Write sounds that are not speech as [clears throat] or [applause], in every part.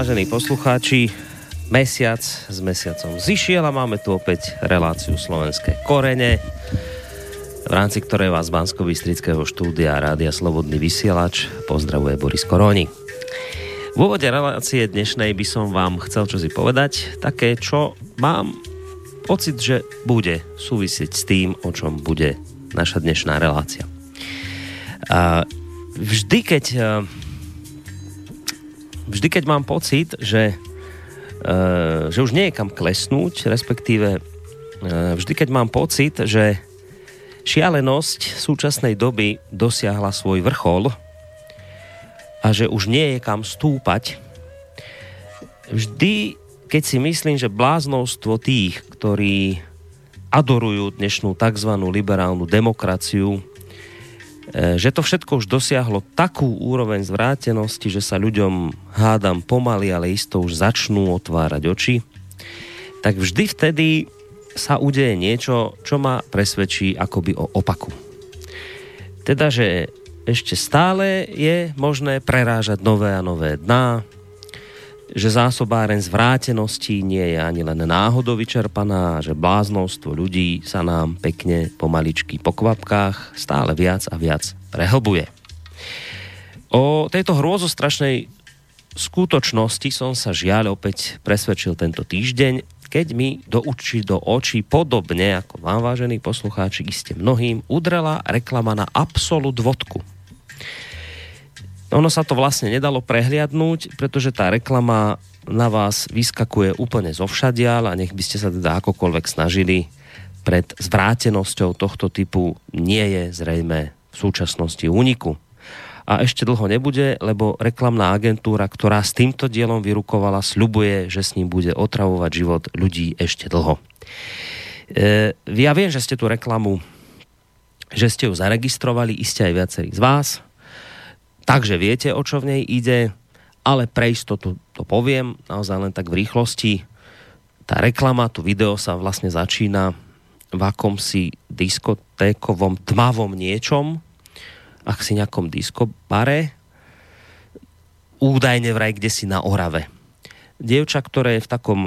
Vážení poslucháči, mesiac s mesiacom zišiel a máme tu opäť reláciu Slovenské korene, v rámci ktorej vás z bansko štúdia Rádia Slobodný vysielač pozdravuje Boris Koroni. V úvode relácie dnešnej by som vám chcel čosi povedať, také, čo mám pocit, že bude súvisieť s tým, o čom bude naša dnešná relácia. Vždy, keď vždy, keď mám pocit, že, uh, že už nie je kam klesnúť, respektíve uh, vždy, keď mám pocit, že šialenosť súčasnej doby dosiahla svoj vrchol a že už nie je kam stúpať, vždy, keď si myslím, že bláznostvo tých, ktorí adorujú dnešnú tzv. liberálnu demokraciu, že to všetko už dosiahlo takú úroveň zvrátenosti, že sa ľuďom hádam pomaly, ale isto už začnú otvárať oči, tak vždy vtedy sa udeje niečo, čo ma presvedčí akoby o opaku. Teda, že ešte stále je možné prerážať nové a nové dná, že zásobáren zvrátenosti nie je ani len náhodou vyčerpaná, že bláznostvo ľudí sa nám pekne pomaličky po kvapkách stále viac a viac prehlbuje. O tejto hrôzostrašnej skutočnosti som sa žiaľ opäť presvedčil tento týždeň, keď mi do uči do očí podobne ako vám, vážení poslucháči, iste mnohým, udrela reklama na Absolut vodku ono sa to vlastne nedalo prehliadnúť, pretože tá reklama na vás vyskakuje úplne zo všadial a nech by ste sa teda akokoľvek snažili pred zvrátenosťou tohto typu nie je zrejme v súčasnosti úniku. A ešte dlho nebude, lebo reklamná agentúra, ktorá s týmto dielom vyrukovala, sľubuje, že s ním bude otravovať život ľudí ešte dlho. E, ja viem, že ste tú reklamu že ste ju zaregistrovali, iste aj viacerí z vás, Takže viete, o čo v nej ide, ale pre istotu to poviem naozaj len tak v rýchlosti. Tá reklama, to video sa vlastne začína v akomsi diskotékovom tmavom niečom, ak si nejakom diskobare, údajne vraj kde si na Orave dievča, ktoré v takom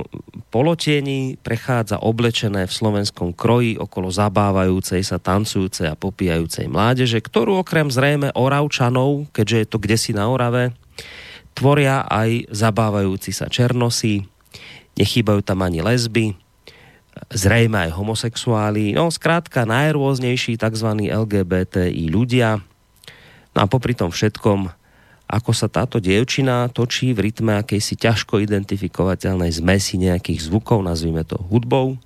polotieni, prechádza oblečené v slovenskom kroji okolo zabávajúcej sa, tancujúcej a popíjajúcej mládeže, ktorú okrem zrejme Oravčanov, keďže je to kde si na Orave, tvoria aj zabávajúci sa černosy, nechýbajú tam ani lesby, zrejme aj homosexuáli, no skrátka najrôznejší tzv. LGBTI ľudia. No a popri tom všetkom ako sa táto dievčina točí v rytme akejsi ťažko identifikovateľnej zmesi nejakých zvukov, nazvime to hudbou,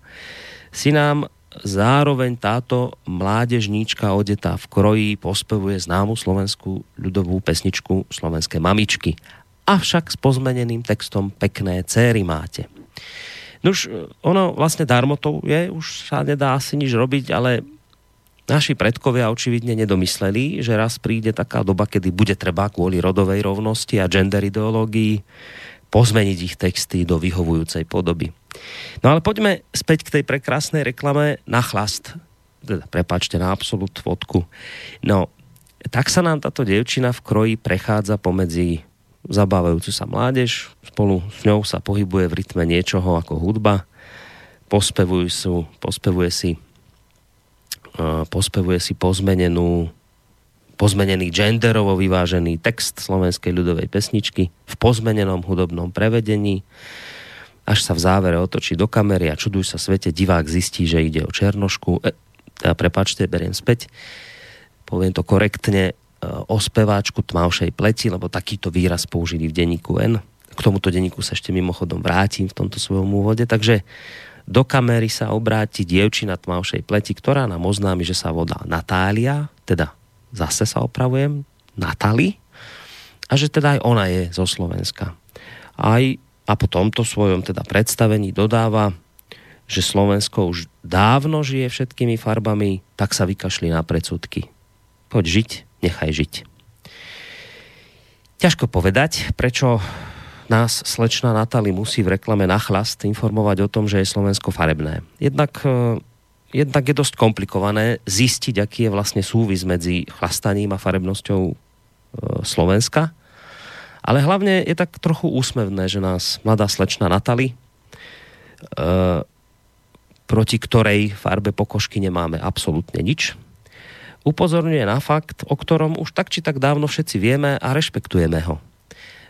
si nám zároveň táto mládežníčka odetá v kroji pospevuje známu slovenskú ľudovú pesničku Slovenské mamičky. Avšak s pozmeneným textom Pekné céry máte. Nož, ono vlastne darmo to je, už sa nedá asi nič robiť, ale naši predkovia očividne nedomysleli, že raz príde taká doba, kedy bude treba kvôli rodovej rovnosti a gender ideológii pozmeniť ich texty do vyhovujúcej podoby. No ale poďme späť k tej prekrásnej reklame na chlast. Teda, prepačte, na absolút fotku. No, tak sa nám táto devčina v kroji prechádza pomedzi zabávajúcu sa mládež, spolu s ňou sa pohybuje v rytme niečoho ako hudba, pospevuje, sú, pospevuje si pospevuje si pozmenenú pozmenený genderovo vyvážený text slovenskej ľudovej pesničky v pozmenenom hudobnom prevedení. Až sa v závere otočí do kamery a čuduj sa svete, divák zistí, že ide o černošku. E, teda prepačte, beriem späť. Poviem to korektne e, o speváčku tmavšej pleti, lebo takýto výraz použili v denníku N. K tomuto denníku sa ešte mimochodom vrátim v tomto svojom úvode. Takže do kamery sa obráti dievčina tmavšej pleti, ktorá nám oznámi, že sa vodá Natália, teda zase sa opravujem, Natali, a že teda aj ona je zo Slovenska. Aj, a po tomto svojom teda predstavení dodáva, že Slovensko už dávno žije všetkými farbami, tak sa vykašli na predsudky. Poď žiť, nechaj žiť. Ťažko povedať, prečo nás slečna Natali musí v reklame na chlast informovať o tom, že je Slovensko farebné. Jednak, e, jednak je dosť komplikované zistiť, aký je vlastne súvis medzi chlastaním a farebnosťou e, Slovenska. Ale hlavne je tak trochu úsmevné, že nás mladá slečna Natali, e, proti ktorej farbe pokožky nemáme absolútne nič, upozorňuje na fakt, o ktorom už tak či tak dávno všetci vieme a rešpektujeme ho.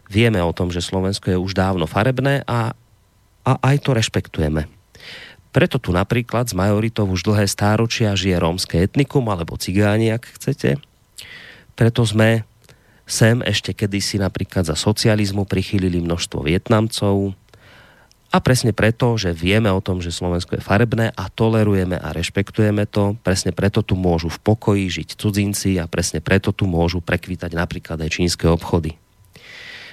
Vieme o tom, že Slovensko je už dávno farebné a, a aj to rešpektujeme. Preto tu napríklad z majoritou už dlhé stáročia žije rómske etnikum alebo cigáni, ak chcete. Preto sme sem ešte kedysi napríklad za socializmu prichýlili množstvo Vietnamcov a presne preto, že vieme o tom, že Slovensko je farebné a tolerujeme a rešpektujeme to, presne preto tu môžu v pokoji žiť cudzinci a presne preto tu môžu prekvítať napríklad aj čínske obchody.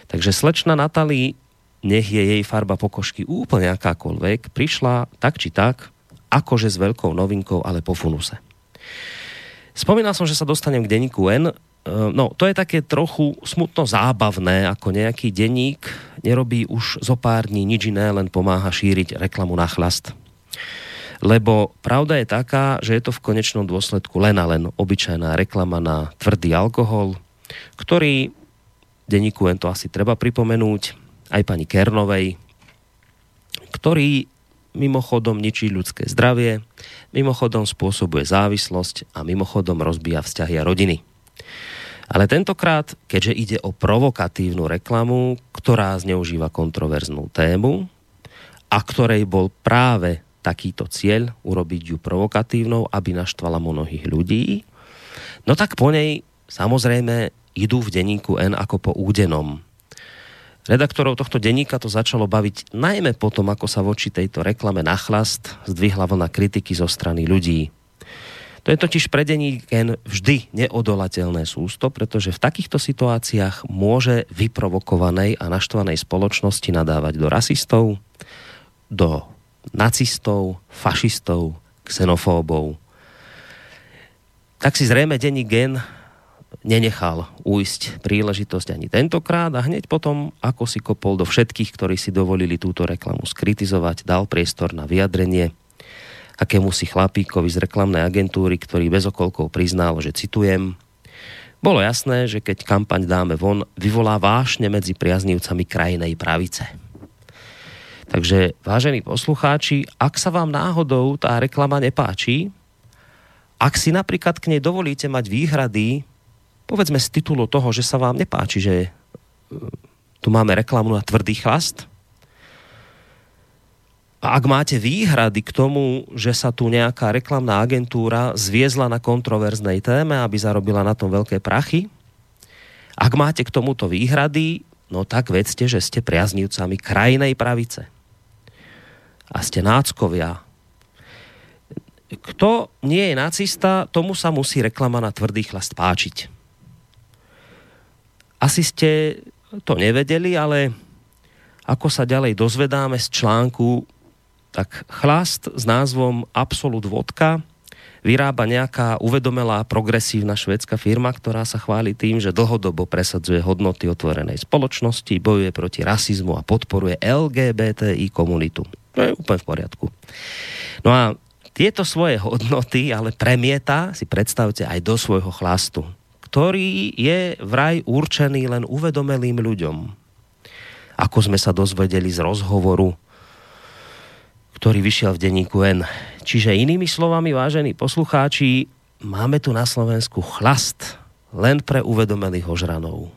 Takže slečna Natali, nech je jej farba pokožky úplne akákoľvek, prišla tak či tak, akože s veľkou novinkou, ale po funuse. Spomínal som, že sa dostanem k denníku N. Ehm, no, to je také trochu smutno zábavné, ako nejaký denník nerobí už zo pár dní nič iné, len pomáha šíriť reklamu na chlast. Lebo pravda je taká, že je to v konečnom dôsledku len a len obyčajná reklama na tvrdý alkohol, ktorý denníku len to asi treba pripomenúť, aj pani Kernovej, ktorý mimochodom ničí ľudské zdravie, mimochodom spôsobuje závislosť a mimochodom rozbíja vzťahy a rodiny. Ale tentokrát, keďže ide o provokatívnu reklamu, ktorá zneužíva kontroverznú tému a ktorej bol práve takýto cieľ urobiť ju provokatívnou, aby naštvala mnohých ľudí, no tak po nej samozrejme idú v denníku N ako po údenom. Redaktorov tohto denníka to začalo baviť najmä potom, ako sa voči tejto reklame na chlast zdvihla vlna kritiky zo strany ľudí. To je totiž pre denníken vždy neodolateľné sústo, pretože v takýchto situáciách môže vyprovokovanej a naštvanej spoločnosti nadávať do rasistov, do nacistov, fašistov, xenofóbov. Tak si zrejme denník gen nenechal újsť príležitosť ani tentokrát a hneď potom, ako si kopol do všetkých, ktorí si dovolili túto reklamu skritizovať, dal priestor na vyjadrenie akému si chlapíkovi z reklamnej agentúry, ktorý bez okolkov priznal, že citujem, bolo jasné, že keď kampaň dáme von, vyvolá vášne medzi priaznivcami krajinej pravice. Takže, vážení poslucháči, ak sa vám náhodou tá reklama nepáči, ak si napríklad k nej dovolíte mať výhrady, povedzme z titulu toho, že sa vám nepáči, že e, tu máme reklamu na tvrdý chlast, a ak máte výhrady k tomu, že sa tu nejaká reklamná agentúra zviezla na kontroverznej téme, aby zarobila na tom veľké prachy, ak máte k tomuto výhrady, no tak vedzte, že ste priaznivcami krajnej pravice. A ste náckovia. Kto nie je nacista, tomu sa musí reklama na tvrdý chlast páčiť. Asi ste to nevedeli, ale ako sa ďalej dozvedáme z článku tak chlast s názvom Absolut Vodka vyrába nejaká uvedomelá progresívna švédska firma, ktorá sa chváli tým, že dlhodobo presadzuje hodnoty otvorenej spoločnosti, bojuje proti rasizmu a podporuje LGBTI komunitu. To je úplne v poriadku. No a tieto svoje hodnoty ale premieta, si predstavte, aj do svojho chlastu, ktorý je vraj určený len uvedomelým ľuďom. Ako sme sa dozvedeli z rozhovoru ktorý vyšiel v denníku N. Čiže inými slovami, vážení poslucháči, máme tu na Slovensku chlast len pre uvedomelých ožranov,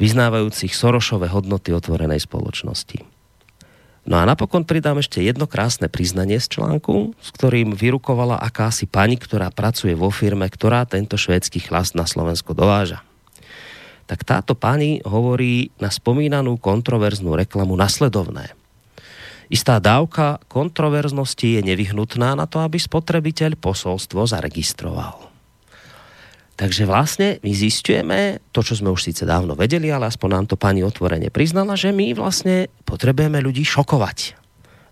vyznávajúcich Sorošové hodnoty otvorenej spoločnosti. No a napokon pridám ešte jedno krásne priznanie z článku, s ktorým vyrukovala akási pani, ktorá pracuje vo firme, ktorá tento švédsky chlast na Slovensko dováža. Tak táto pani hovorí na spomínanú kontroverznú reklamu nasledovné – Istá dávka kontroverznosti je nevyhnutná na to, aby spotrebiteľ posolstvo zaregistroval. Takže vlastne my zistujeme to, čo sme už síce dávno vedeli, ale aspoň nám to pani otvorene priznala, že my vlastne potrebujeme ľudí šokovať.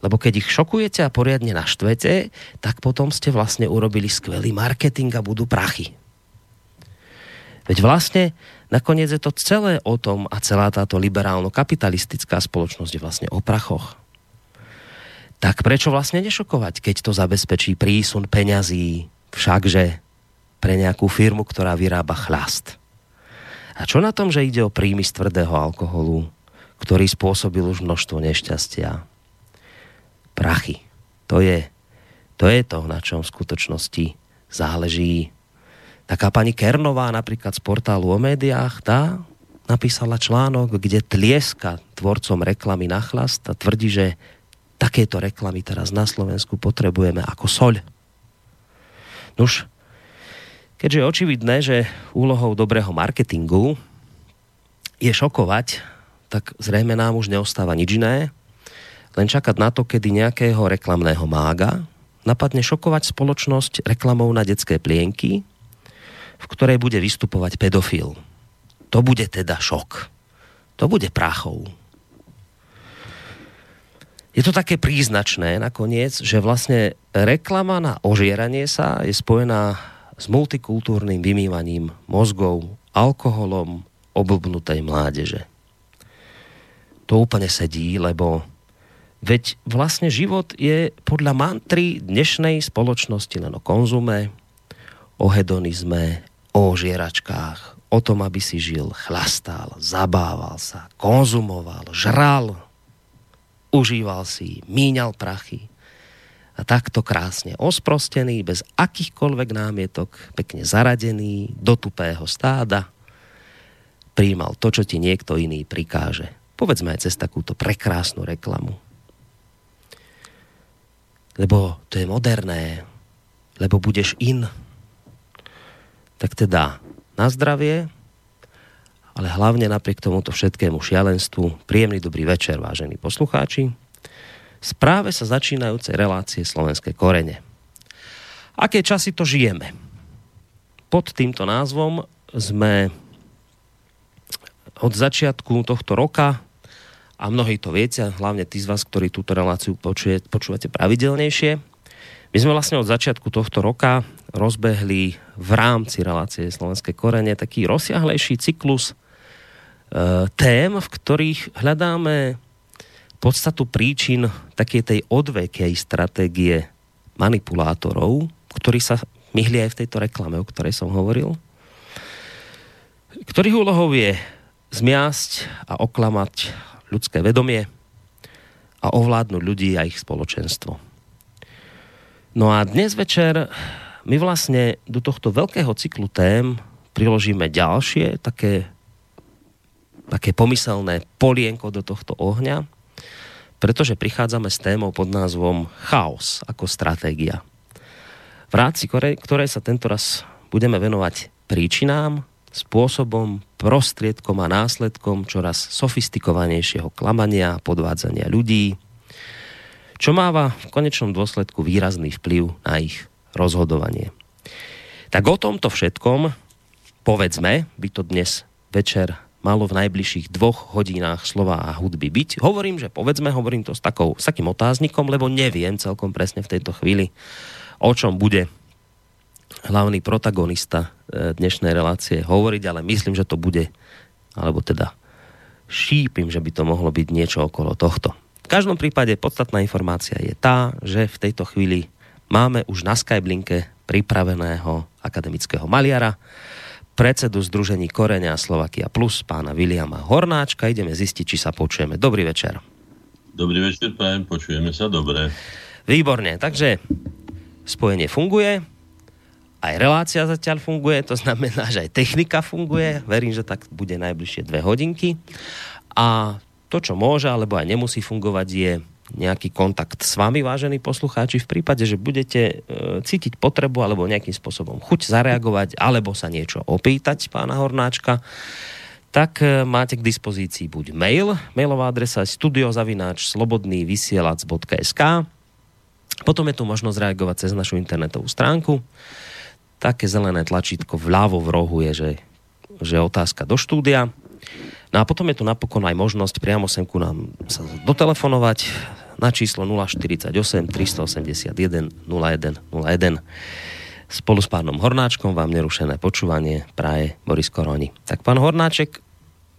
Lebo keď ich šokujete a poriadne naštvete, tak potom ste vlastne urobili skvelý marketing a budú prachy. Veď vlastne nakoniec je to celé o tom a celá táto liberálno-kapitalistická spoločnosť je vlastne o prachoch tak prečo vlastne nešokovať, keď to zabezpečí prísun peňazí všakže pre nejakú firmu, ktorá vyrába chlast. A čo na tom, že ide o príjmy z tvrdého alkoholu, ktorý spôsobil už množstvo nešťastia? Prachy. To je to, je to na čom v skutočnosti záleží. Taká pani Kernová napríklad z portálu o médiách, tá napísala článok, kde tlieska tvorcom reklamy na chlast a tvrdí, že takéto reklamy teraz na Slovensku potrebujeme ako soľ. Nuž, keďže je očividné, že úlohou dobrého marketingu je šokovať, tak zrejme nám už neostáva nič iné, len čakať na to, kedy nejakého reklamného mága napadne šokovať spoločnosť reklamou na detské plienky, v ktorej bude vystupovať pedofil. To bude teda šok. To bude práchou. Je to také príznačné nakoniec, že vlastne reklama na ožieranie sa je spojená s multikultúrnym vymývaním mozgov, alkoholom oblbnutej mládeže. To úplne sedí, lebo veď vlastne život je podľa mantry dnešnej spoločnosti len o konzume, o hedonizme, o žieračkách, o tom, aby si žil, chlastal, zabával sa, konzumoval, žral, užíval si, míňal prachy. A takto krásne osprostený, bez akýchkoľvek námietok, pekne zaradený do tupého stáda, príjmal to, čo ti niekto iný prikáže. Povedzme aj cez takúto prekrásnu reklamu. Lebo to je moderné, lebo budeš in. Tak teda na zdravie, ale hlavne napriek tomuto všetkému šialenstvu príjemný dobrý večer, vážení poslucháči. Správe sa začínajúcej relácie Slovenské korene. Aké časy to žijeme? Pod týmto názvom sme od začiatku tohto roka a mnohí to viete, hlavne tí z vás, ktorí túto reláciu počuje, počúvate pravidelnejšie. My sme vlastne od začiatku tohto roka rozbehli v rámci relácie Slovenské korene taký rozsiahlejší cyklus Eh, tém, v ktorých hľadáme podstatu príčin takej tej odvekej stratégie manipulátorov, ktorí sa myhli aj v tejto reklame, o ktorej som hovoril, ktorých úlohou je zmiasť a oklamať ľudské vedomie a ovládnuť ľudí a ich spoločenstvo. No a dnes večer my vlastne do tohto veľkého cyklu tém priložíme ďalšie také také pomyselné polienko do tohto ohňa, pretože prichádzame s témou pod názvom chaos ako stratégia. V rámci ktorej sa tento raz budeme venovať príčinám, spôsobom, prostriedkom a následkom čoraz sofistikovanejšieho klamania a podvádzania ľudí, čo máva v konečnom dôsledku výrazný vplyv na ich rozhodovanie. Tak o tomto všetkom, povedzme, by to dnes večer malo v najbližších dvoch hodinách slova a hudby byť. Hovorím, že povedzme, hovorím to s, takou, s takým otáznikom, lebo neviem celkom presne v tejto chvíli, o čom bude hlavný protagonista e, dnešnej relácie hovoriť, ale myslím, že to bude, alebo teda šípim, že by to mohlo byť niečo okolo tohto. V každom prípade podstatná informácia je tá, že v tejto chvíli máme už na Skyblinke pripraveného akademického maliara, predsedu Združení Korenia Slovakia Plus, pána Viliama Hornáčka. Ideme zistiť, či sa počujeme. Dobrý večer. Dobrý večer, prajem, počujeme sa dobre. Výborne, takže spojenie funguje, aj relácia zatiaľ funguje, to znamená, že aj technika funguje. Verím, že tak bude najbližšie dve hodinky. A to, čo môže alebo aj nemusí fungovať, je nejaký kontakt s vami, vážení poslucháči, v prípade, že budete e, cítiť potrebu alebo nejakým spôsobom chuť zareagovať alebo sa niečo opýtať pána Hornáčka, tak e, máte k dispozícii buď mail, mailová adresa studiozavináč slobodný vysielac.sk potom je tu možnosť reagovať cez našu internetovú stránku. Také zelené tlačítko vľavo v rohu je, že, že otázka do štúdia. No a potom je tu napokon aj možnosť priamo sem ku nám sa dotelefonovať na číslo 048 381 0101. Spolu s pánom Hornáčkom vám nerušené počúvanie praje Boris Koroni. Tak pán Hornáček,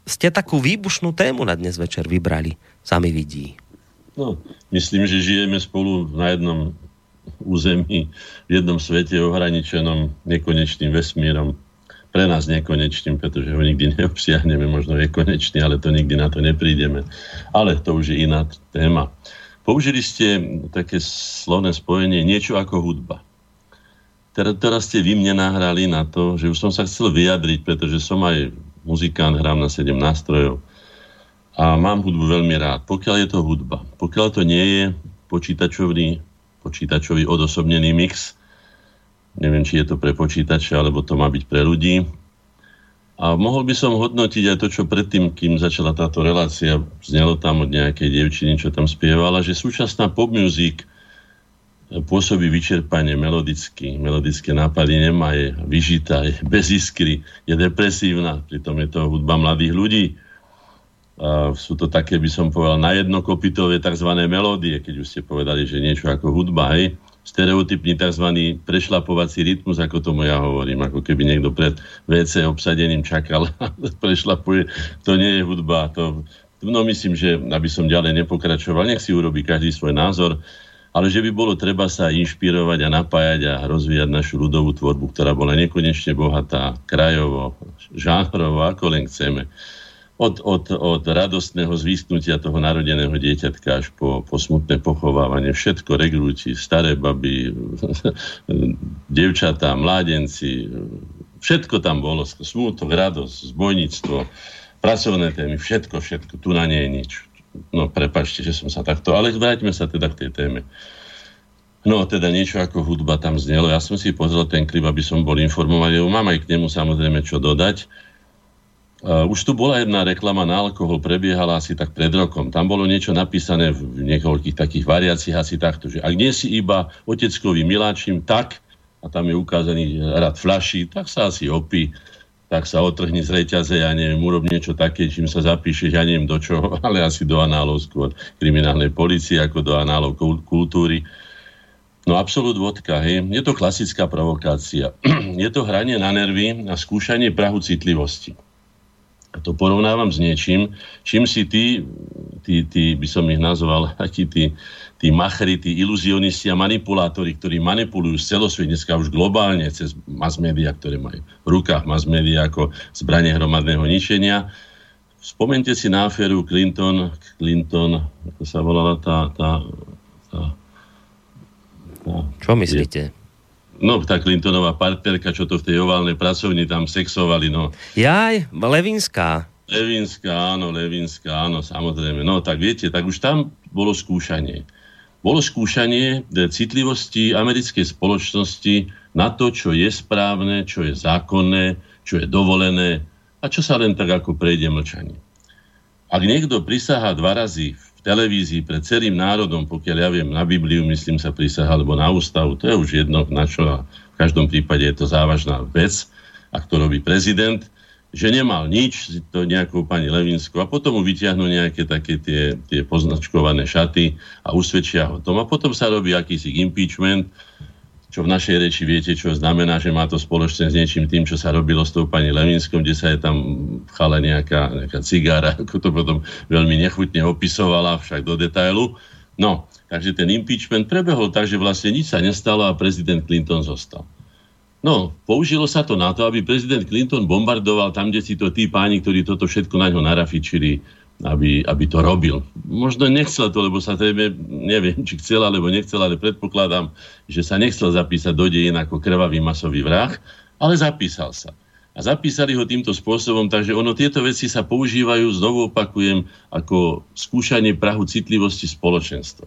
ste takú výbušnú tému na dnes večer vybrali, sami vidí. No, myslím, že žijeme spolu na jednom území, v jednom svete ohraničenom nekonečným vesmírom pre nás nekonečným, pretože ho nikdy neobsiahneme, možno je konečný, ale to nikdy na to neprídeme. Ale to už je iná téma. Použili ste také slovné spojenie niečo ako hudba. Teraz, ste vy mne nahrali na to, že už som sa chcel vyjadriť, pretože som aj muzikant, hrám na 7 nástrojov a mám hudbu veľmi rád. Pokiaľ je to hudba, pokiaľ to nie je počítačový, počítačový odosobnený mix, neviem, či je to pre počítače, alebo to má byť pre ľudí, a mohol by som hodnotiť aj to, čo predtým, kým začala táto relácia, znelo tam od nejakej devčiny, čo tam spievala, že súčasná pop music pôsobí vyčerpanie melodicky. Melodické nápady nemá, je vyžitá, je bez iskry, je depresívna, pritom je to hudba mladých ľudí. A sú to také, by som povedal, na jedno kopitové tzv. melódie, keď už ste povedali, že niečo ako hudba, hej stereotypný tzv. prešlapovací rytmus, ako tomu ja hovorím, ako keby niekto pred WC obsadením čakal [laughs] a prešlapuje. To nie je hudba. To, no myslím, že aby som ďalej nepokračoval, nech si urobí každý svoj názor, ale že by bolo treba sa inšpirovať a napájať a rozvíjať našu ľudovú tvorbu, ktorá bola nekonečne bohatá, krajovo, žánrovo, ako len chceme od, od, od radostného zvýstnutia toho narodeného dieťatka až po, po smutné pochovávanie. Všetko regrúti, staré baby, [laughs] devčatá, mládenci, všetko tam bolo. Smutok, radosť, zbojníctvo, pracovné témy, všetko, všetko. Tu na nie je nič. No, prepačte, že som sa takto... Ale vráťme sa teda k tej téme. No, teda niečo ako hudba tam znelo. Ja som si pozrel ten klip, aby som bol informovaný. Mám aj k nemu samozrejme čo dodať. Uh, už tu bola jedna reklama na alkohol, prebiehala asi tak pred rokom. Tam bolo niečo napísané v niekoľkých takých variáciách asi takto, že ak nie si iba oteckovým miláčim, tak, a tam je ukázaný rad flaší, tak sa asi opí, tak sa otrhni z reťaze, ja neviem, urob niečo také, čím sa zapíšeš, ja neviem do čoho, [laughs] ale asi do análov skôr kriminálnej policie, ako do análov kultúry. No absolút vodka, hej. Je to klasická provokácia. [clears throat] je to hranie na nervy a skúšanie prahu citlivosti. A to porovnávam s niečím, čím si tí, tí, tí by som ich nazval, [laughs] akí tí, tí machry, tí iluzionisti a manipulátori, ktorí manipulujú celosvet dneska už globálne cez mass media, ktoré majú v rukách mass media ako zbranie hromadného ničenia. Spomente si na aféru Clinton, Clinton, ako sa volala tá... tá, tá, tá Čo myslíte? Je, No, tá Clintonová partnerka, čo to v tej oválnej pracovni tam sexovali, no. Jaj, Levinská. Levinská, áno, Levinská, áno, samozrejme. No, tak viete, tak už tam bolo skúšanie. Bolo skúšanie citlivosti americkej spoločnosti na to, čo je správne, čo je zákonné, čo je dovolené a čo sa len tak ako prejde mlčanie. Ak niekto prisahá dva razy v televízii pred celým národom, pokiaľ ja viem, na Bibliu, myslím sa prísaha, alebo na ústavu, to je už jedno, na čo a v každom prípade je to závažná vec, ak to robí prezident, že nemal nič, to nejakou pani Levinsku a potom mu vyťahnú nejaké také tie, tie poznačkované šaty a usvedčia ho tom. A potom sa robí akýsi impeachment, čo v našej reči viete, čo znamená, že má to spoločné s niečím tým, čo sa robilo s tou pani Levinskom, kde sa je tam chala nejaká, nejaká cigára, [laughs] ako to potom veľmi nechutne opisovala, však do detailu. No, takže ten impeachment prebehol tak, že vlastne nič sa nestalo a prezident Clinton zostal. No, použilo sa to na to, aby prezident Clinton bombardoval tam, kde si to tí páni, ktorí toto všetko na ňo narafičili, aby, aby to robil. Možno nechcel to, lebo sa tebe, neviem, či chcel alebo nechcel, ale predpokladám, že sa nechcel zapísať do dejín ako krvavý masový vrah, ale zapísal sa. A zapísali ho týmto spôsobom, takže ono tieto veci sa používajú, znovu opakujem, ako skúšanie prahu citlivosti spoločenstva.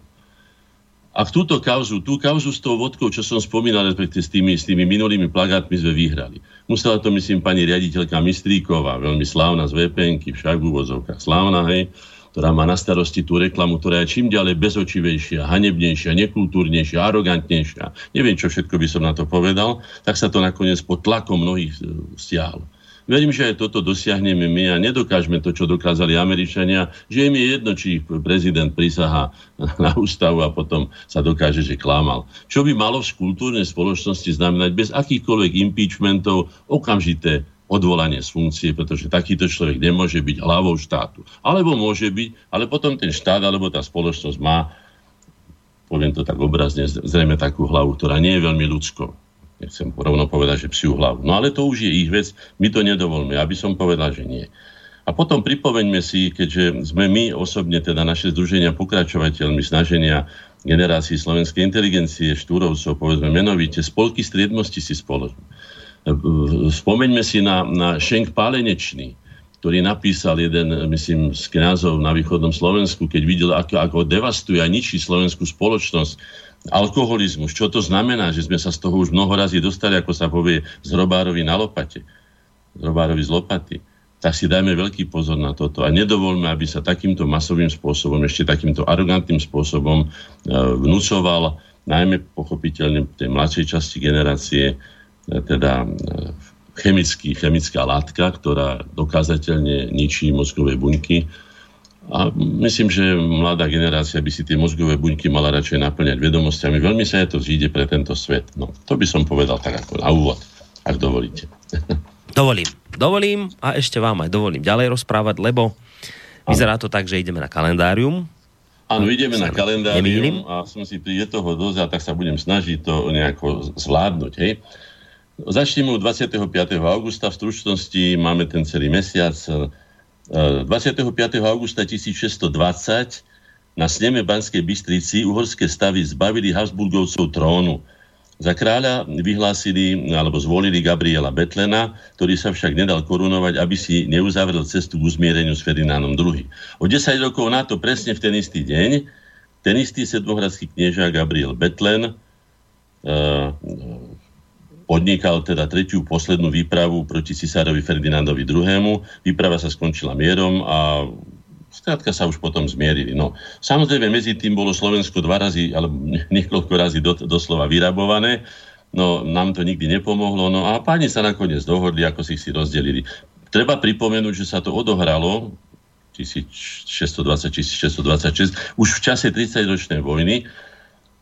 A v túto kauzu, tú kauzu s tou vodkou, čo som spomínal, respektíve s tými, s tými minulými plagátmi sme vyhrali. Musela to, myslím, pani riaditeľka Mistríková, veľmi slávna z vpn však v úvozovkách slávna, hej, ktorá má na starosti tú reklamu, ktorá je čím ďalej bezočivejšia, hanebnejšia, nekultúrnejšia, arogantnejšia. Neviem, čo všetko by som na to povedal, tak sa to nakoniec pod tlakom mnohých e, stiahlo. Verím, že aj toto dosiahneme my a nedokážeme to, čo dokázali Američania, že im je jedno, či prezident prisahá [laughs] na ústavu a potom sa dokáže, že klamal. Čo by malo v kultúrnej spoločnosti znamenať bez akýchkoľvek impeachmentov okamžité odvolanie z funkcie, pretože takýto človek nemôže byť hlavou štátu. Alebo môže byť, ale potom ten štát alebo tá spoločnosť má, poviem to tak obrazne, zrejme takú hlavu, ktorá nie je veľmi ľudskou Nechcem rovno povedať, že psiu hlavu. No ale to už je ich vec, my to nedovolme, aby som povedal, že nie. A potom pripomeňme si, keďže sme my osobne, teda naše združenia pokračovateľmi snaženia generácií slovenskej inteligencie, štúrovcov, povedzme menovite, spolky striednosti si spoločne. Spomeňme si na, na Šenk Pálenečný, ktorý napísal jeden, myslím, z kniazov na východnom Slovensku, keď videl, ako, ako devastuje a ničí slovenskú spoločnosť alkoholizmus. Čo to znamená, že sme sa z toho už mnoho razy dostali, ako sa povie, z robárovi na lopate. Z robárovi z lopaty tak si dajme veľký pozor na toto a nedovolme, aby sa takýmto masovým spôsobom, ešte takýmto arogantným spôsobom e, vnúcoval, najmä pochopiteľne tej mladšej časti generácie, e, teda e, chemický, chemická látka, ktorá dokázateľne ničí mozgové buňky. A myslím, že mladá generácia by si tie mozgové buňky mala radšej naplňať vedomostiami. Veľmi sa je to zíde pre tento svet. No, to by som povedal tak ako na úvod, ak dovolíte. [laughs] Dovolím. Dovolím a ešte vám aj dovolím ďalej rozprávať, lebo vyzerá to tak, že ideme na kalendárium. Áno, ideme na kalendárium nemýlim. a som si pri toho dosť a tak sa budem snažiť to nejako zvládnuť. Hej. Začneme 25. augusta, v stručnosti máme ten celý mesiac. 25. augusta 1620 na sneme Banskej Bystrici uhorské stavy zbavili Habsburgovcov trónu. Za kráľa vyhlásili alebo zvolili Gabriela Betlena, ktorý sa však nedal korunovať, aby si neuzavrel cestu k uzmiereniu s Ferdinánom II. O 10 rokov na to, presne v ten istý deň, ten istý sedmohradský knieža Gabriel Betlen uh, podnikal teda tretiu poslednú výpravu proti cisárovi Ferdinandovi II. Výprava sa skončila mierom a Skrátka sa už potom zmierili. No, samozrejme, medzi tým bolo Slovensko dva razy, alebo [laughs] niekoľko razy do, doslova vyrabované. No, nám to nikdy nepomohlo. No a páni sa nakoniec dohodli, ako si si rozdelili. Treba pripomenúť, že sa to odohralo 1620-1626 už v čase 30-ročnej vojny,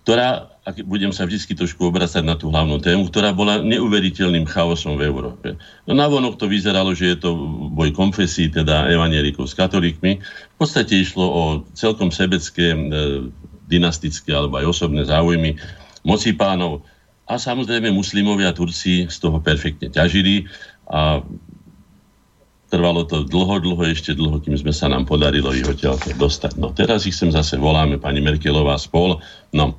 ktorá ak budem sa vždy trošku obracať na tú hlavnú tému, ktorá bola neuveriteľným chaosom v Európe. No vonok to vyzeralo, že je to boj konfesí, teda evanielikov s katolíkmi. V podstate išlo o celkom sebecké, e, dynastické alebo aj osobné záujmy moci pánov. A samozrejme muslimovia a Turci z toho perfektne ťažili a trvalo to dlho, dlho, ešte dlho, kým sme sa nám podarilo ich odtiaľ dostať. No teraz ich sem zase voláme, pani Merkelová spol. No,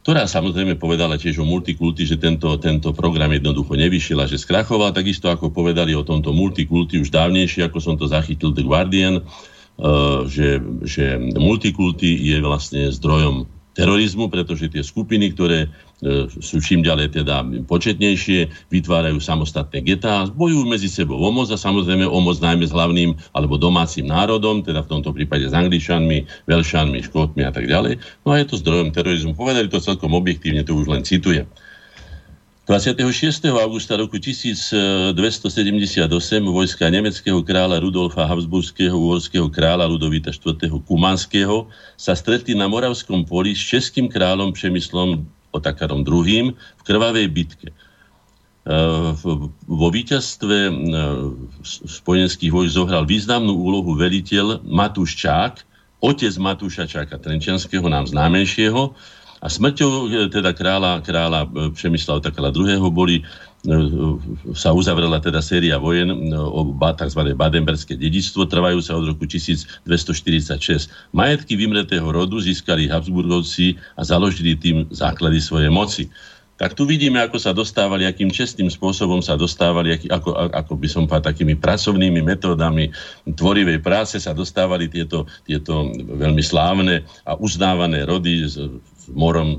ktorá samozrejme povedala tiež o multikulti, že tento, tento program jednoducho nevyšiel a že skrachoval, takisto ako povedali o tomto multikulti už dávnejšie, ako som to zachytil The Guardian, uh, že, že multikulti je vlastne zdrojom terorizmu, pretože tie skupiny, ktoré e, sú čím ďalej teda početnejšie, vytvárajú samostatné getá, bojujú medzi sebou o moc a samozrejme o moc najmä s hlavným alebo domácim národom, teda v tomto prípade s Angličanmi, Velšanmi, Škótmi a tak ďalej. No a je to zdrojom terorizmu. Povedali to celkom objektívne, to už len citujem. 26. augusta roku 1278 vojska nemeckého kráľa Rudolfa Habsburského, uhorského kráľa Ludovita IV. Kumanského sa stretli na Moravskom poli s českým kráľom Přemyslom Otakarom II. v krvavej bitke. E, vo víťazstve e, spojenských vojsk zohral významnú úlohu veliteľ Matúš Čák, otec Matúša Čáka Trenčianského, nám známejšieho, a smrťou e, teda kráľa, kráľa e, Přemysla Otakala II. boli e, sa uzavrela teda séria vojen o tzv. badenberské dedičstvo, trvajúce od roku 1246. Majetky vymretého rodu získali Habsburgovci a založili tým základy svojej moci tak tu vidíme, ako sa dostávali, akým čestným spôsobom sa dostávali, ako, ako by som povedal, takými pracovnými metódami tvorivej práce sa dostávali tieto, tieto veľmi slávne a uznávané rody s morom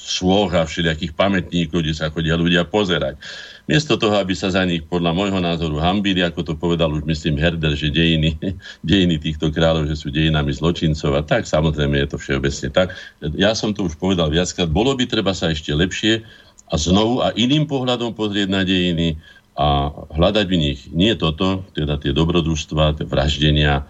svôch a všelijakých pamätníkov, kde sa chodia ľudia pozerať. Miesto toho, aby sa za nich podľa môjho názoru hambili, ako to povedal už myslím Herder, že dejiny, [laughs] dejiny týchto kráľov, že sú dejinami zločincov a tak, samozrejme je to všeobecne tak. Ja som to už povedal viackrát, bolo by treba sa ešte lepšie a znovu a iným pohľadom pozrieť na dejiny a hľadať v nich nie toto, teda tie dobrodružstva, tie vraždenia,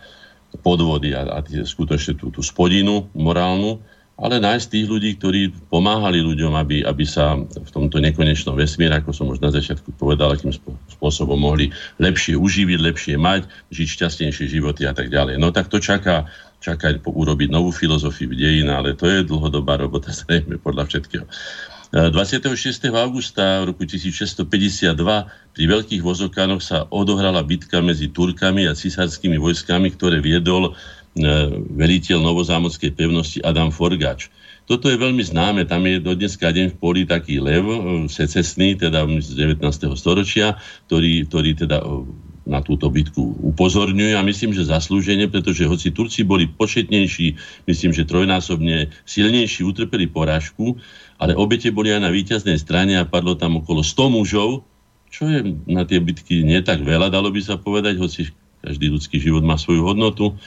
podvody a, a tie, skutočne tú, tú spodinu morálnu, ale nájsť tých ľudí, ktorí pomáhali ľuďom, aby, aby sa v tomto nekonečnom vesmíre, ako som už na začiatku povedal, akým spôsobom mohli lepšie uživiť, lepšie mať, žiť šťastnejšie životy a tak ďalej. No tak to čaká, čaká urobiť novú filozofiu dejín, ale to je dlhodobá robota, [laughs] zrejme podľa všetkého. 26. augusta roku 1652 pri veľkých vozokánoch sa odohrala bitka medzi Turkami a cisárskými vojskami, ktoré viedol veliteľ Novozámodskej pevnosti Adam Forgač. Toto je veľmi známe, tam je do dneska deň v poli taký lev, secesný, teda z 19. storočia, ktorý, ktorý teda na túto bitku upozorňuje a myslím, že zaslúžene, pretože hoci Turci boli početnejší, myslím, že trojnásobne silnejší, utrpeli porážku, ale obete boli aj na víťaznej strane a padlo tam okolo 100 mužov, čo je na tie bitky nie tak veľa, dalo by sa povedať, hoci každý ľudský život má svoju hodnotu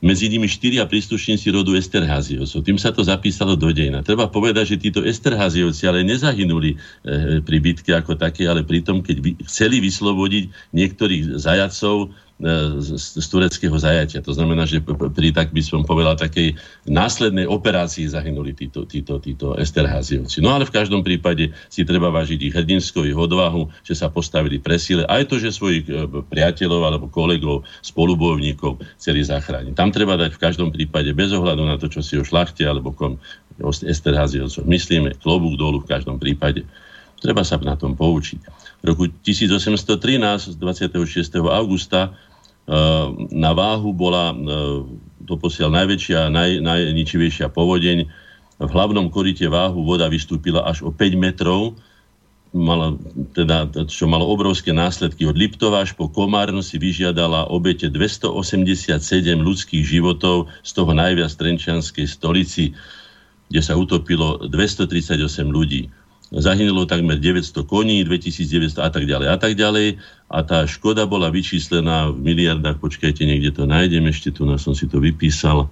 medzi nimi štyria príslušníci rodu Esterháziovcov. Tým sa to zapísalo do dejina. Treba povedať, že títo Esterháziovci ale nezahynuli e, pri bitke ako také, ale pritom, keď vy, chceli vyslobodiť niektorých zajacov z, z tureckého zajatia. To znamená, že pri, tak by som povedal, takej následnej operácii zahynuli títo, títo, títo Esterháziovci. No ale v každom prípade si treba vážiť ich hrdinsko, ich odvahu, že sa postavili pre síle. Aj to, že svojich e, priateľov alebo kolegov, spolubojovníkov chceli zachrániť. Tam treba dať v každom prípade, bez ohľadu na to, čo si o šlachte alebo kom Esterháziovcov myslíme, klobúk dolu v každom prípade. Treba sa na tom poučiť. V roku 1813, 26. augusta, na váhu bola e, doposiaľ najväčšia, naj, najničivejšia povodeň. V hlavnom korite váhu voda vystúpila až o 5 metrov, mala, teda, čo malo obrovské následky. Od Liptova až po Komárno si vyžiadala obete 287 ľudských životov, z toho najviac Trenčianskej stolici, kde sa utopilo 238 ľudí zahynulo takmer 900 koní, 2900 a tak ďalej a tak ďalej. A tá škoda bola vyčíslená v miliardách, počkajte, niekde to nájdem, ešte tu som si to vypísal,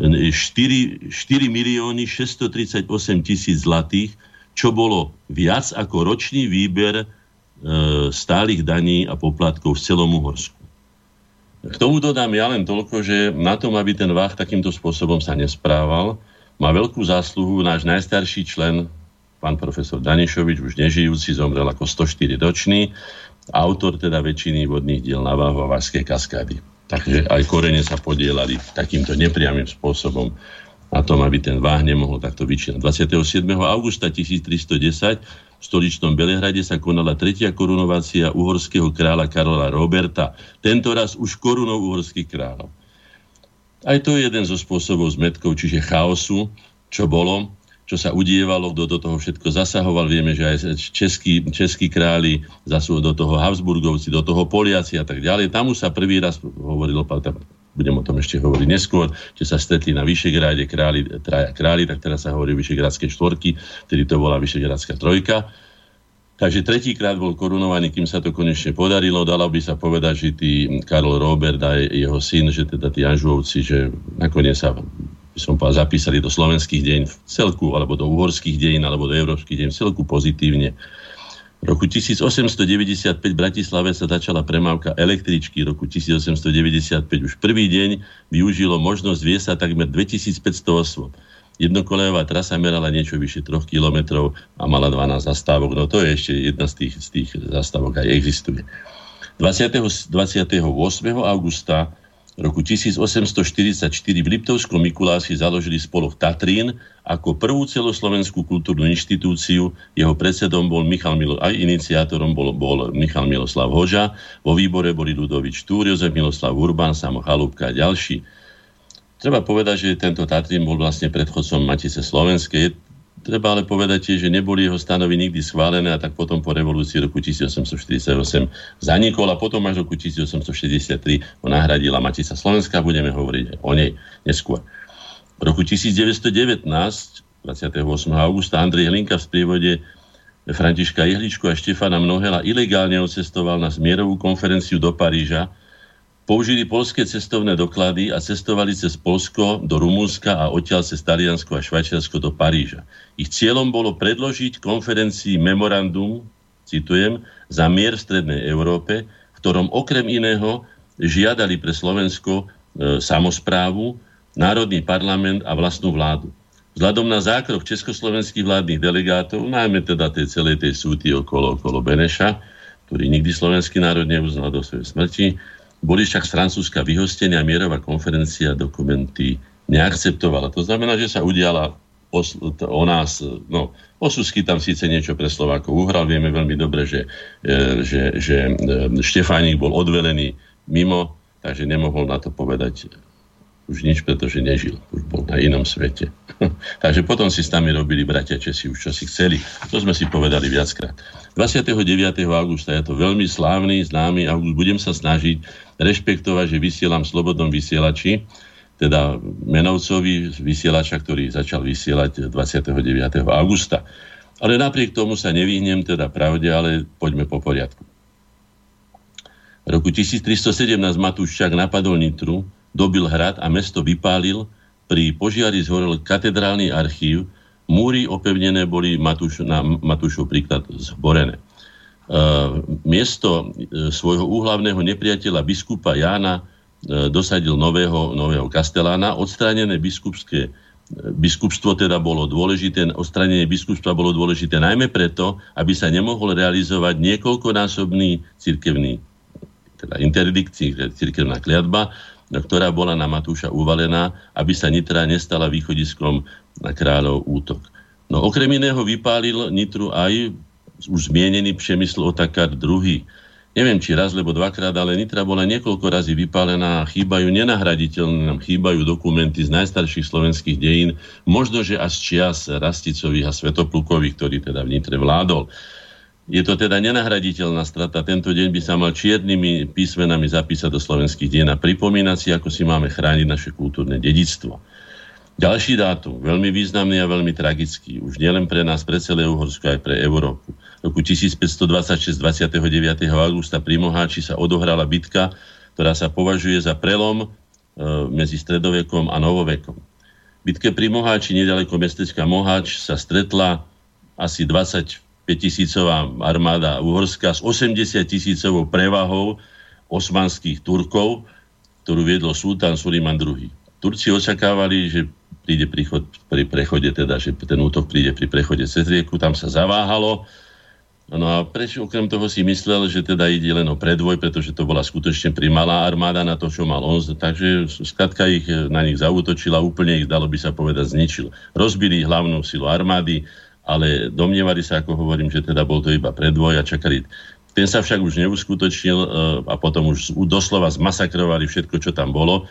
4, 4 milióny 638 tisíc zlatých, čo bolo viac ako ročný výber e, stálych daní a poplatkov v celom Uhorsku. K tomu dodám ja len toľko, že na tom, aby ten váh takýmto spôsobom sa nesprával, má veľkú zásluhu náš najstarší člen pán profesor Danišovič, už nežijúci, zomrel ako 104 ročný, autor teda väčšiny vodných diel na váhu a Vážskej kaskády. Takže aj korene sa podielali takýmto nepriamým spôsobom na tom, aby ten váh nemohol takto vyčínať. 27. augusta 1310 v stoličnom Belehrade sa konala tretia korunovácia uhorského kráľa Karola Roberta. Tento raz už korunou uhorských kráľov. Aj to je jeden zo spôsobov zmetkov, čiže chaosu, čo bolo čo sa udievalo, kto do toho všetko zasahoval. Vieme, že aj českí, českí králi, zasú do toho Habsburgovci, do toho Poliaci a tak ďalej. Tam už sa prvý raz hovorilo, budem o tom ešte hovoriť neskôr, že sa stretli na Vyšegráde králi, traja králi, tak teraz sa hovorí Vyšegrádske štvorky, tedy to bola Vyšegrádska trojka. Takže tretíkrát bol korunovaný, kým sa to konečne podarilo. Dalo by sa povedať, že tí Karol Robert a jeho syn, že teda tí Anžovci, že nakoniec sa by som povedal, zapísali do slovenských dejín v celku, alebo do uhorských dejín, alebo do európskych dejín v celku pozitívne. V roku 1895 v Bratislave sa začala premávka električky. V roku 1895 už prvý deň využilo možnosť viesať takmer 2500 osôb. Jednokolejová trasa merala niečo vyše 3 km a mala 12 zastávok. No to je ešte jedna z tých, z tých zastávok aj existuje. 20. 28. augusta roku 1844 v Liptovskom Mikuláši založili spolok Tatrín ako prvú celoslovenskú kultúrnu inštitúciu. Jeho predsedom bol Michal Milo, aj iniciátorom bol, bol Michal Miloslav Hoža. Vo výbore boli Ludovič Túr, Jozef Miloslav Urban, Samo Chalúbka a ďalší. Treba povedať, že tento Tatrín bol vlastne predchodcom Matice Slovenskej. Treba ale povedať že neboli jeho stanovy nikdy schválené a tak potom po revolúcii roku 1848 zanikol a potom až roku 1863 ho nahradila Matica Slovenska. Budeme hovoriť o nej neskôr. V roku 1919, 28. augusta, Andrej Hlinka v sprievode Františka Jehličku a Štefana Mnohela ilegálne odcestoval na zmierovú konferenciu do Paríža, použili polské cestovné doklady a cestovali cez Polsko do Rumúnska a odtiaľ cez Taliansko a Švajčiarsko do Paríža. Ich cieľom bolo predložiť konferencii memorandum, citujem, za mier v Strednej Európe, v ktorom okrem iného žiadali pre Slovensko e, samozprávu, národný parlament a vlastnú vládu. Vzhľadom na zákrok československých vládnych delegátov, najmä teda tej celej tej súty okolo, okolo Beneša, ktorý nikdy slovenský národ neuznal do svojej smrti, boli však z Francúzska vyhostenia mierová konferencia dokumenty neakceptovala. To znamená, že sa udiala os, o nás, no, Osusky tam síce niečo pre Slovákov uhral, vieme veľmi dobre, že, e, že, že Štefánik bol odvelený mimo, takže nemohol na to povedať už nič, pretože nežil. Už bol na inom svete. [laughs] Takže potom si s nami robili bratia Česi už čo si chceli. To sme si povedali viackrát. 29. augusta je to veľmi slávny, známy august. Budem sa snažiť rešpektovať, že vysielam v Slobodnom vysielači, teda Menovcovi vysielača, ktorý začal vysielať 29. augusta. Ale napriek tomu sa nevyhnem teda pravde, ale poďme po poriadku. V roku 1317 Matúščák napadol Nitru, dobil hrad a mesto vypálil, pri požiari zhorel katedrálny archív, múry opevnené boli Matúš, na Matúšov príklad zborené. E, miesto e, svojho úhlavného nepriateľa biskupa Jána e, dosadil nového, nového kastelána. Odstránené biskupské biskupstvo teda bolo dôležité, odstranenie biskupstva bolo dôležité najmä preto, aby sa nemohol realizovať niekoľkonásobný cirkevný teda interdikcí, cirkevná kliatba, ktorá bola na Matúša uvalená, aby sa Nitra nestala východiskom na kráľov útok. No okrem iného vypálil Nitru aj už zmienený Přemysl Otakar II. Neviem, či raz, lebo dvakrát, ale Nitra bola niekoľko razy vypálená a chýbajú nenahraditeľné, nám chýbajú dokumenty z najstarších slovenských dejín, možno, že až čias Rasticových a Svetoplukových, ktorý teda v Nitre vládol. Je to teda nenahraditeľná strata. Tento deň by sa mal čiernymi písmenami zapísať do slovenských dien a pripomínať si, ako si máme chrániť naše kultúrne dedictvo. Ďalší dátum, veľmi významný a veľmi tragický, už nielen pre nás, pre celé Uhorsko, aj pre Európu. Roku 1526, 29. augusta pri Moháči sa odohrala bitka, ktorá sa považuje za prelom e, medzi stredovekom a novovekom. Bitke pri Moháči, nedaleko mestečka Moháč, sa stretla asi 20 tisícová armáda Uhorska s 80 tisícovou prevahou osmanských Turkov, ktorú viedol sultán Suliman II. Turci očakávali, že príde príchod pri prechode, teda, že ten útok príde pri prechode cez rieku, tam sa zaváhalo. No a prečo okrem toho si myslel, že teda ide len o predvoj, pretože to bola skutočne primalá armáda na to, čo mal on. Takže skratka ich na nich zautočila, úplne ich, dalo by sa povedať, zničil. Rozbili hlavnú silu armády, ale domnievali sa, ako hovorím, že teda bol to iba predvoj a čakali. Ten sa však už neuskutočnil e, a potom už doslova zmasakrovali všetko, čo tam bolo,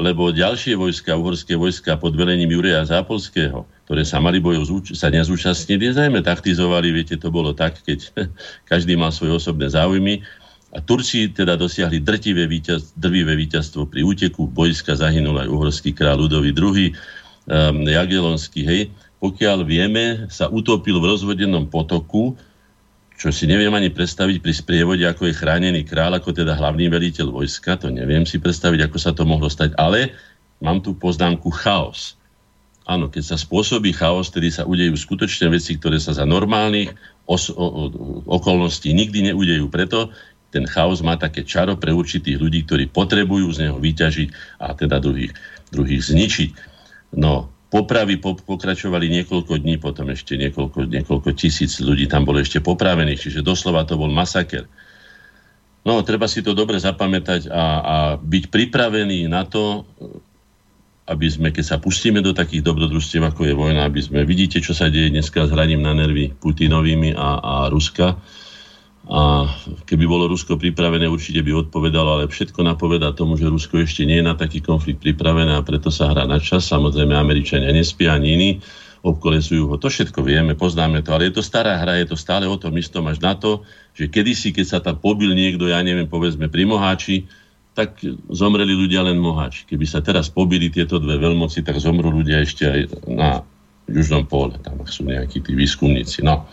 lebo ďalšie vojska, uhorské vojska pod velením Jureja Zápolského, ktoré sa mali bojov sa nezúčastnili, zajme taktizovali, viete, to bolo tak, keď [laughs] každý mal svoje osobné záujmy. A Turci teda dosiahli drtivé víťaz, drvivé víťazstvo pri úteku vojska, zahynul aj uhorský kráľ Ludový II, um, Jagelonský, hej, pokiaľ vieme, sa utopil v rozvodenom potoku, čo si neviem ani predstaviť pri sprievode, ako je chránený král, ako teda hlavný veliteľ vojska, to neviem si predstaviť, ako sa to mohlo stať, ale mám tu poznámku chaos. Áno, keď sa spôsobí chaos, tedy sa udejú skutočné veci, ktoré sa za normálnych os- o- o- okolností nikdy neudejú. Preto ten chaos má také čaro pre určitých ľudí, ktorí potrebujú z neho vyťažiť a teda druhých, druhých zničiť. No, Popravy pokračovali niekoľko dní, potom ešte niekoľko, niekoľko tisíc ľudí tam bolo ešte popravených, čiže doslova to bol masaker. No, treba si to dobre zapamätať a, a byť pripravený na to, aby sme, keď sa pustíme do takých dobrodružstiev, ako je vojna, aby sme, vidíte, čo sa deje dneska s hraním na nervy Putinovými a, a Ruska, a keby bolo Rusko pripravené, určite by odpovedalo, ale všetko napoveda tomu, že Rusko ešte nie je na taký konflikt pripravené a preto sa hrá na čas. Samozrejme, Američania nespia ani iní, obkolesujú ho. To všetko vieme, poznáme to, ale je to stará hra, je to stále o tom istom až na to, že kedysi, keď sa tam pobil niekto, ja neviem, povedzme pri Moháči, tak zomreli ľudia len Moháči. Keby sa teraz pobili tieto dve veľmoci, tak zomrú ľudia ešte aj na južnom pole. Tam sú nejakí tí výskumníci. No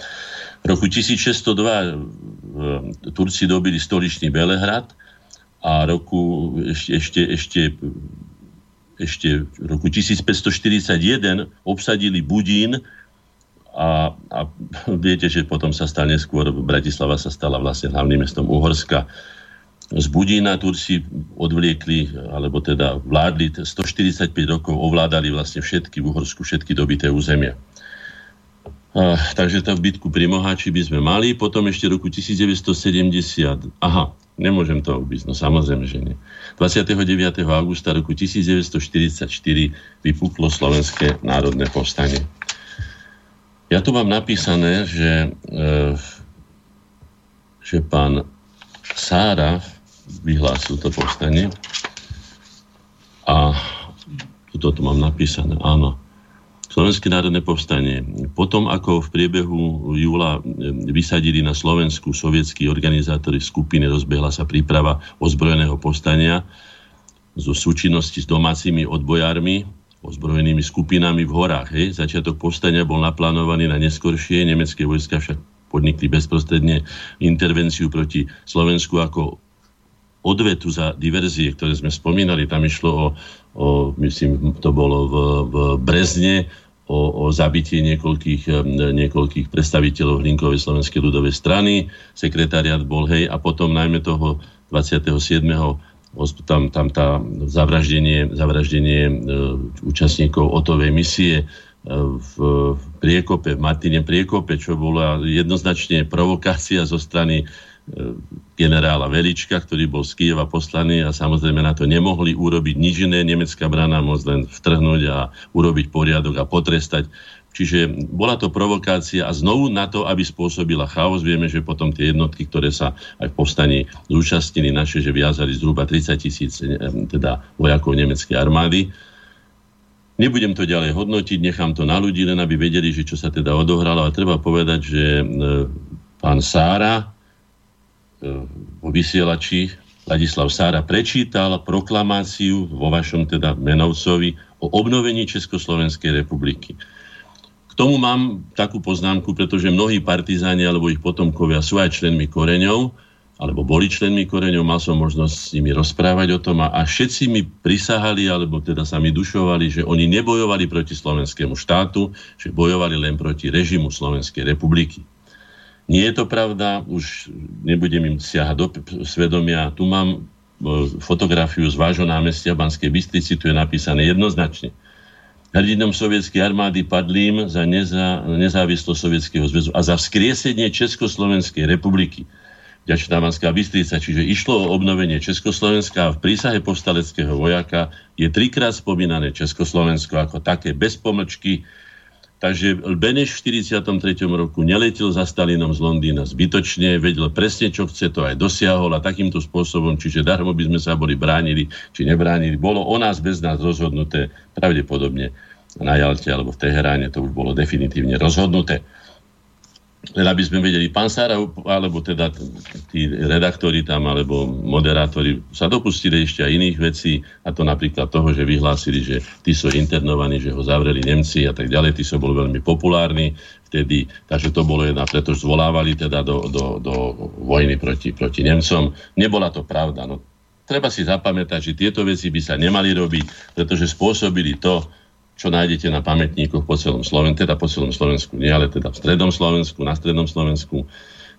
roku 1602 e, Turci dobili stoličný Belehrad a roku ešte, ešte, ešte, ešte roku 1541 obsadili Budín a, a [laughs] viete, že potom sa stal neskôr, Bratislava sa stala vlastne hlavným mestom Uhorska. Z Budína Turci odvliekli, alebo teda vládli 145 rokov, ovládali vlastne všetky v Uhorsku, všetky dobité územia. Uh, takže tá bitku pri Moháči by sme mali. Potom ešte roku 1970, aha, Nemôžem to obísť, no samozrejme, že nie. 29. augusta roku 1944 vypuklo Slovenské národné povstanie. Ja tu mám napísané, že, e, že pán Sára vyhlásil to povstanie a toto tu mám napísané, áno. Slovenské národné povstanie. Potom, ako v priebehu júla e, vysadili na Slovensku sovietskí organizátori skupiny, rozbehla sa príprava ozbrojeného povstania zo súčinnosti s domácimi odbojármi, ozbrojenými skupinami v horách. Hej. Začiatok povstania bol naplánovaný na neskoršie. Nemecké vojska však podnikli bezprostredne intervenciu proti Slovensku ako odvetu za diverzie, ktoré sme spomínali. Tam išlo o, o myslím, to bolo v, v Brezne, o, o zabitie niekoľkých, niekoľkých predstaviteľov Hlinkovej slovenskej ľudovej strany. Sekretariat bol, hej, a potom najmä toho 27 tam, tam tá zavraždenie, zavraždenie účastníkov otovej misie v Priekope, v Martine Priekope, čo bola jednoznačne provokácia zo strany generála Velička, ktorý bol z Kieva poslaný a samozrejme na to nemohli urobiť nič iné. Nemecká brana môcť len vtrhnúť a urobiť poriadok a potrestať Čiže bola to provokácia a znovu na to, aby spôsobila chaos. Vieme, že potom tie jednotky, ktoré sa aj v povstaní zúčastnili naše, že viazali zhruba 30 tisíc eh, teda vojakov nemeckej armády. Nebudem to ďalej hodnotiť, nechám to na ľudí, len aby vedeli, že čo sa teda odohralo. A treba povedať, že eh, pán Sára vo vysielači Ladislav Sára prečítal proklamáciu vo vašom teda Menovcovi o obnovení Československej republiky tomu mám takú poznámku, pretože mnohí partizáni alebo ich potomkovia sú aj členmi koreňov, alebo boli členmi koreňov, mal som možnosť s nimi rozprávať o tom a, a všetci mi prisahali, alebo teda sa mi dušovali, že oni nebojovali proti slovenskému štátu, že bojovali len proti režimu Slovenskej republiky. Nie je to pravda, už nebudem im siahať do svedomia. Tu mám e, fotografiu z vášho námestia v Banskej Bystrici, tu je napísané jednoznačne – hrdinom sovietskej armády padlým za neza, nezávislosť Sovietskeho zväzu a za vzkriesenie Československej republiky. Ďačná Banská Bystrica, čiže išlo o obnovenie Československa a v prísahe povstaleckého vojaka je trikrát spomínané Československo ako také bez pomlčky, Takže Beneš v 43. roku neletel za Stalinom z Londýna zbytočne, vedel presne, čo chce, to aj dosiahol a takýmto spôsobom, čiže darmo by sme sa boli bránili, či nebránili. Bolo o nás bez nás rozhodnuté pravdepodobne na Jalte alebo v Teheráne, to už bolo definitívne rozhodnuté len aby sme vedeli, pán Sára, alebo teda tí redaktori tam, alebo moderátori sa dopustili ešte aj iných vecí, a to napríklad toho, že vyhlásili, že tí sú internovaní, že ho zavreli Nemci a tak ďalej, tí sú boli veľmi populárni vtedy, takže to bolo jedna, pretože zvolávali teda do, do, do vojny proti, proti Nemcom. Nebola to pravda. No, treba si zapamätať, že tieto veci by sa nemali robiť, pretože spôsobili to, čo nájdete na pamätníkoch po celom Slovensku, teda po celom Slovensku, nie, ale teda v strednom Slovensku, na strednom Slovensku.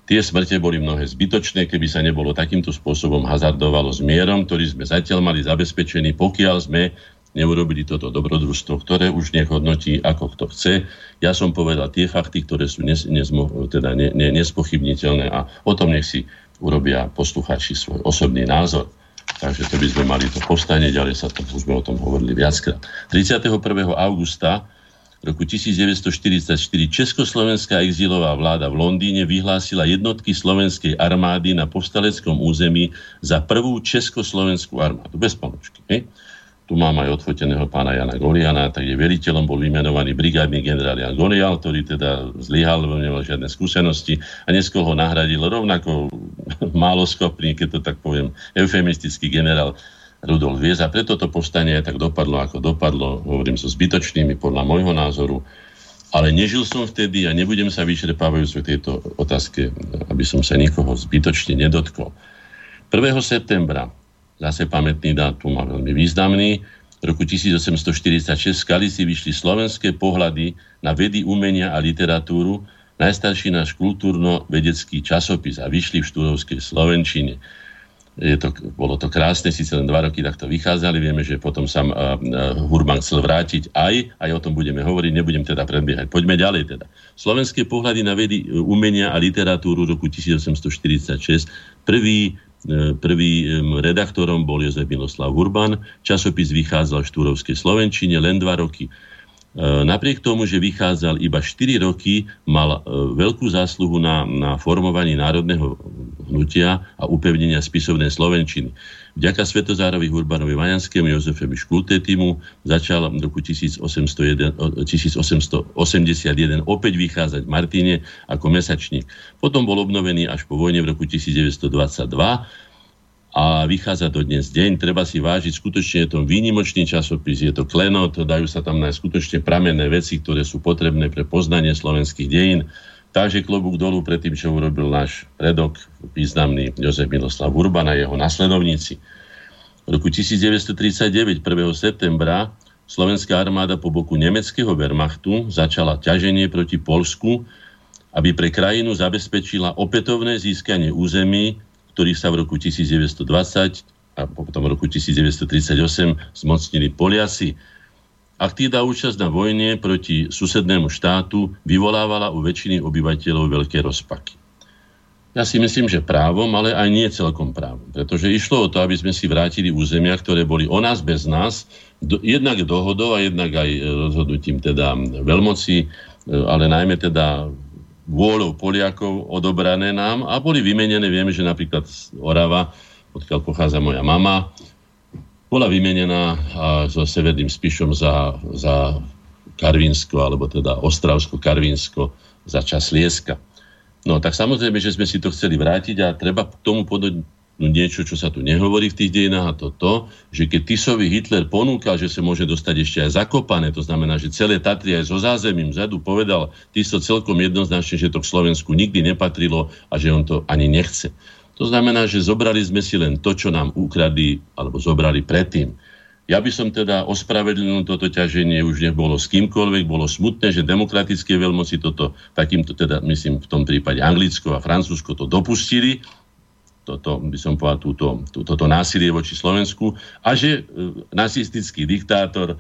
Tie smrte boli mnohé zbytočné, keby sa nebolo takýmto spôsobom hazardovalo s mierom, ktorý sme zatiaľ mali zabezpečený, pokiaľ sme neurobili toto dobrodružstvo, ktoré už nech ako kto chce. Ja som povedal tie fakty, ktoré sú nes, nesmo, teda ne, ne, nespochybniteľné a o tom nech si urobia poslucháči svoj osobný názor. Takže to by sme mali to povstanie, ďalej sa to, už sme o tom hovorili viackrát. 31. augusta roku 1944 Československá exilová vláda v Londýne vyhlásila jednotky slovenskej armády na povstaleckom území za prvú československú armádu. Bez pomočky. Ne? Tu mám aj odfoteného pána Jana Goliana, tak je veliteľom bol vymenovaný brigádny generál Jan Golial, ktorý teda zlyhal, lebo nemal žiadne skúsenosti a neskôr ho nahradil rovnako [laughs] málo schopný, keď to tak poviem, eufemistický generál Rudolf Viez. Preto to povstanie tak dopadlo, ako dopadlo, hovorím so zbytočnými podľa môjho názoru. Ale nežil som vtedy a nebudem sa vyčerpávajúc v tejto otázke, aby som sa nikoho zbytočne nedotkol. 1. septembra zase pamätný dátum a veľmi významný. V roku 1846 v Skalici vyšli slovenské pohľady na vedy, umenia a literatúru, najstarší náš kultúrno-vedecký časopis a vyšli v štúrovskej Slovenčine. Je to, bolo to krásne, síce len dva roky takto vychádzali, vieme, že potom sa uh, Hurban chcel vrátiť aj, aj o tom budeme hovoriť, nebudem teda predbiehať. Poďme ďalej teda. Slovenské pohľady na vedy, umenia a literatúru roku 1846, prvý prvý redaktorom bol Jozef Miloslav Urban. Časopis vychádzal v štúrovskej Slovenčine len dva roky. Napriek tomu, že vychádzal iba 4 roky, mal veľkú zásluhu na, na formovaní národného hnutia a upevnenia spisovnej Slovenčiny. Vďaka Svetozárovi Urbanovi Vajanskému Jozefovi Škultetimu začal v roku 1801, 1881 opäť vychádzať Martine ako mesačník. Potom bol obnovený až po vojne v roku 1922 a vychádza do dnes deň. Treba si vážiť, skutočne je to výnimočný časopis, je to klenot, dajú sa tam nájsť skutočne pramenné veci, ktoré sú potrebné pre poznanie slovenských dejín. Takže klobúk dolu pred tým, čo urobil náš predok, významný Jozef Miloslav Urban a jeho nasledovníci. V roku 1939, 1. septembra, slovenská armáda po boku nemeckého Wehrmachtu začala ťaženie proti Polsku, aby pre krajinu zabezpečila opätovné získanie území, ktorých sa v roku 1920 a potom v roku 1938 zmocnili Poliasi. Aktívna účasť na vojne proti susednému štátu vyvolávala u väčšiny obyvateľov veľké rozpaky. Ja si myslím, že právom, ale aj nie celkom právom. Pretože išlo o to, aby sme si vrátili územia, ktoré boli o nás bez nás, do, jednak dohodou a jednak aj e, rozhodnutím teda veľmoci, e, ale najmä teda vôľou Poliakov odobrané nám a boli vymenené, vieme, že napríklad Orava, odkiaľ pochádza moja mama, bola vymenená so Severným Spišom za, za Karvinsko, alebo teda Ostravsko-Karvinsko za čas Lieska. No tak samozrejme, že sme si to chceli vrátiť a treba k tomu niečo, čo sa tu nehovorí v tých dejinách a to to, že keď Tisovi Hitler ponúkal, že sa môže dostať ešte aj zakopané, to znamená, že celé Tatry aj so zázemím vzadu povedal Tiso celkom jednoznačne, že to k Slovensku nikdy nepatrilo a že on to ani nechce. To znamená, že zobrali sme si len to, čo nám ukradli alebo zobrali predtým. Ja by som teda ospravedlnil toto ťaženie, už nebolo s kýmkoľvek, bolo smutné, že demokratické veľmoci toto, takýmto teda, myslím, v tom prípade Anglicko a Francúzsko to dopustili, toto, by som povedal, túto, tú, toto násilie voči Slovensku a že e, nacistický diktátor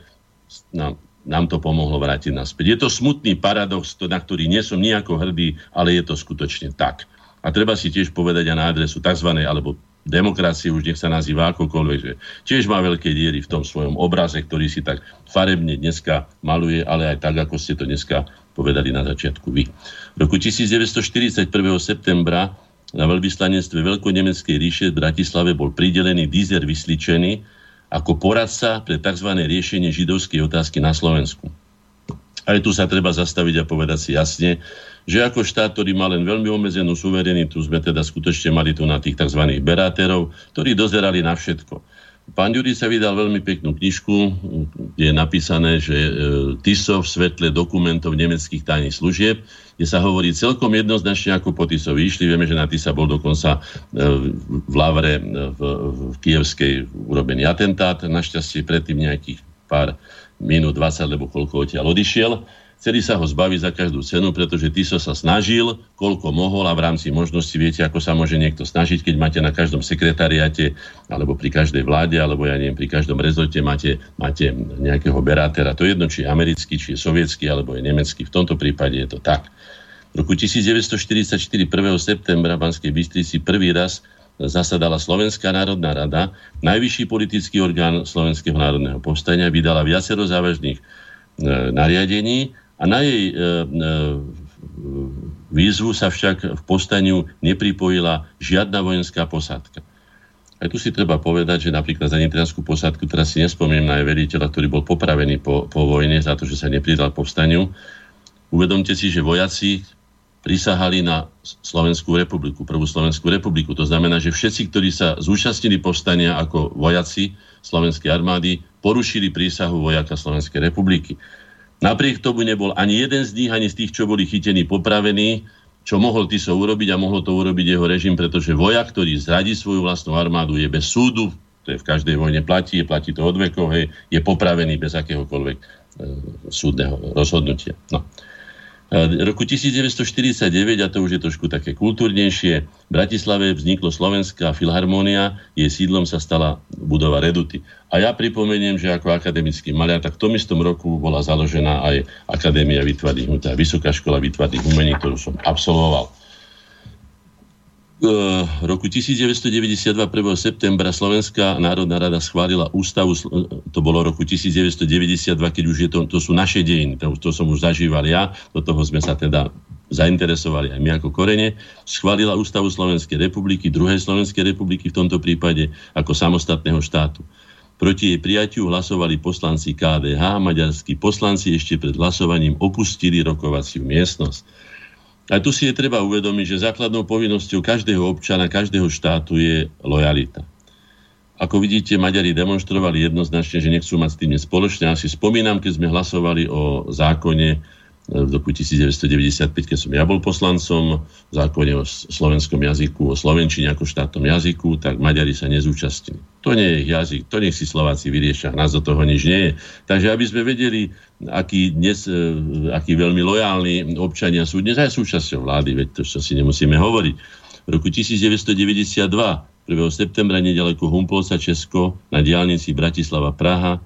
nám, nám to pomohlo vrátiť naspäť. Je to smutný paradox, na ktorý nie som nejako hrdý, ale je to skutočne tak. A treba si tiež povedať aj na adresu tzv. alebo demokracie, už nech sa nazýva akokoľvek, že tiež má veľké diery v tom svojom obraze, ktorý si tak farebne dneska maluje, ale aj tak, ako ste to dneska povedali na začiatku vy. V roku 1941. septembra na veľvyslanectve Veľkonemeckej ríše v Bratislave bol pridelený Dízer Vysličený ako poradca pre tzv. riešenie židovskej otázky na Slovensku. Aj tu sa treba zastaviť a povedať si jasne, že ako štát, ktorý má len veľmi obmedzenú suverenitu, sme teda skutočne mali tu na tých tzv. beráterov, ktorí dozerali na všetko. Pán Ďuri sa vydal veľmi peknú knižku, kde je napísané, že e, Tiso v svetle dokumentov nemeckých tajných služieb, kde sa hovorí celkom jednoznačne, ako po Tisovi išli. Vieme, že na Tisa bol dokonca e, v Lavre e, v, v Kievskej urobený atentát. Našťastie predtým nejakých pár minút 20, lebo koľko odtiaľ odišiel. Chceli sa ho zbaviť za každú cenu, pretože Tiso sa snažil, koľko mohol a v rámci možnosti viete, ako sa môže niekto snažiť, keď máte na každom sekretariate, alebo pri každej vláde, alebo ja neviem, pri každom rezorte máte, máte nejakého berátera. To je jedno, či je americký, či je sovietský, alebo je nemecký. V tomto prípade je to tak. V roku 1944, 1. septembra v Banskej Bystrici prvý raz zasadala Slovenská národná rada, najvyšší politický orgán Slovenského národného povstania, vydala viacero závažných e, nariadení a na jej e, e, výzvu sa však v povstaniu nepripojila žiadna vojenská posádka. Aj tu si treba povedať, že napríklad za nitrianskú posádku, teraz si nespomínam na veliteľa, ktorý bol popravený po, po vojne za to, že sa nepridal povstaniu. Uvedomte si, že vojaci prisahali na Slovenskú republiku, prvú Slovenskú republiku. To znamená, že všetci, ktorí sa zúčastnili povstania ako vojaci Slovenskej armády, porušili prísahu vojaka Slovenskej republiky. Napriek tomu nebol ani jeden z nich, ani z tých, čo boli chytení, popravení, čo mohol Tiso urobiť a mohol to urobiť jeho režim, pretože vojak, ktorý zradí svoju vlastnú armádu, je bez súdu, to je v každej vojne platí, platí to od vekov, je popravený bez akéhokoľvek e, súdneho rozhodnutia. No. V roku 1949, a to už je trošku také kultúrnejšie, v Bratislave vzniklo Slovenská filharmónia, jej sídlom sa stala budova Reduty. A ja pripomeniem, že ako akademický maliar, tak v tom istom roku bola založená aj Akadémia výtvarných umení, Vysoká škola výtvarných umení, ktorú som absolvoval. Roku 1992, 1. septembra, Slovenská národná rada schválila ústavu, to bolo roku 1992, keď už je to, to sú naše dejiny, to, to som už zažíval ja, do toho sme sa teda zainteresovali aj my ako korene, schválila ústavu Slovenskej republiky, druhej Slovenskej republiky v tomto prípade ako samostatného štátu. Proti jej prijatiu hlasovali poslanci KDH maďarskí poslanci ešte pred hlasovaním opustili rokovaciu miestnosť. A tu si je treba uvedomiť, že základnou povinnosťou každého občana, každého štátu je lojalita. Ako vidíte, Maďari demonstrovali jednoznačne, že nechcú mať s tým spoločne. Ja si spomínam, keď sme hlasovali o zákone v roku 1995, keď som ja bol poslancom v zákone o slovenskom jazyku, o slovenčine ako štátnom jazyku, tak Maďari sa nezúčastnili. To nie je ich jazyk, to nech si Slováci vyriešia, nás do toho nič nie je. Takže aby sme vedeli, aký, dnes, e, aký veľmi lojálni občania sú dnes aj súčasťou vlády, veď to čo si nemusíme hovoriť. V roku 1992, 1. septembra, nedaleko Humpolca, Česko, na diálnici Bratislava-Praha,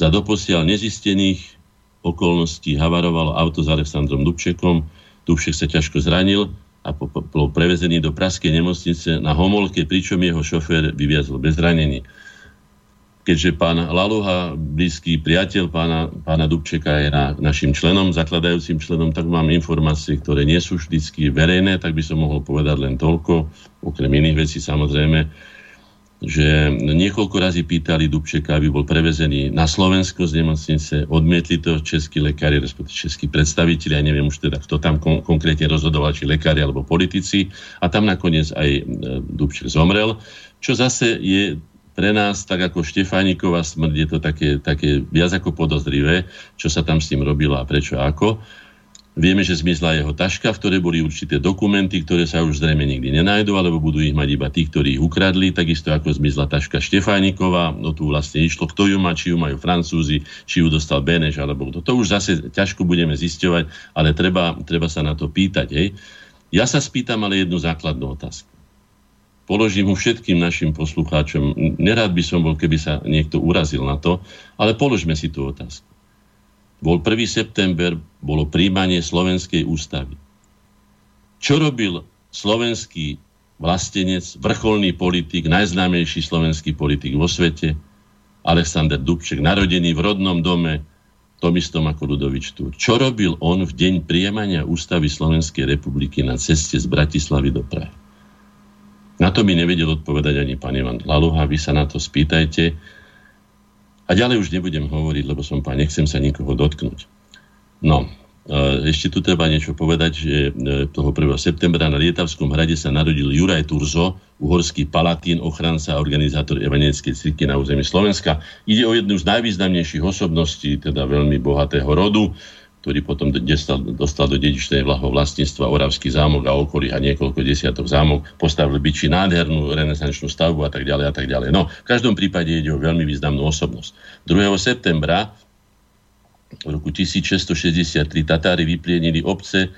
za doposiaľ nezistených okolností havarovalo auto s Alexandrom Dubčekom. Dubček sa ťažko zranil a bol prevezený do Praskej nemocnice na Homolke, pričom jeho šofér vyviazol bez zranení. Keďže pán Laluha, blízky priateľ pána, pána Dubčeka je na, našim členom, zakladajúcim členom, tak mám informácie, ktoré nie sú vždy verejné, tak by som mohol povedať len toľko, okrem iných vecí samozrejme, že niekoľko razy pýtali Dubčeka, aby bol prevezený na Slovensko z nemocnice, odmietli to českí lekári, respektíve českí predstaviteľi, ja neviem už teda, kto tam kon- konkrétne rozhodoval, či lekári alebo politici, a tam nakoniec aj e, Dubček zomrel, čo zase je pre nás, tak ako Štefániková smrť, je to také, také viac ako podozrivé, čo sa tam s tým robilo a prečo a ako. Vieme, že zmizla jeho taška, v ktorej boli určité dokumenty, ktoré sa už zrejme nikdy nenajdu, alebo budú ich mať iba tí, ktorí ich ukradli, takisto ako zmizla taška Štefánikova, no tu vlastne išlo, kto ju má, či ju majú Francúzi, či ju dostal Beneš, alebo to. To už zase ťažko budeme zisťovať, ale treba, treba sa na to pýtať. Hej. Ja sa spýtam ale jednu základnú otázku. Položím mu všetkým našim poslucháčom. Nerád by som bol, keby sa niekto urazil na to, ale položme si tú otázku bol 1. september, bolo príjmanie Slovenskej ústavy. Čo robil slovenský vlastenec, vrcholný politik, najznámejší slovenský politik vo svete, Alexander Dubček, narodený v rodnom dome, tom istom ako Ludovič Túr. Čo robil on v deň príjmania ústavy Slovenskej republiky na ceste z Bratislavy do Prahy? Na to mi nevedel odpovedať ani pán Ivan Laluha, vy sa na to spýtajte a ďalej už nebudem hovoriť, lebo som pán, nechcem sa nikoho dotknúť. No, e, ešte tu treba niečo povedať, že e, toho 1. septembra na Lietavskom hrade sa narodil Juraj Turzo, uhorský palatín, ochranca a organizátor evangelickej cirky na území Slovenska. Ide o jednu z najvýznamnejších osobností, teda veľmi bohatého rodu ktorý potom dostal, dostal do dedičnej vlastníctva Oravský zámok a okolí a niekoľko desiatok zámok, postavil byči nádhernú renesančnú stavbu a tak ďalej a tak ďalej. No, v každom prípade ide o veľmi významnú osobnosť. 2. septembra v roku 1663 Tatári vyplienili obce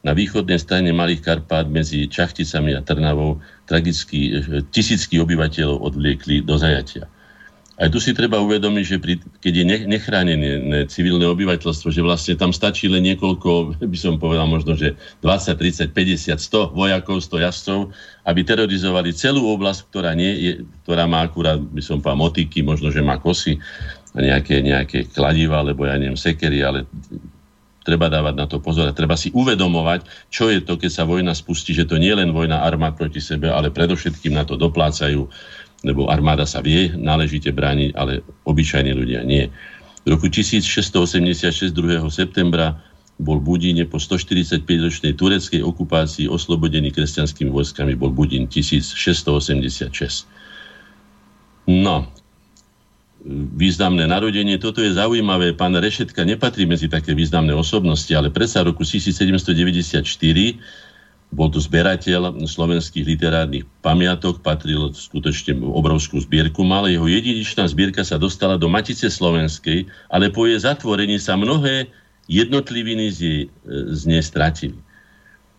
na východnej strane Malých Karpát medzi Čachticami a Trnavou tragicky eh, tisícky obyvateľov odvliekli do zajatia. Aj tu si treba uvedomiť, že pri, keď je nechránené civilné obyvateľstvo, že vlastne tam stačí len niekoľko, [laughs] by som povedal možno, že 20, 30, 50, 100 vojakov, 100 jazdcov, aby terorizovali celú oblasť, ktorá, nie je, ktorá má akurát, by som povedal, motiky, možno, že má kosy, nejaké, nejaké kladiva, alebo ja neviem, sekery, ale treba dávať na to pozor a treba si uvedomovať, čo je to, keď sa vojna spustí, že to nie je len vojna armád proti sebe, ale predovšetkým na to doplácajú lebo armáda sa vie náležite brániť, ale obyčajní ľudia nie. V roku 1686 2. septembra bol Budíne po 145-ročnej tureckej okupácii oslobodený kresťanskými vojskami, bol Budín 1686. No, významné narodenie. Toto je zaujímavé. Pán Rešetka nepatrí medzi také významné osobnosti, ale predsa v roku 1794 bol to zberateľ slovenských literárnych pamiatok, patril skutočne obrovskú zbierku, mal jeho jedinečná zbierka sa dostala do Matice Slovenskej, ale po jej zatvorení sa mnohé jednotliviny z, jej, z nej stratili.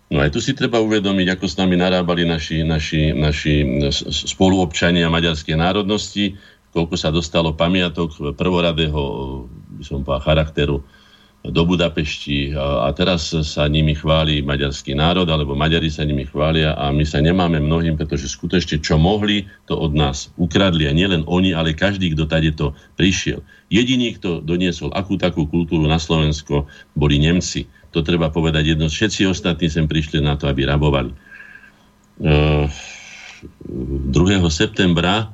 No aj tu si treba uvedomiť, ako s nami narábali naši, naši, naši spoluobčania maďarskej národnosti, koľko sa dostalo pamiatok prvoradého som povedal, charakteru do Budapešti a, teraz sa nimi chváli maďarský národ, alebo Maďari sa nimi chvália a my sa nemáme mnohým, pretože skutočne čo mohli, to od nás ukradli a nielen oni, ale každý, kto tady to prišiel. Jediný, kto doniesol akú takú kultúru na Slovensko, boli Nemci. To treba povedať jedno. Všetci ostatní sem prišli na to, aby rabovali. E, 2. septembra e,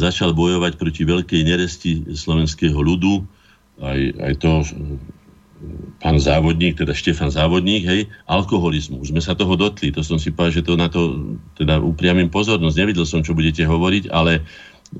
začal bojovať proti veľkej neresti slovenského ľudu aj, aj to pán závodník, teda Štefan Závodník, hej, alkoholizmu. Už sme sa toho dotli, to som si povedal, že to na to teda upriamím pozornosť. Nevidel som, čo budete hovoriť, ale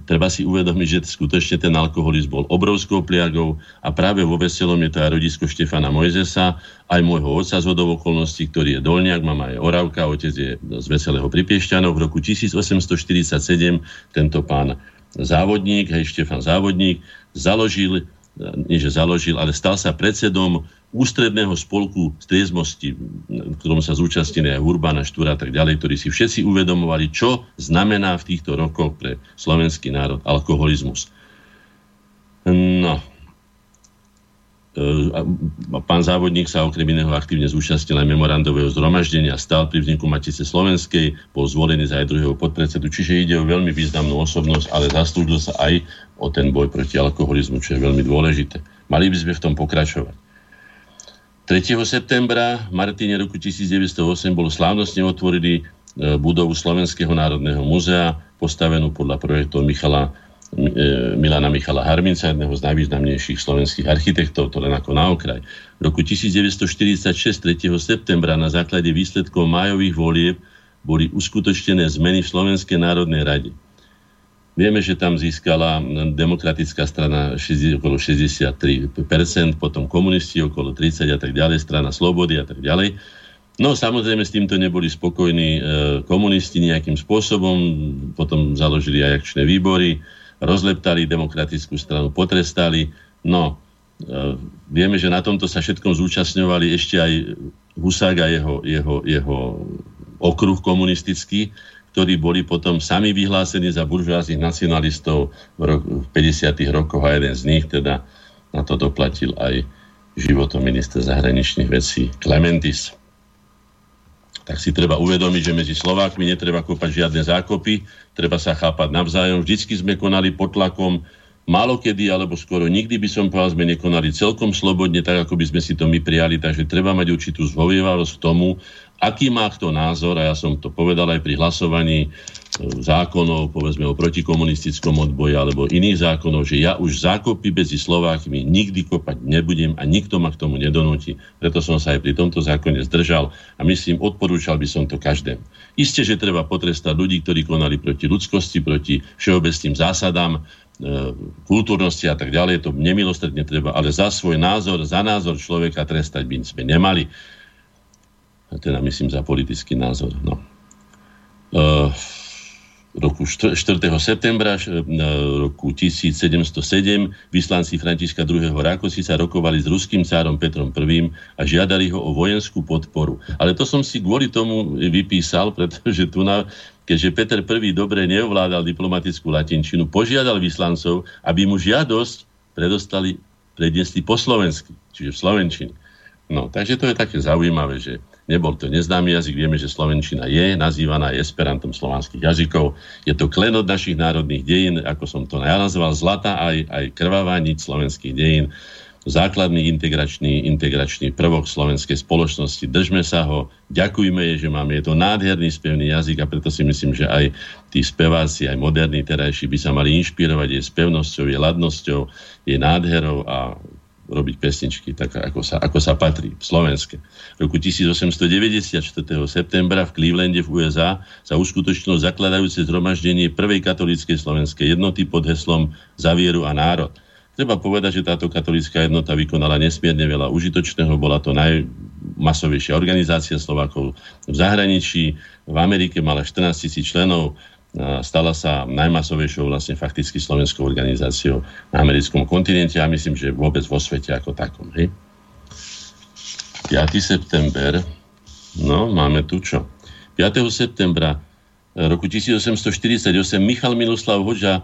treba si uvedomiť, že skutočne ten alkoholizm bol obrovskou pliagou a práve vo Veselom je to aj rodisko Štefana Mojzesa, aj môjho otca z okolností, ktorý je dolniak, mama je Oravka, otec je z Veselého pri Piešťanov. V roku 1847 tento pán závodník, hej, Štefan Závodník, založil nie že založil, ale stal sa predsedom ústredného spolku striezmosti, v ktorom sa zúčastnili aj Urbana, Štúra a tak ďalej, ktorí si všetci uvedomovali, čo znamená v týchto rokoch pre slovenský národ alkoholizmus. No, pán závodník sa okrem iného aktívne zúčastnil aj memorandového zhromaždenia, stal pri vzniku Matice Slovenskej, bol zvolený za aj druhého podpredsedu, čiže ide o veľmi významnú osobnosť, ale zaslúžil sa aj o ten boj proti alkoholizmu, čo je veľmi dôležité. Mali by sme v tom pokračovať. 3. septembra v Martine roku 1908 bol slávnostne otvorený e, budovu Slovenského národného muzea, postavenú podľa projektov Michala E, Milana Michala Harminca, jedného z najvýznamnejších slovenských architektov, to len ako na okraj. V roku 1946, 3. septembra, na základe výsledkov májových volieb boli uskutočnené zmeny v Slovenskej národnej rade. Vieme, že tam získala demokratická strana okolo 63%, potom komunisti okolo 30 a tak ďalej, strana slobody a tak ďalej. No samozrejme s týmto neboli spokojní e, komunisti nejakým spôsobom, potom založili aj akčné výbory, rozleptali demokratickú stranu, potrestali. No, e, vieme, že na tomto sa všetkom zúčastňovali ešte aj Husák a jeho, jeho, jeho okruh komunistický, ktorí boli potom sami vyhlásení za buržoáznych nacionalistov v, roku, v 50. rokoch a jeden z nich teda na to doplatil aj životom minister zahraničných vecí Clementis tak si treba uvedomiť, že medzi Slovákmi netreba kopať žiadne zákopy, treba sa chápať navzájom. Vždycky sme konali pod tlakom, málo kedy, alebo skoro nikdy by som povedal, sme nekonali celkom slobodne, tak ako by sme si to my prijali, takže treba mať určitú zhovievavosť k tomu, aký má kto názor, a ja som to povedal aj pri hlasovaní zákonov, povedzme o protikomunistickom odboji alebo iných zákonov, že ja už zákopy medzi Slovákmi nikdy kopať nebudem a nikto ma k tomu nedonúti. Preto som sa aj pri tomto zákone zdržal a myslím, odporúčal by som to každému. Isté, že treba potrestať ľudí, ktorí konali proti ľudskosti, proti všeobecným zásadám, e, kultúrnosti a tak ďalej, to nemilostredne treba, ale za svoj názor, za názor človeka trestať by sme nemali teda myslím za politický názor. No. Uh, roku 4. septembra roku 1707 vyslanci Františka II. Rákosi sa rokovali s ruským cárom Petrom I. a žiadali ho o vojenskú podporu. Ale to som si kvôli tomu vypísal, [laughs] pretože tu na, keďže Peter I. dobre neovládal diplomatickú latinčinu, požiadal vyslancov, aby mu žiadosť predostali, predniesli po slovensky, čiže v slovenčine. No, takže to je také zaujímavé, že Nebol to neznámy jazyk, vieme, že Slovenčina je nazývaná esperantom slovanských jazykov. Je to klenot našich národných dejín, ako som to nazval, zlata aj, aj krvavá niť slovenských dejín, základný integračný, integračný prvok slovenskej spoločnosti. Držme sa ho, ďakujme je, že máme. Je to nádherný spevný jazyk a preto si myslím, že aj tí speváci, aj moderní terajší by sa mali inšpirovať jej spevnosťou, jej ladnosťou, jej nádherou a robiť pesničky, tak ako sa, ako sa patrí, slovenské. V roku 1894. septembra v Clevelande v USA sa uskutočnilo zakladajúce zhromaždenie prvej katolíckej slovenskej jednoty pod heslom Za vieru a národ. Treba povedať, že táto katolická jednota vykonala nesmierne veľa užitočného. Bola to najmasovejšia organizácia Slovákov v zahraničí. V Amerike mala 14 tisíc členov, stala sa najmasovejšou vlastne fakticky slovenskou organizáciou na americkom kontinente a myslím, že vôbec vo svete ako takom. Hej? 5. september, no máme tu čo? 5. septembra e, roku 1848 Michal Miloslav Hoďa e,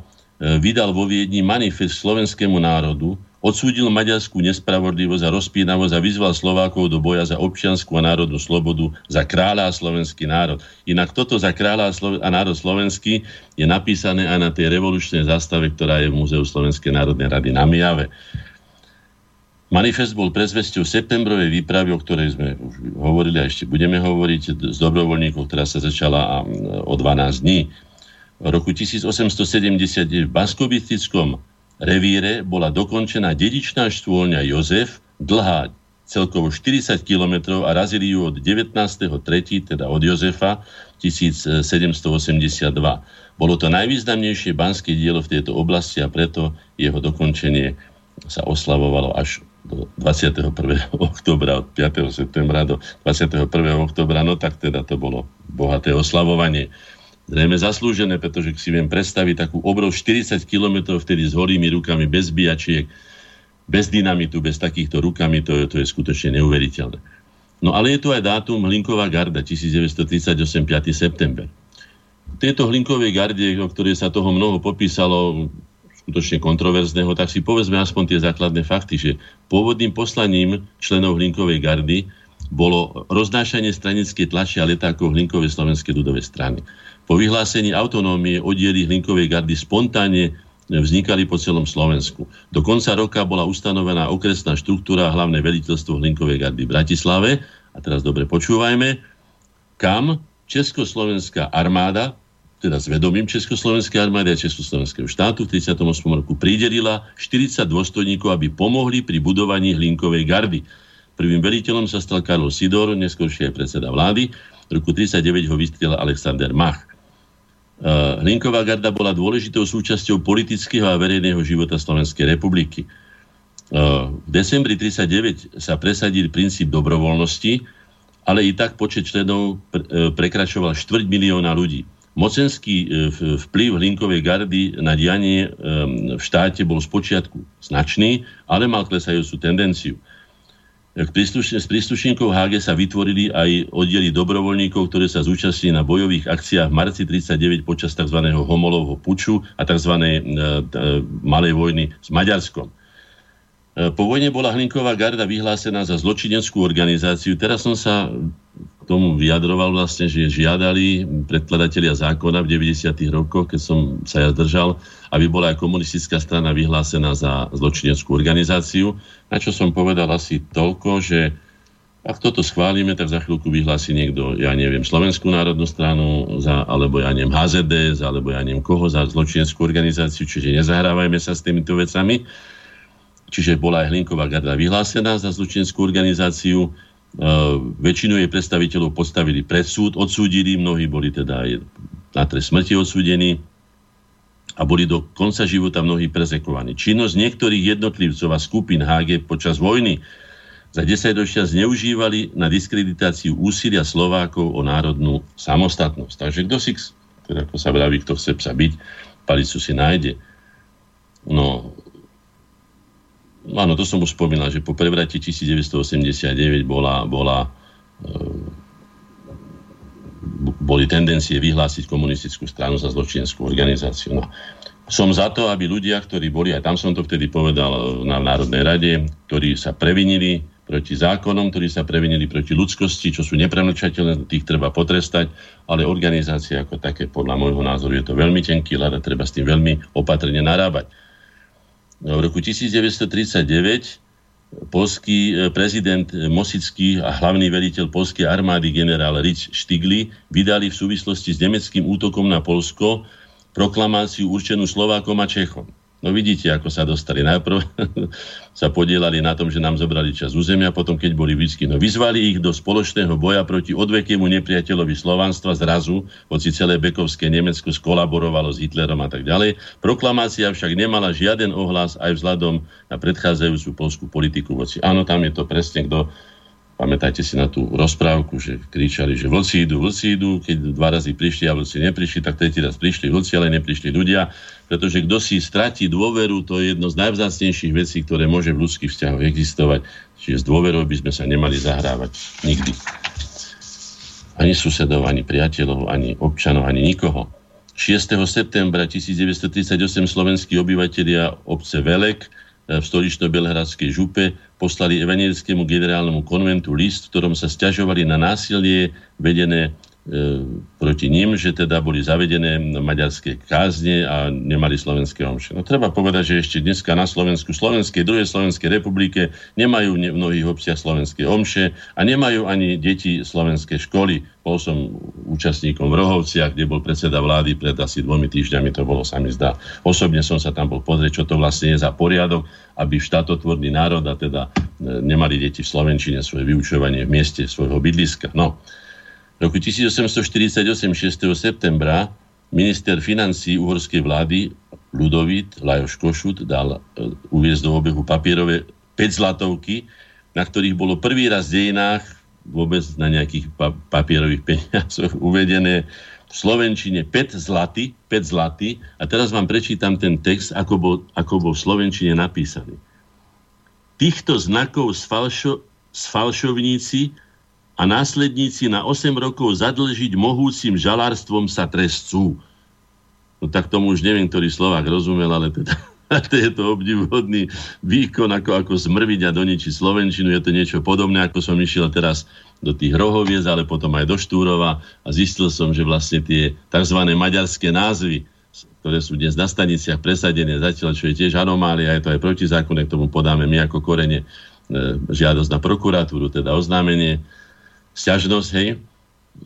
vydal vo Viedni manifest slovenskému národu odsúdil maďarskú nespravodlivosť a rozpínavosť a vyzval Slovákov do boja za občianskú a národnú slobodu, za kráľa a slovenský národ. Inak toto za kráľa a, národ slovenský je napísané aj na tej revolučnej zástave, ktorá je v Múzeu Slovenskej národnej rady na Mijave. Manifest bol prezvesťou septembrovej výpravy, o ktorej sme už hovorili a ešte budeme hovoriť z dobrovoľníkov, ktorá sa začala o 12 dní. V roku 1870 v Baskobistickom revíre bola dokončená dedičná štôlňa Jozef, dlhá celkovo 40 km a razili ju od 19.3., teda od Jozefa 1782. Bolo to najvýznamnejšie banské dielo v tejto oblasti a preto jeho dokončenie sa oslavovalo až do 21. oktobra, od 5. septembra do 21. oktobra, no tak teda to bolo bohaté oslavovanie. Zrejme zaslúžené, pretože si viem predstaviť takú obrov 40 km vtedy s holými rukami, bez bijačiek, bez dynamitu, bez takýchto rukami, to, to je skutočne neuveriteľné. No ale je tu aj dátum Hlinková garda, 1938, 5. september. Tieto Hlinkovej garde, o ktorej sa toho mnoho popísalo, skutočne kontroverzného, tak si povedzme aspoň tie základné fakty, že pôvodným poslaním členov Hlinkovej gardy bolo roznášanie stranickej tlače a letákov Hlinkovej slovenskej ľudovej strany. Po vyhlásení autonómie oddiely Hlinkovej gardy spontánne vznikali po celom Slovensku. Do konca roka bola ustanovená okresná štruktúra hlavné veliteľstvo Hlinkovej gardy v Bratislave, a teraz dobre počúvajme, kam Československá armáda teda s vedomím Československej armády a Československého štátu v 38. roku pridelila 40 dôstojníkov, aby pomohli pri budovaní Hlinkovej gardy. Prvým veliteľom sa stal Karol Sidor, neskôršie aj predseda vlády. V roku 39 ho vystrelil Alexander Mach. Hlinková garda bola dôležitou súčasťou politického a verejného života Slovenskej republiky. Uh, v decembri 39 sa presadil princíp dobrovoľnosti, ale i tak počet členov uh, prekračoval štvrť milióna ľudí. Mocenský e, vplyv Hlinkovej gardy na dianie e, v štáte bol spočiatku značný, ale mal klesajúcu tendenciu. S príslušníkov HG sa vytvorili aj oddiely dobrovoľníkov, ktoré sa zúčastnili na bojových akciách v marci 39 počas tzv. homolovho puču a tzv. E, malej vojny s Maďarskom. Po vojne bola Hlinková garda vyhlásená za zločineckú organizáciu. Teraz som sa tomu vyjadroval vlastne, že žiadali predkladatelia zákona v 90. rokoch, keď som sa ja zdržal, aby bola aj komunistická strana vyhlásená za zločineckú organizáciu, na čo som povedal asi toľko, že ak toto schválime, tak za chvíľku vyhlási niekto, ja neviem, Slovenskú národnú stranu, za, alebo ja neviem, HZDS, alebo ja neviem koho za zločineckú organizáciu, čiže nezahrávajme sa s týmito vecami. Čiže bola aj Hlinková garda vyhlásená za zločineckú organizáciu, väčšinu jej predstaviteľov postavili pred súd, odsúdili, mnohí boli teda aj na trest smrti odsúdení a boli do konca života mnohí prezekovaní. Činnosť niektorých jednotlivcov a skupín HG počas vojny za 10 ročia zneužívali na diskreditáciu úsilia Slovákov o národnú samostatnosť. Takže kto si, ako sa vraví, kto chce sa byť, palicu si nájde. No, áno, to som už spomínal, že po prevrati 1989 bola, bola, e, boli tendencie vyhlásiť komunistickú stranu za zločineckú organizáciu. No. Som za to, aby ľudia, ktorí boli, aj tam som to vtedy povedal na Národnej rade, ktorí sa previnili proti zákonom, ktorí sa previnili proti ľudskosti, čo sú nepremlčateľné, tých treba potrestať, ale organizácie ako také, podľa môjho názoru, je to veľmi tenký ľad a treba s tým veľmi opatrne narábať v roku 1939 polský e, prezident Mosický a hlavný veliteľ polskej armády generál Rich Stigli vydali v súvislosti s nemeckým útokom na Polsko proklamáciu určenú Slovákom a Čechom. No vidíte, ako sa dostali. Najprv [laughs] sa podielali na tom, že nám zobrali čas územia, potom keď boli vždy, no vyzvali ich do spoločného boja proti odvekému nepriateľovi slovanstva zrazu, hoci celé Bekovské Nemecko skolaborovalo s Hitlerom a tak ďalej. Proklamácia však nemala žiaden ohlas aj vzhľadom na predchádzajúcu polskú politiku voci. Áno, tam je to presne, kto Pamätajte si na tú rozprávku, že kričali, že vlci idú, vlci idú, keď dva razy prišli a vlci neprišli, tak tretí raz prišli vlci, ale neprišli ľudia, pretože kto si stratí dôveru, to je jedno z najvzácnejších vecí, ktoré môže v ľudských vzťahoch existovať. Čiže s dôverou by sme sa nemali zahrávať nikdy. Ani susedov, ani priateľov, ani občanov, ani nikoho. 6. septembra 1938 slovenskí obyvateľia obce Velek v stolično-belhradskej župe poslali evangelickému generálnemu konventu list, v ktorom sa stiažovali na násilie vedené E, proti ním, že teda boli zavedené maďarské kázne a nemali slovenské omše. No treba povedať, že ešte dneska na Slovensku, Slovenskej, druhej Slovenskej republike nemajú v mnohých obciach slovenské omše a nemajú ani deti slovenské školy. Bol som účastníkom v Rohovciach, kde bol predseda vlády pred asi dvomi týždňami, to bolo sa mi zdá. Osobne som sa tam bol pozrieť, čo to vlastne je za poriadok, aby štátotvorný národ a teda e, nemali deti v Slovenčine svoje vyučovanie v mieste svojho bydliska. No, v roku 1848, 6. septembra, minister financí uhorskej vlády Ludovit Lajoš Košut dal uh, uviezť do obehu papierové 5 zlatovky, na ktorých bolo prvý raz v dejinách vôbec na nejakých pa- papierových peniazoch [laughs] uvedené v Slovenčine 5 zlaty, 5 zlaty. A teraz vám prečítam ten text, ako bol, ako bol v Slovenčine napísaný. Týchto znakov sfalšo, sfalšovníci a následníci na 8 rokov zadlžiť mohúcim žalárstvom sa trestcú. No tak tomu už neviem, ktorý Slovák rozumel, ale teda [laughs] to je to obdivuhodný výkon, ako, ako zmrviť a doničiť Slovenčinu. Je to niečo podobné, ako som išiel teraz do tých rohoviec, ale potom aj do Štúrova a zistil som, že vlastne tie tzv. maďarské názvy, ktoré sú dnes na staniciach presadené, zatiaľ čo je tiež anomália, je to aj protizákonné, k tomu podáme my ako korene e, žiadosť na prokuratúru, teda oznámenie sťažnosť, hej,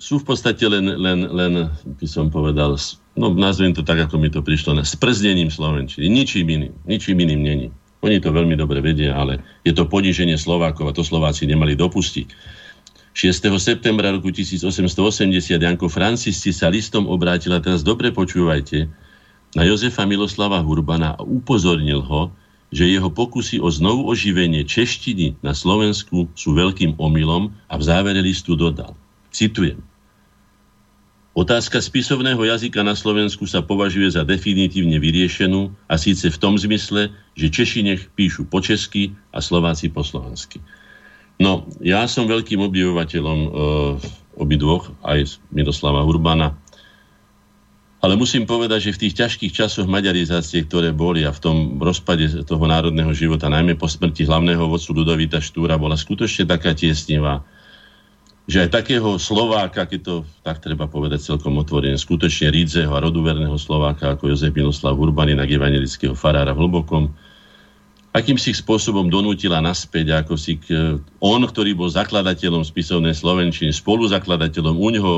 sú v podstate len, len, len, by som povedal, no nazviem to tak, ako mi to prišlo, na sprznením Slovenčiny. Ničím iným. Ničím iným není. Oni to veľmi dobre vedia, ale je to poníženie Slovákov a to Slováci nemali dopustiť. 6. septembra roku 1880 Janko Francisci sa listom obrátila, teraz dobre počúvajte, na Jozefa Miloslava Hurbana a upozornil ho, že jeho pokusy o znovu oživenie češtiny na Slovensku sú veľkým omylom a v závere listu dodal. Citujem. Otázka spisovného jazyka na Slovensku sa považuje za definitívne vyriešenú a síce v tom zmysle, že Češi nech píšu po česky a Slováci po slovensky. No, ja som veľkým obdivovateľom e, obidvoch, aj Miroslava Urbana, ale musím povedať, že v tých ťažkých časoch maďarizácie, ktoré boli a v tom rozpade toho národného života, najmä po smrti hlavného vodcu Ludovita Štúra, bola skutočne taká tiesnivá, že aj takého Slováka, keď to tak treba povedať celkom otvorene, skutočne rídzeho a roduverného Slováka ako Jozef Miloslav Urban, inak evangelického farára v Hlbokom, akýmsi spôsobom donútila naspäť, ako si k, on, ktorý bol zakladateľom spisovnej Slovenčiny, spoluzakladateľom, u neho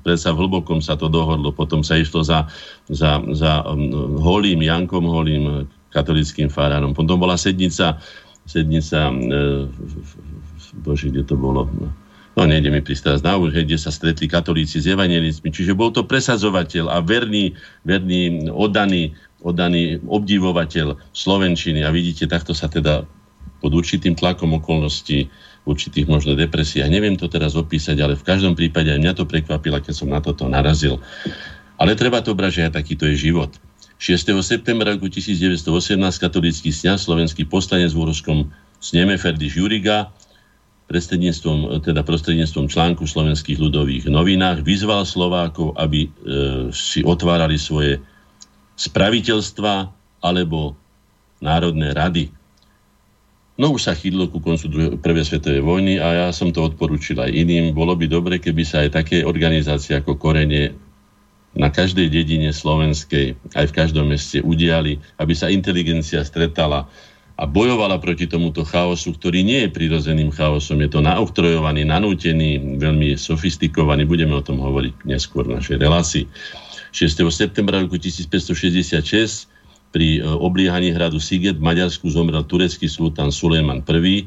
predsa v hlbokom sa to dohodlo, potom sa išlo za, za, za um, Holým, Jankom Holým, katolickým farárom. Potom bola sednica, sednica, e, bože, kde to bolo, no nejde mi pristať na už, kde sa stretli katolíci s evangelicmi. Čiže bol to presadzovateľ a verný, verný, oddaný oddaný obdivovateľ Slovenčiny a vidíte, takto sa teda pod určitým tlakom okolností, určitých možno depresiách. Neviem to teraz opísať, ale v každom prípade aj mňa to prekvapilo, keď som na toto narazil. Ale treba to brať, že aj takýto je život. 6. septembra roku 1918 katolícky sňa slovenský poslanec v Úrovskom sneme Ferdiš Juriga prostredníctvom, teda prostredníctvom článku slovenských ľudových novinách vyzval Slovákov, aby e, si otvárali svoje spraviteľstva alebo národné rady. No už sa chýdlo ku koncu prvej svetovej vojny a ja som to odporúčil aj iným. Bolo by dobre, keby sa aj také organizácie ako Korene na každej dedine slovenskej, aj v každom meste udiali, aby sa inteligencia stretala a bojovala proti tomuto chaosu, ktorý nie je prirodzeným chaosom. Je to naoktrojovaný, nanútený, veľmi sofistikovaný. Budeme o tom hovoriť neskôr v našej relácii. 6. septembra roku 1566 pri e, obliehaní hradu Siget v Maďarsku zomrel turecký sultán Sulejman I,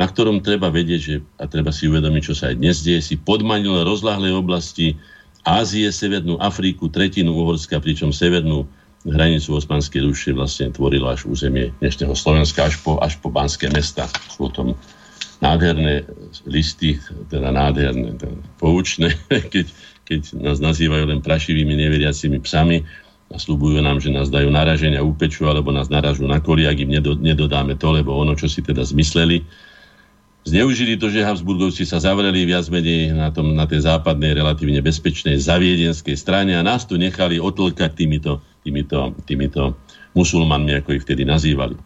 na ktorom treba vedieť, že, a treba si uvedomiť, čo sa aj dnes deje, si podmanil rozlahlé oblasti Ázie, Severnú Afriku, tretinu Uhorska, pričom severnú hranicu Osmanskej duše vlastne tvorilo až územie dnešného Slovenska, až po, až po Banské mesta. Sú tom nádherné listy, teda nádherné, teda poučné, [laughs] keď keď nás nazývajú len prašivými neveriacimi psami a slúbujú nám, že nás dajú naraženia upeču alebo nás naražú na koli, ak im nedodáme to, lebo ono, čo si teda zmysleli. Zneužili to, že Habsburgovci sa zavreli viac menej na, tom, na tej západnej, relatívne bezpečnej zaviedenskej strane a nás tu nechali otlkať týmito, týmito, týmito musulmanmi, ako ich vtedy nazývali.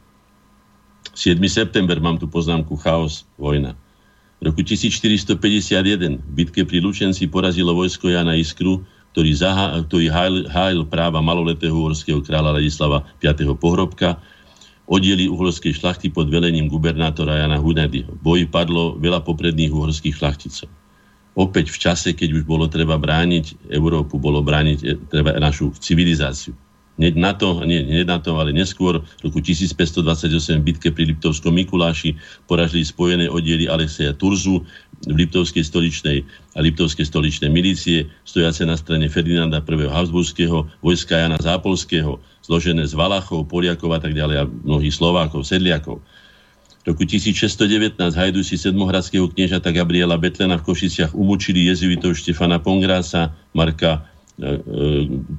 7. september, mám tu poznámku, chaos, vojna. V roku 1451 v bitke pri Lučenci porazilo vojsko Jana Iskru, ktorý, zaha, ktorý hájil, hájil práva maloletého uhorského kráľa Ladislava V. Pohrobka, oddieli uhorskej šlachty pod velením gubernátora Jana Hunadyho. Boji padlo veľa popredných uhorských šlachticov. Opäť v čase, keď už bolo treba brániť Európu, bolo brániť e, treba našu civilizáciu. Hneď na to, nie, nie na to, ale neskôr v roku 1528 v bitke pri Liptovskom Mikuláši poražili spojené oddiely Alexeja Turzu v Liptovskej stoličnej a Liptovskej stoličnej milície, stojace na strane Ferdinanda I. Habsburského, vojska Jana Zápolského, zložené z Valachov, Poliakov a tak ďalej a mnohých Slovákov, Sedliakov. V roku 1619 hajdusi sedmohradského kniežata Gabriela Betlena v Košiciach umučili jezuitov Štefana Pongrása, Marka e, e,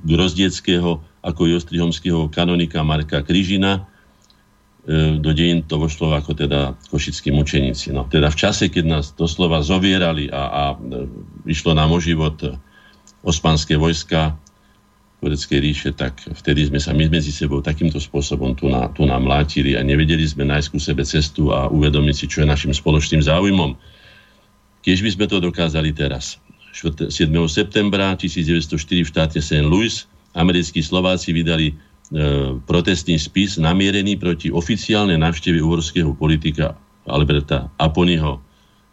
Grozdieckého ako Jostrihomského kanonika Marka Kryžina. E, do dejín to vošlo ako teda košickí mučeníci. No, teda v čase, keď nás doslova zovierali a, a e, išlo nám o život osmanské vojska Tureckej ríše, tak vtedy sme sa my medzi sebou takýmto spôsobom tu, na, tu nám mlátili a nevedeli sme nájsť ku sebe cestu a uvedomiť si, čo je našim spoločným záujmom. Keď by sme to dokázali teraz. 7. septembra 1904 v štáte St. Louis americkí Slováci vydali e, protestný spis namierený proti oficiálnej návšteve uhorského politika Alberta Aponyho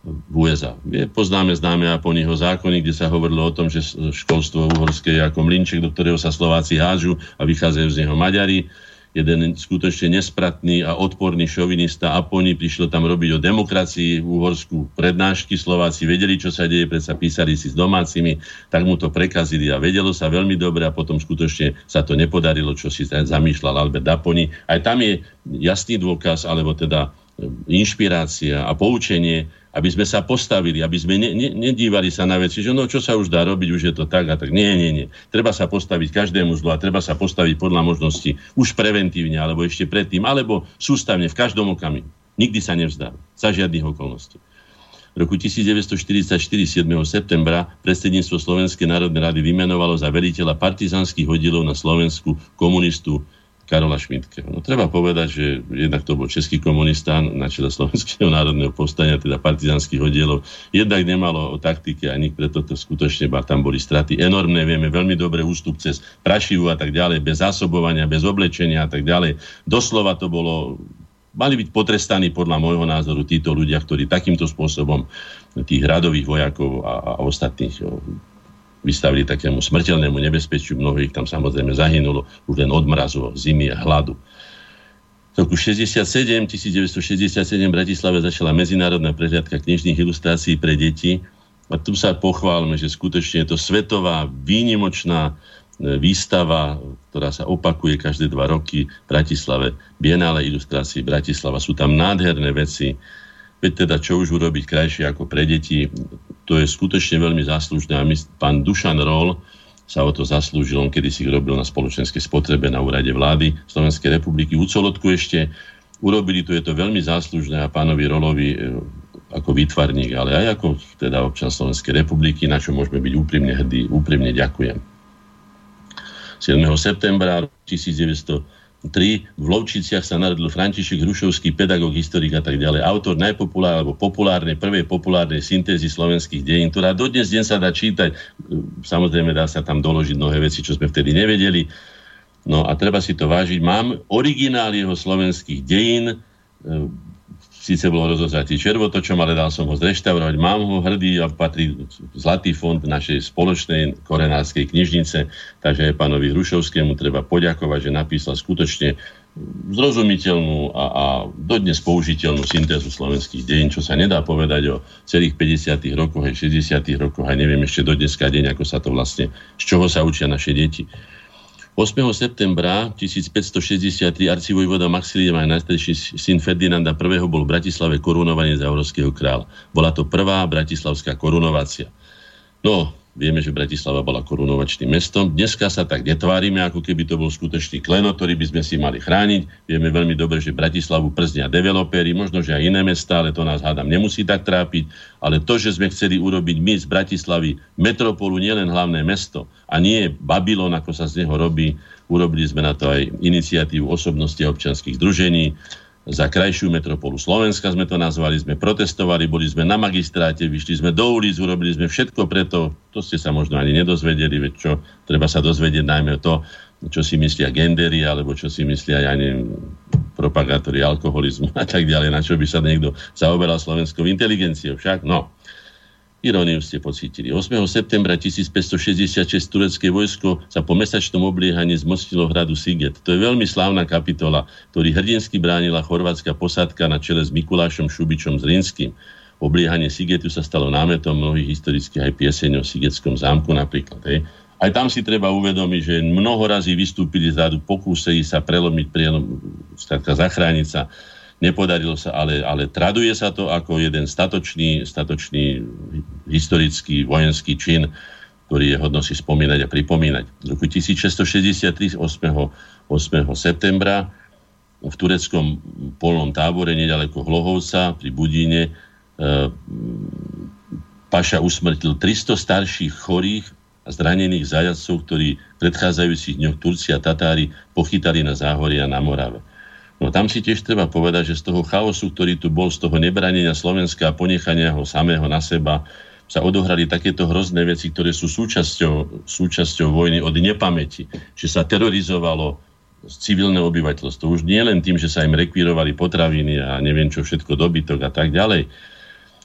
v USA. Poznáme známe Aponyho zákony, kde sa hovorilo o tom, že školstvo uhorské je ako mlinček, do ktorého sa Slováci hážu a vychádzajú z neho Maďari jeden skutočne nespratný a odporný šovinista Aponi prišiel tam robiť o demokracii v Uhorsku prednášky. Slováci vedeli, čo sa deje, predsa písali si s domácimi, tak mu to prekazili a vedelo sa veľmi dobre a potom skutočne sa to nepodarilo, čo si zamýšľal Albert Aponi. Aj tam je jasný dôkaz, alebo teda inšpirácia a poučenie, aby sme sa postavili, aby sme ne, ne, nedívali sa na veci, že no čo sa už dá robiť, už je to tak a tak. Nie, nie, nie. Treba sa postaviť každému zlu a treba sa postaviť podľa možnosti už preventívne, alebo ešte predtým, alebo sústavne v každom okamihu. Nikdy sa nevzdá. Za žiadnych okolností. V roku 1944, 7. septembra, predsedníctvo Slovenskej národnej rady vymenovalo za veliteľa partizanských oddielov na Slovensku komunistu Karola Šmítkeho. No treba povedať, že jednak to bol český komunista na čele Slovenského národného povstania, teda partizanských oddielov. Jednak nemalo o taktike ani preto to skutočne tam boli straty enormné. Vieme veľmi dobre ústup cez Prašivu a tak ďalej, bez zásobovania, bez oblečenia a tak ďalej. Doslova to bolo mali byť potrestaní podľa môjho názoru títo ľudia, ktorí takýmto spôsobom tých radových vojakov a, a ostatných vystavili takému smrteľnému nebezpečiu. Mnohých tam samozrejme zahynulo už len od mrazu, zimy a hladu. V roku 67, 1967 v Bratislave začala medzinárodná prehliadka knižných ilustrácií pre deti. A tu sa pochválme, že skutočne je to svetová, výnimočná e, výstava, ktorá sa opakuje každé dva roky v Bratislave. Bienále ilustrácií Bratislava. Sú tam nádherné veci, Veď teda čo už urobiť krajšie ako pre deti, to je skutočne veľmi záslužné. A my, pán Dušan Rol sa o to zaslúžil, on kedy si robil na spoločenskej spotrebe na úrade vlády Slovenskej republiky. U Colotku ešte urobili to, je to veľmi záslužné a pánovi Rolovi e, ako výtvarník, ale aj ako teda občan Slovenskej republiky, na čo môžeme byť úprimne hrdí. Úprimne ďakujem. 7. septembra 1900 3. V Lovčiciach sa narodil František Hrušovský, pedagóg, historik a tak ďalej. Autor najpopulárnej, alebo populárnej, prvej populárnej syntézy slovenských dejín, ktorá dodnes deň sa dá čítať. Samozrejme dá sa tam doložiť mnohé veci, čo sme vtedy nevedeli. No a treba si to vážiť. Mám originál jeho slovenských dejín, síce bolo rozozatý červotočom, ale dal som ho zreštaurovať. Mám ho hrdý a patrí Zlatý fond našej spoločnej korenárskej knižnice, takže aj pánovi Hrušovskému treba poďakovať, že napísal skutočne zrozumiteľnú a, a dodnes použiteľnú syntézu slovenských dejín, čo sa nedá povedať o celých 50. rokoch aj 60. rokoch a neviem ešte do dneska deň, ako sa to vlastne, z čoho sa učia naše deti. 8. septembra 1563 arcivojvoda Maximilian aj najstarší syn Ferdinanda I. bol v Bratislave korunovaný za európskeho kráľa. Bola to prvá bratislavská korunovácia. No, Vieme, že Bratislava bola korunovačným mestom. Dneska sa tak netvárime, ako keby to bol skutočný klenot, ktorý by sme si mali chrániť. Vieme veľmi dobre, že Bratislavu prznia developéri, možno, že aj iné mesta, ale to nás hádam nemusí tak trápiť. Ale to, že sme chceli urobiť my z Bratislavy metropolu, nielen hlavné mesto a nie Babylon, ako sa z neho robí, urobili sme na to aj iniciatívu osobnosti a občanských združení za krajšiu metropolu Slovenska sme to nazvali, sme protestovali, boli sme na magistráte, vyšli sme do ulic, urobili sme všetko preto, to ste sa možno ani nedozvedeli, veď čo, treba sa dozvedieť najmä to, čo si myslia gendery, alebo čo si myslia, ja neviem, propagátori alkoholizmu [laughs] a tak ďalej, na čo by sa niekto zaoberal slovenskou inteligenciou však, no. Iróniu ste pocítili. 8. septembra 1566 turecké vojsko sa po mesačnom obliehaní zmostilo hradu Siget. To je veľmi slávna kapitola, ktorý hrdinsky bránila chorvátska posádka na čele s Mikulášom Šubičom z Rinským. Obliehanie Sigetu sa stalo námetom mnohých historických aj pieseň o Sigetskom zámku napríklad. Hej. Aj tam si treba uvedomiť, že mnoho razy vystúpili z radu, pokúsili sa prelomiť, prielom, zachrániť sa Nepodarilo sa, ale, ale traduje sa to ako jeden statočný, statočný historický vojenský čin, ktorý je hodno si spomínať a pripomínať. V roku 1663, 8. 8. septembra, v tureckom polnom tábore nedaleko Hlohovca pri Budíne e, Paša usmrtil 300 starších chorých a zranených zajacov, ktorí v predchádzajúcich dňoch Turci a Tatári pochytali na záhoria na Morave. No tam si tiež treba povedať, že z toho chaosu, ktorý tu bol, z toho nebranenia Slovenska a ponechania ho samého na seba, sa odohrali takéto hrozné veci, ktoré sú súčasťou, súčasťou vojny od nepamäti. Že sa terorizovalo civilné obyvateľstvo. Už nie len tým, že sa im rekvírovali potraviny a neviem čo všetko, dobytok a tak ďalej,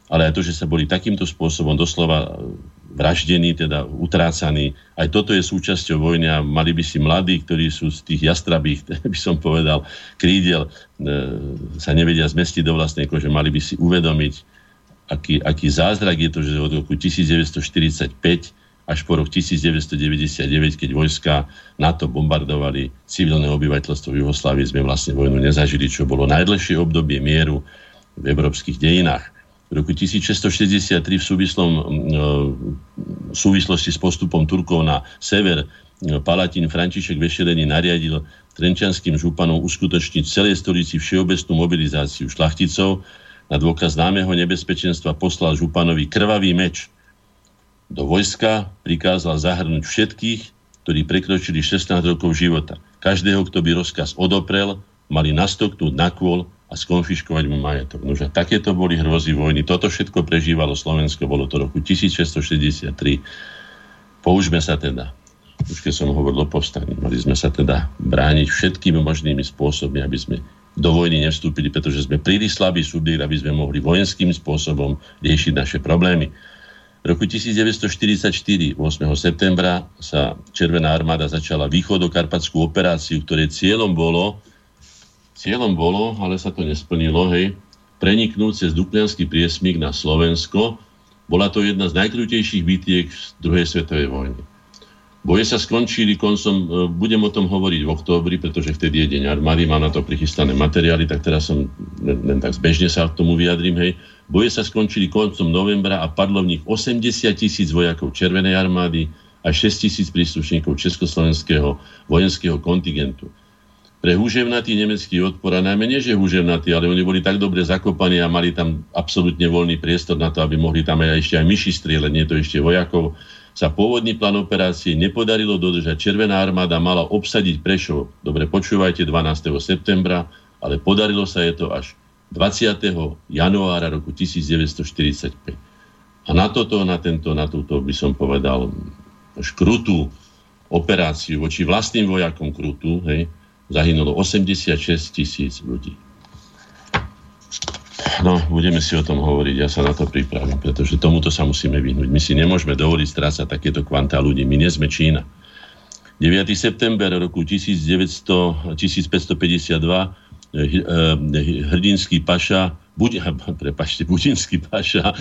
ale aj to, že sa boli takýmto spôsobom doslova vraždení, teda utrácaní. Aj toto je súčasťou vojny a mali by si mladí, ktorí sú z tých jastrabých, [laughs] by som povedal, krídel, e, sa nevedia zmestiť do vlastnej kože, mali by si uvedomiť, aký, aký zázrak je to, že od roku 1945 až po rok 1999, keď vojska NATO bombardovali civilné obyvateľstvo v Jugoslávii, sme vlastne vojnu nezažili, čo bolo najdlhšie obdobie mieru v európskych dejinách v roku 1663 v súvislom, e, v súvislosti s postupom Turkov na sever e, Palatín František Vešelený nariadil trenčanským županom uskutočniť celej stolici všeobecnú mobilizáciu šlachticov. Na dôkaz známeho nebezpečenstva poslal županovi krvavý meč. Do vojska prikázal zahrnúť všetkých, ktorí prekročili 16 rokov života. Každého, kto by rozkaz odoprel, mali nastoknúť na kôl a skonfiškovať mu majetok. Nože takéto boli hrozy vojny. Toto všetko prežívalo Slovensko, bolo to roku 1663. Použme sa teda. Už keď som hovoril o povstaní, mali sme sa teda brániť všetkými možnými spôsobmi, aby sme do vojny nevstúpili, pretože sme príliš slabý subjekt, aby sme mohli vojenským spôsobom riešiť naše problémy. V roku 1944, 8. septembra, sa Červená armáda začala východokarpatskú operáciu, ktoré cieľom bolo Cieľom bolo, ale sa to nesplnilo, hej, preniknúť cez Duklianský priesmik na Slovensko. Bola to jedna z najkrutejších bitiek z druhej svetovej vojny. Boje sa skončili koncom, e, budem o tom hovoriť v októbri, pretože vtedy je deň armády, má na to prichystané materiály, tak teraz som len, len tak zbežne sa k tomu vyjadrím, hej. Boje sa skončili koncom novembra a padlo v nich 80 tisíc vojakov Červenej armády a 6 tisíc príslušníkov Československého vojenského kontingentu pre húževnatý nemecký odpor, a najmä nie, že húževnatý, ale oni boli tak dobre zakopaní a mali tam absolútne voľný priestor na to, aby mohli tam aj ešte aj myši strieľať, nie to ešte vojakov, sa pôvodný plán operácie nepodarilo dodržať. Červená armáda mala obsadiť Prešov, dobre počúvajte, 12. septembra, ale podarilo sa je to až 20. januára roku 1945. A na toto, na, tento, na túto by som povedal škrutú operáciu voči vlastným vojakom krutú, hej, zahynulo 86 tisíc ľudí. No, budeme si o tom hovoriť, ja sa na to pripravím, pretože tomuto sa musíme vyhnúť. My si nemôžeme dovoliť strácať takéto kvantá ľudí. My nie sme Čína. 9. september roku 1900, 1552 Eh, eh, hrdinský paša, buď, [laughs] prepačte, paša,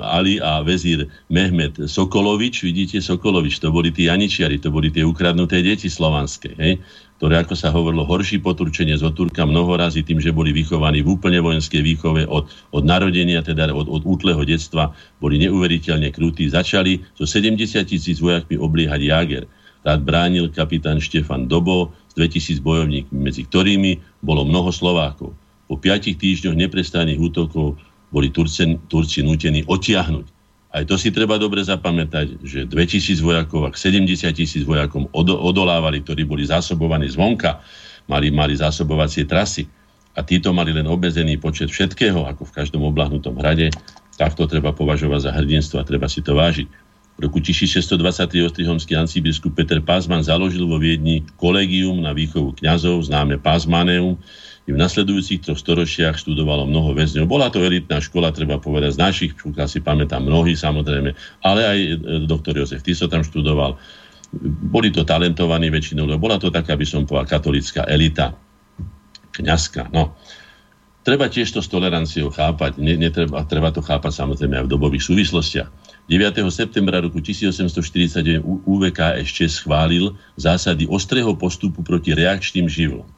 Ali a vezír Mehmed Sokolovič, vidíte, Sokolovič, to boli tí Janičiari, to boli tie ukradnuté deti slovanské, hej, ktoré, ako sa hovorilo, horší poturčenie z otúrka mnoho razy tým, že boli vychovaní v úplne vojenskej výchove od, od narodenia, teda od, od útleho detstva, boli neuveriteľne krutí. Začali so 70 tisíc vojakmi obliehať Jager rád bránil kapitán Štefan Dobo s 2000 bojovníkmi, medzi ktorými bolo mnoho Slovákov. Po piatich týždňoch neprestajných útokov boli Turci, Turci nutení otiahnuť. Aj to si treba dobre zapamätať, že 2000 vojakov a 70 tisíc vojakom odolávali, ktorí boli zásobovaní zvonka, mali, mali zásobovacie trasy. a títo mali len obmedzený počet všetkého, ako v každom oblahnutom hrade, tak to treba považovať za hrdinstvo a treba si to vážiť. V roku 1623 ostrihomský ancibiskup Peter Pázman založil vo Viedni kolegium na výchovu kňazov, známe Pázmaneum, v nasledujúcich troch storočiach študovalo mnoho väzňov. Bola to elitná škola, treba povedať, z našich, pokiaľ si pamätám, mnohí samozrejme, ale aj e, doktor Jozef Tiso tam študoval. Boli to talentovaní väčšinou, lebo bola to taká, by som povedal, katolická elita, kňazka. No. Treba tiež to s toleranciou chápať, ne, netreba, treba to chápať samozrejme aj v dobových súvislostiach. 9. septembra roku 1849 UVK ešte schválil zásady ostrého postupu proti reakčným živlom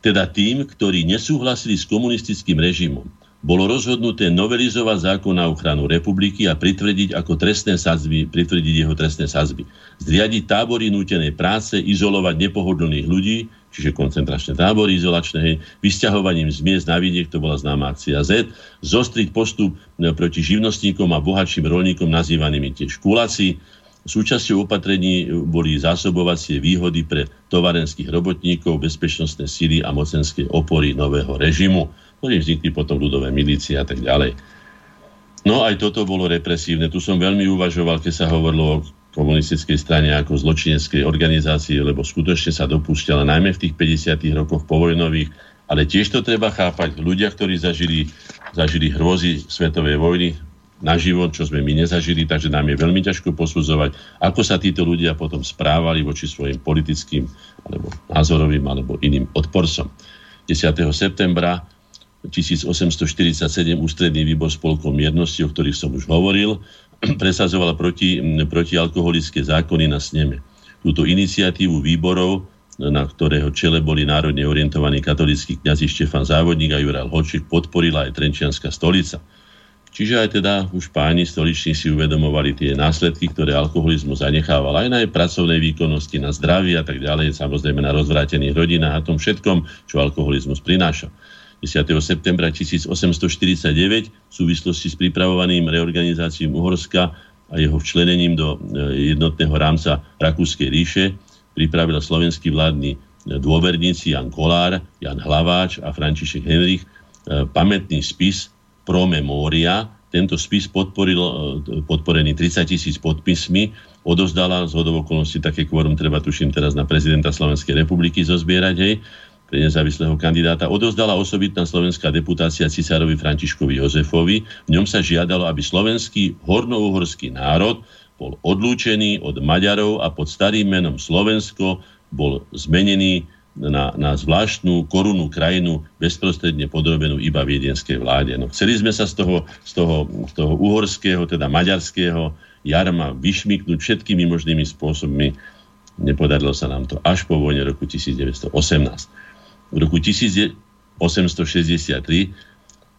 teda tým, ktorí nesúhlasili s komunistickým režimom. Bolo rozhodnuté novelizovať zákon na ochranu republiky a pritvrdiť ako trestné sadzby, pritvrdiť jeho trestné sadzby. Zriadiť tábory nútenej práce, izolovať nepohodlných ľudí, čiže koncentračné tábory izolačné, vysťahovaním z miest na vidiek, to bola známa akcia Z, zostriť postup proti živnostníkom a bohatším rolníkom nazývanými tiež kuláci, Súčasťou opatrení boli zásobovacie výhody pre tovarenských robotníkov, bezpečnostné síly a mocenské opory nového režimu, ktorí vznikli potom ľudové milície a tak ďalej. No aj toto bolo represívne. Tu som veľmi uvažoval, keď sa hovorilo o komunistickej strane ako zločineckej organizácii, lebo skutočne sa dopúšťala najmä v tých 50. rokoch povojnových, ale tiež to treba chápať. Ľudia, ktorí zažili, zažili hrôzy svetovej vojny, na život, čo sme my nezažili, takže nám je veľmi ťažko posudzovať, ako sa títo ľudia potom správali voči svojim politickým alebo názorovým alebo iným odporcom. 10. septembra 1847 ústredný výbor spolkov miernosti, o ktorých som už hovoril, [clears throat] presadzoval proti, protialkoholické zákony na sneme. Túto iniciatívu výborov na ktorého čele boli národne orientovaní katolíckí kňazi Štefan Závodník a Jural Hoček, podporila aj Trenčianská stolica. Čiže aj teda už páni stoliční si uvedomovali tie následky, ktoré alkoholizmus zanechával aj na jej pracovnej výkonnosti, na zdraví a tak ďalej, samozrejme na rozvrátených rodinách a tom všetkom, čo alkoholizmus prináša. 10. septembra 1849 v súvislosti s pripravovaným reorganizáciou Uhorska a jeho včlenením do e, jednotného rámca Rakúskej ríše pripravil slovenský vládny e, dôverníci Jan Kolár, Jan Hlaváč a František Henrich e, pamätný spis pro memoria. Tento spis podporil, e, podporený 30 tisíc podpismi, odovzdala z okolností také kvorum, treba tuším teraz na prezidenta Slovenskej republiky zozbierať, hej, pre nezávislého kandidáta, odozdala osobitná slovenská deputácia cisárovi Františkovi Jozefovi. V ňom sa žiadalo, aby slovenský hornouhorský národ bol odlúčený od Maďarov a pod starým menom Slovensko bol zmenený na, na zvláštnu korunu krajinu bezprostredne podrobenú iba viedenskej vláde. No, chceli sme sa z toho, z, toho, z toho uhorského, teda maďarského jarma vyšmiknúť všetkými možnými spôsobmi. Nepodarilo sa nám to až po vojne roku 1918. V roku 1863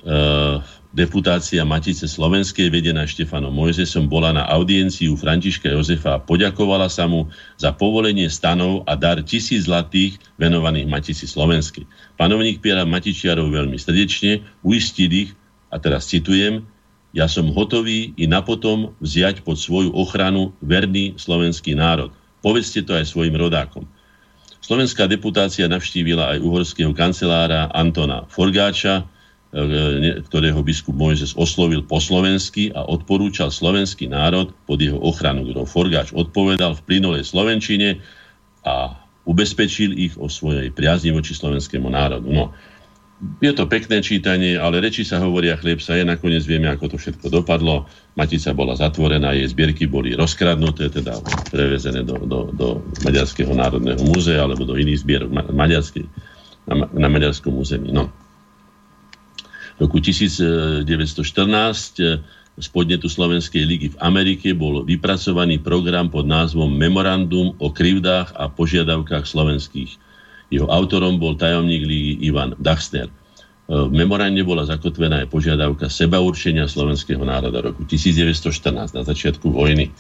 uh, Deputácia Matice Slovenskej, vedená Štefanom Mojzesom, bola na audienciu Františka Jozefa a poďakovala sa mu za povolenie stanov a dar tisíc zlatých venovaných Matici Slovenskej. Panovník Piera Matičiarov veľmi srdečne uistil ich, a teraz citujem, ja som hotový i napotom vziať pod svoju ochranu verný slovenský národ. Povedzte to aj svojim rodákom. Slovenská deputácia navštívila aj uhorského kancelára Antona Forgáča, ktorého biskup Mojzes oslovil po slovensky a odporúčal slovenský národ pod jeho ochranu. Kto Forgáč odpovedal v plynulej slovenčine a ubezpečil ich o svojej priazni voči slovenskému národu. No, je to pekné čítanie, ale reči sa hovoria, chlieb sa je, nakoniec vieme, ako to všetko dopadlo. Matica bola zatvorená, jej zbierky boli rozkradnuté, teda prevezené do, do, do Maďarského národného múzea alebo do iných zbierok ma, maďarskej, na, na Maďarskom území. No roku 1914 z podnetu Slovenskej ligy v Amerike bol vypracovaný program pod názvom Memorandum o krivdách a požiadavkách slovenských. Jeho autorom bol tajomník ligy Ivan Dachsner. V memorande bola zakotvená aj požiadavka sebaurčenia slovenského národa roku 1914 na začiatku vojny.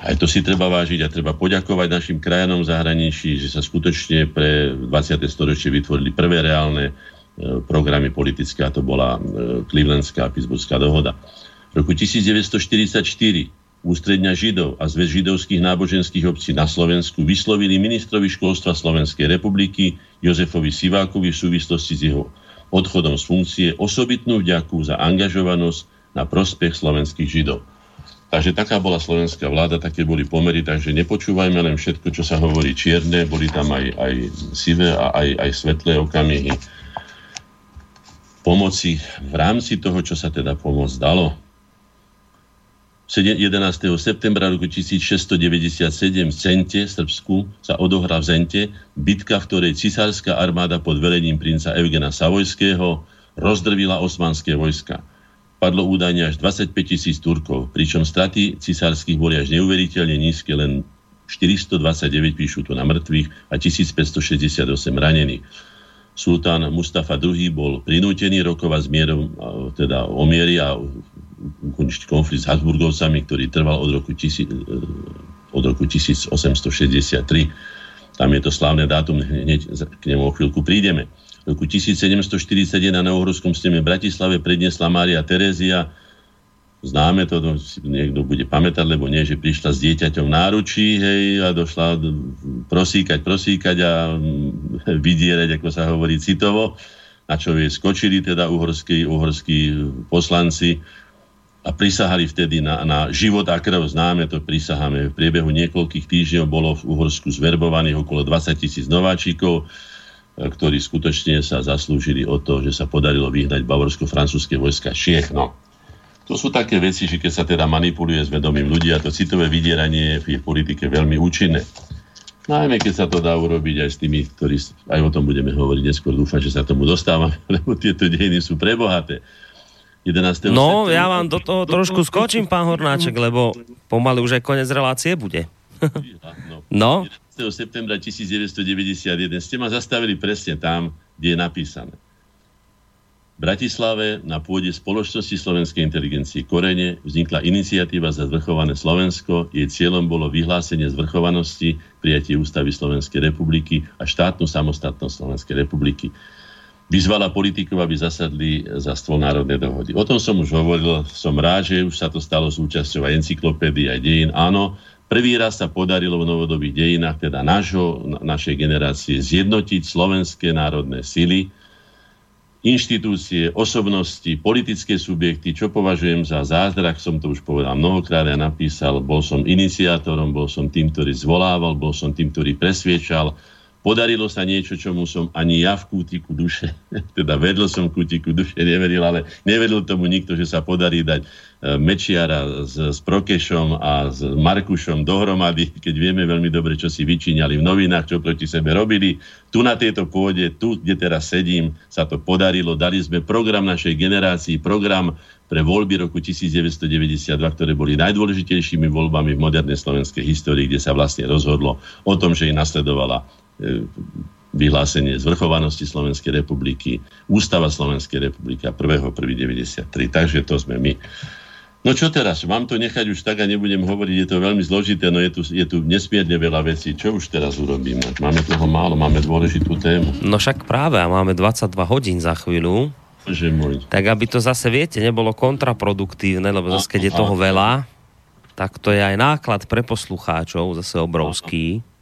Aj to si treba vážiť a treba poďakovať našim krajanom zahraničí, že sa skutočne pre 20. storočie vytvorili prvé reálne E, programy politické a to bola e, Clevelandská a Pittsburghská dohoda. V roku 1944 Ústredňa Židov a zväz židovských náboženských obcí na Slovensku vyslovili ministrovi školstva Slovenskej republiky Jozefovi Sivákovi v súvislosti s jeho odchodom z funkcie osobitnú vďaku za angažovanosť na prospech slovenských Židov. Takže taká bola slovenská vláda, také boli pomery, takže nepočúvajme len všetko, čo sa hovorí čierne, boli tam aj, aj sivé a aj, aj svetlé okamihy pomoci v rámci toho, čo sa teda pomôcť dalo. 11. septembra roku 1697 v Zente, Srbsku, sa odohrá v Zente bitka, v ktorej cisárska armáda pod velením princa Evgena Savojského rozdrvila osmanské vojska. Padlo údajne až 25 tisíc Turkov, pričom straty cisárskych boli až neuveriteľne nízke, len 429 píšu tu na mŕtvych a 1568 ranených. Sultán Mustafa II bol prinútený rokovať s mierom, teda o miery a ukončiť konflikt s Habsburgovcami, ktorý trval od roku, tisi, od roku 1863. Tam je to slávne dátum, hneď k nemu o chvíľku prídeme. V roku 1741 na Uhorskom steme v Bratislave predniesla Mária Terézia, známe to, no, niekto bude pamätať, lebo nie, že prišla s dieťaťom náručí, hej, a došla prosíkať, prosíkať a vydierať, ako sa hovorí, citovo, na čo jej skočili teda uhorskí, uhorskí poslanci, a prisahali vtedy na, na život a krv. Známe to, prisaháme. V priebehu niekoľkých týždňov bolo v Uhorsku zverbovaných okolo 20 tisíc nováčikov, e, ktorí skutočne sa zaslúžili o to, že sa podarilo vyhnať bavorsko-francúzske vojska Čiech. No. To sú také veci, že keď sa teda manipuluje s vedomím ľudí a to citové vydieranie je v politike veľmi účinné. Najmä keď sa to dá urobiť aj s tými, ktorí, aj o tom budeme hovoriť neskôr, dúfam, že sa tomu dostávame, [laughs] lebo tieto dejiny sú prebohaté. 11. No, ja vám do toho trošku skočím, pán Hornáček, lebo pomaly už aj konec relácie bude. [laughs] no. 11. septembra 1991 ste ma zastavili presne tam, kde je napísané. Bratislave na pôde spoločnosti slovenskej inteligencie Korene vznikla iniciatíva za zvrchované Slovensko. Jej cieľom bolo vyhlásenie zvrchovanosti, prijatie ústavy Slovenskej republiky a štátnu samostatnosť Slovenskej republiky vyzvala politikov, aby zasadli za stôl národnej dohody. O tom som už hovoril, som rád, že už sa to stalo súčasťou aj encyklopédie, aj dejín. Áno, prvý raz sa podarilo v novodobých dejinách, teda našo, našej generácie, zjednotiť slovenské národné sily, inštitúcie, osobnosti, politické subjekty, čo považujem za zázrak, som to už povedal mnohokrát a napísal, bol som iniciátorom, bol som tým, ktorý zvolával, bol som tým, ktorý presviečal, Podarilo sa niečo, čomu som ani ja v kútiku duše, [laughs] teda vedel som kútiku duše, neveril, ale nevedel tomu nikto, že sa podarí dať Mečiara s, s Prokešom a s Markušom dohromady, keď vieme veľmi dobre, čo si vyčíňali v novinách, čo proti sebe robili. Tu na tejto pôde, tu, kde teraz sedím, sa to podarilo. Dali sme program našej generácii, program pre voľby roku 1992, ktoré boli najdôležitejšími voľbami v modernej slovenskej histórii, kde sa vlastne rozhodlo o tom, že ich nasledovala E, vyhlásenie zvrchovanosti Slovenskej republiky, Ústava Slovenskej republiky a 1.1.93. Takže to sme my. No čo teraz? Mám to nechať už tak a nebudem hovoriť, je to veľmi zložité, no je tu, je tu nesmierne veľa vecí. Čo už teraz urobíme? Máme toho málo, máme dôležitú tému. No však práve, a máme 22 hodín za chvíľu. Že môj. Tak aby to zase, viete, nebolo kontraproduktívne, lebo zase keď je toho veľa, tak to je aj náklad pre poslucháčov zase obrovský. Aha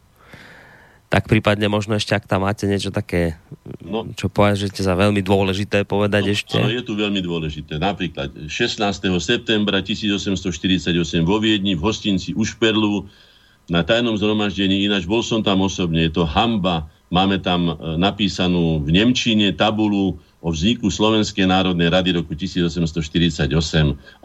tak prípadne možno ešte, ak tam máte niečo také, no, čo považujete za veľmi dôležité povedať no, ešte. Áno, je tu veľmi dôležité. Napríklad 16. septembra 1848 vo Viedni v hostinci Ušperlu na tajnom zhromaždení, ináč bol som tam osobne, je to hamba, máme tam e, napísanú v Nemčine tabulu o vzniku Slovenskej národnej rady roku 1848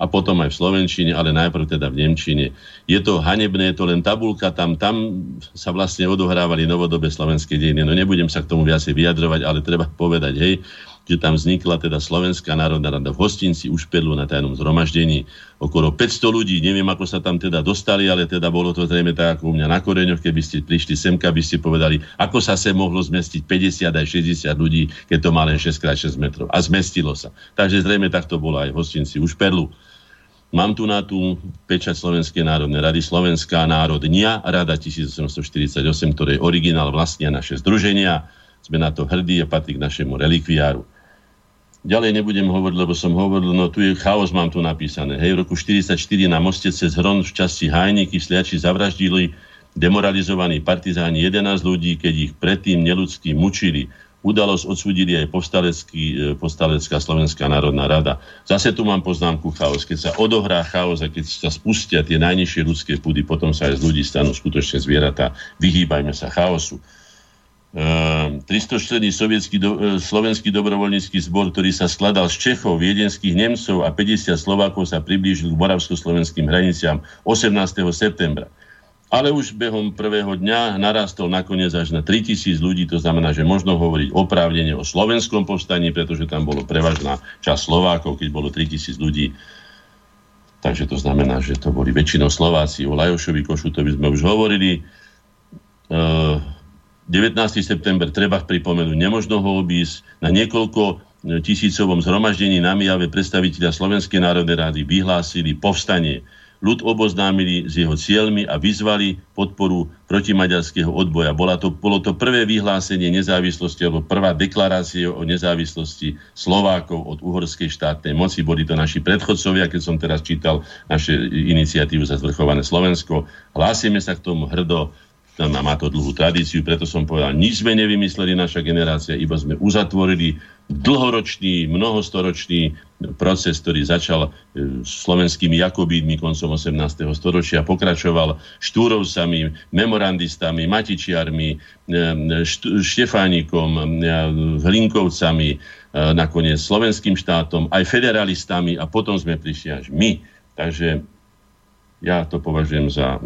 a potom aj v Slovenčine, ale najprv teda v Nemčine. Je to hanebné, je to len tabulka, tam, tam sa vlastne odohrávali novodobé slovenské dejiny. No nebudem sa k tomu viacej vyjadrovať, ale treba povedať, hej, že tam vznikla teda Slovenská národná rada v hostinci Ušperlu na tajnom zhromaždení. Okolo 500 ľudí, neviem ako sa tam teda dostali, ale teda bolo to zrejme tak ako u mňa na koreňoch, keby ste prišli semka, by ste povedali, ako sa sem mohlo zmestiť 50 aj 60 ľudí, keď to má len 6x6 metrov. A zmestilo sa. Takže zrejme takto bolo aj v hostinci Ušperlu. Mám tu na tú pečať Slovenskej národnej rady Slovenská národnia, Rada 1848, ktorej originál vlastnia naše združenia. Sme na to hrdí a patrí k našemu relikviáru. Ďalej nebudem hovoriť, lebo som hovoril, no tu je chaos, mám tu napísané. Hej, v roku 44 na moste cez Hron v časti Hajniky sliači zavraždili demoralizovaní partizáni 11 ľudí, keď ich predtým neludsky mučili. Udalosť odsudili aj e, povstalecká Slovenská národná rada. Zase tu mám poznámku chaos. Keď sa odohrá chaos a keď sa spustia tie najnižšie ľudské púdy, potom sa aj z ľudí stanú skutočne zvieratá. Vyhýbajme sa chaosu. 300 ehm, sovietský do, e, slovenský dobrovoľnícky zbor, ktorý sa skladal z Čechov, viedenských Nemcov a 50 Slovákov sa priblížil k moravsko-slovenským hraniciam 18. septembra. Ale už behom prvého dňa narastol nakoniec až na 3000 ľudí, to znamená, že možno hovoriť oprávnene o slovenskom povstaní, pretože tam bolo prevažná časť Slovákov, keď bolo 3000 ľudí. Takže to znamená, že to boli väčšinou Slováci. O Lajošovi Košutovi sme už hovorili. Uh, 19. september treba pripomenúť, nemožno ho obísť. Na niekoľko e, tisícovom zhromaždení na Mijave predstaviteľa Slovenskej národnej rady vyhlásili povstanie. Ľud oboznámili s jeho cieľmi a vyzvali podporu protimaďarského odboja. Bola to, bolo to prvé vyhlásenie nezávislosti alebo prvá deklarácia o nezávislosti Slovákov od uhorskej štátnej moci. Boli to naši predchodcovia, keď som teraz čítal naše iniciatívu za zvrchované Slovensko. Hlásime sa k tomu hrdo má to dlhú tradíciu, preto som povedal, nič sme nevymysleli naša generácia, iba sme uzatvorili dlhoročný, mnohostoročný proces, ktorý začal e, slovenskými jakobídmi koncom 18. storočia, pokračoval štúrovcami, memorandistami, matičiarmi, e, štefánikom, e, hlinkovcami, nakoniec slovenským štátom, aj federalistami a potom sme prišli až my. Takže ja to považujem za...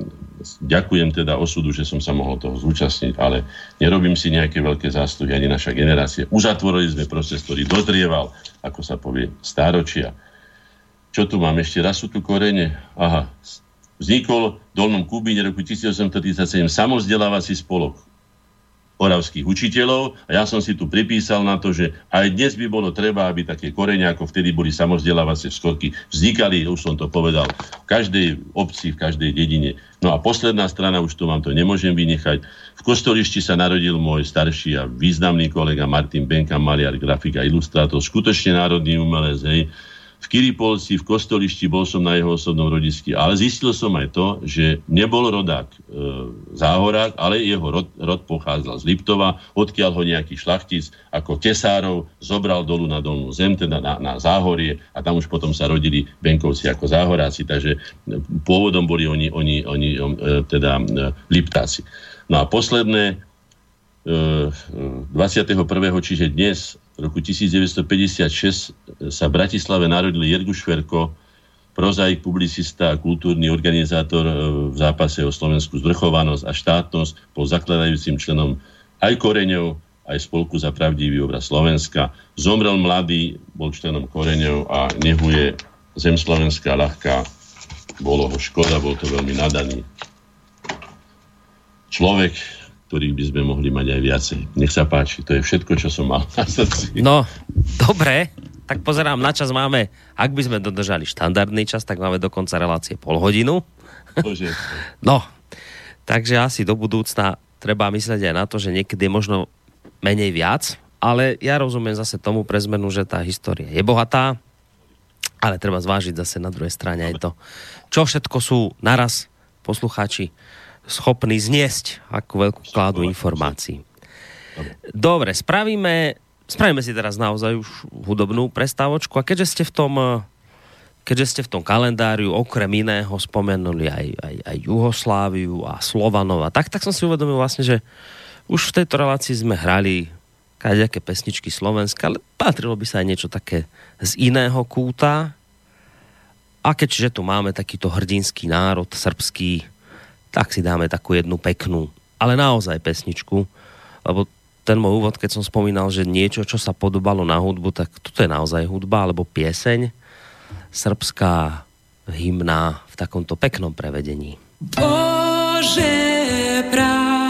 Ďakujem teda osudu, že som sa mohol toho zúčastniť, ale nerobím si nejaké veľké zásluhy ani naša generácia. Uzatvorili sme proces, ktorý dozrieval, ako sa povie, stáročia. Čo tu mám? Ešte raz sú tu korene. Aha. Vznikol v Dolnom Kubíne roku 1837 samozdelávací spolok oravských učiteľov a ja som si tu pripísal na to, že aj dnes by bolo treba, aby také korene, ako vtedy boli samozdelávacie skoky, vznikali, už som to povedal, v každej obci, v každej dedine. No a posledná strana, už tu vám to nemôžem vynechať. V Kostolišti sa narodil môj starší a významný kolega Martin Benka, maliar, grafik ilustrátor, skutočne národný umelec, hej, v Kiripolci, v Kostolišti, bol som na jeho osobnom rodisku, ale zistil som aj to, že nebol rodák e, záhorák, ale jeho rod, rod pochádzal z Liptova, odkiaľ ho nejaký šlachtic ako tesárov zobral dolu na dolnú zem, teda na, na záhorie a tam už potom sa rodili Benkovci ako záhoráci, takže pôvodom boli oni, oni, oni e, teda e, Liptáci. No a posledné, 21. čiže dnes roku 1956 sa v Bratislave narodil Jergu Šverko, prozaik, publicista a kultúrny organizátor e, v zápase o slovenskú zvrchovanosť a štátnosť, bol zakladajúcim členom aj Koreňov, aj Spolku za pravdivý obraz Slovenska. Zomrel mladý, bol členom Koreňov a nehu je zem Slovenská ľahká. Bolo ho škoda, bol to veľmi nadaný človek, ktorých by sme mohli mať aj viacej. Nech sa páči, to je všetko, čo som mal na srdci. No, dobre, tak pozerám na čas máme, ak by sme dodržali štandardný čas, tak máme do konca relácie pol hodinu. Bože. [laughs] No, takže asi do budúcna treba myslieť aj na to, že niekedy je možno menej viac, ale ja rozumiem zase tomu pre zmenu, že tá história je bohatá, ale treba zvážiť zase na druhej strane aj to, čo všetko sú naraz poslucháči schopní zniesť ako veľkú kládu informácií. Dobre, spravíme, spravíme si teraz naozaj už hudobnú prestávočku a keďže ste v tom keďže ste v tom kalendáriu okrem iného spomenuli aj, aj, aj Jugosláviu a Slovanov a tak, tak som si uvedomil vlastne, že už v tejto relácii sme hrali kadejaké pesničky Slovenska, ale patrilo by sa aj niečo také z iného kúta. A keďže tu máme takýto hrdinský národ srbský, tak si dáme takú jednu peknú, ale naozaj pesničku, lebo ten môj úvod, keď som spomínal, že niečo, čo sa podobalo na hudbu, tak toto je naozaj hudba, alebo pieseň, srbská hymna v takomto peknom prevedení. Bože, pravde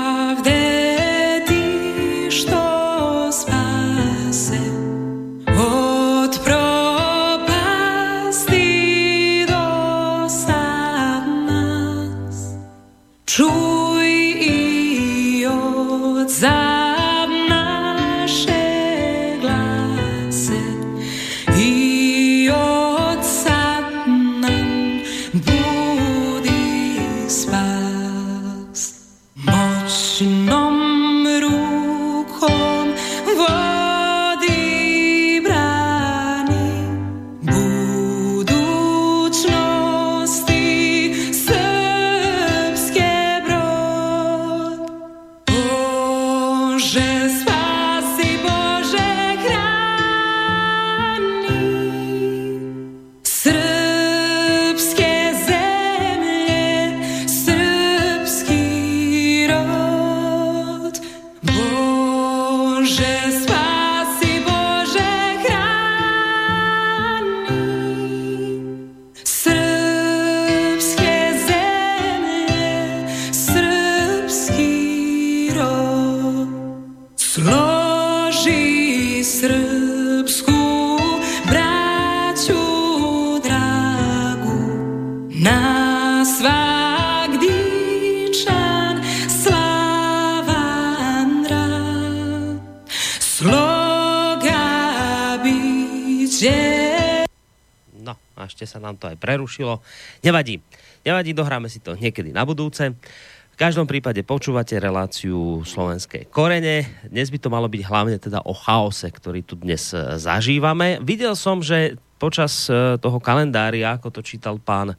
sa nám to aj prerušilo. Nevadí. Nevadí, dohráme si to niekedy na budúce. V každom prípade počúvate reláciu slovenskej korene. Dnes by to malo byť hlavne teda o chaose, ktorý tu dnes e, zažívame. Videl som, že počas e, toho kalendária, ako to čítal pán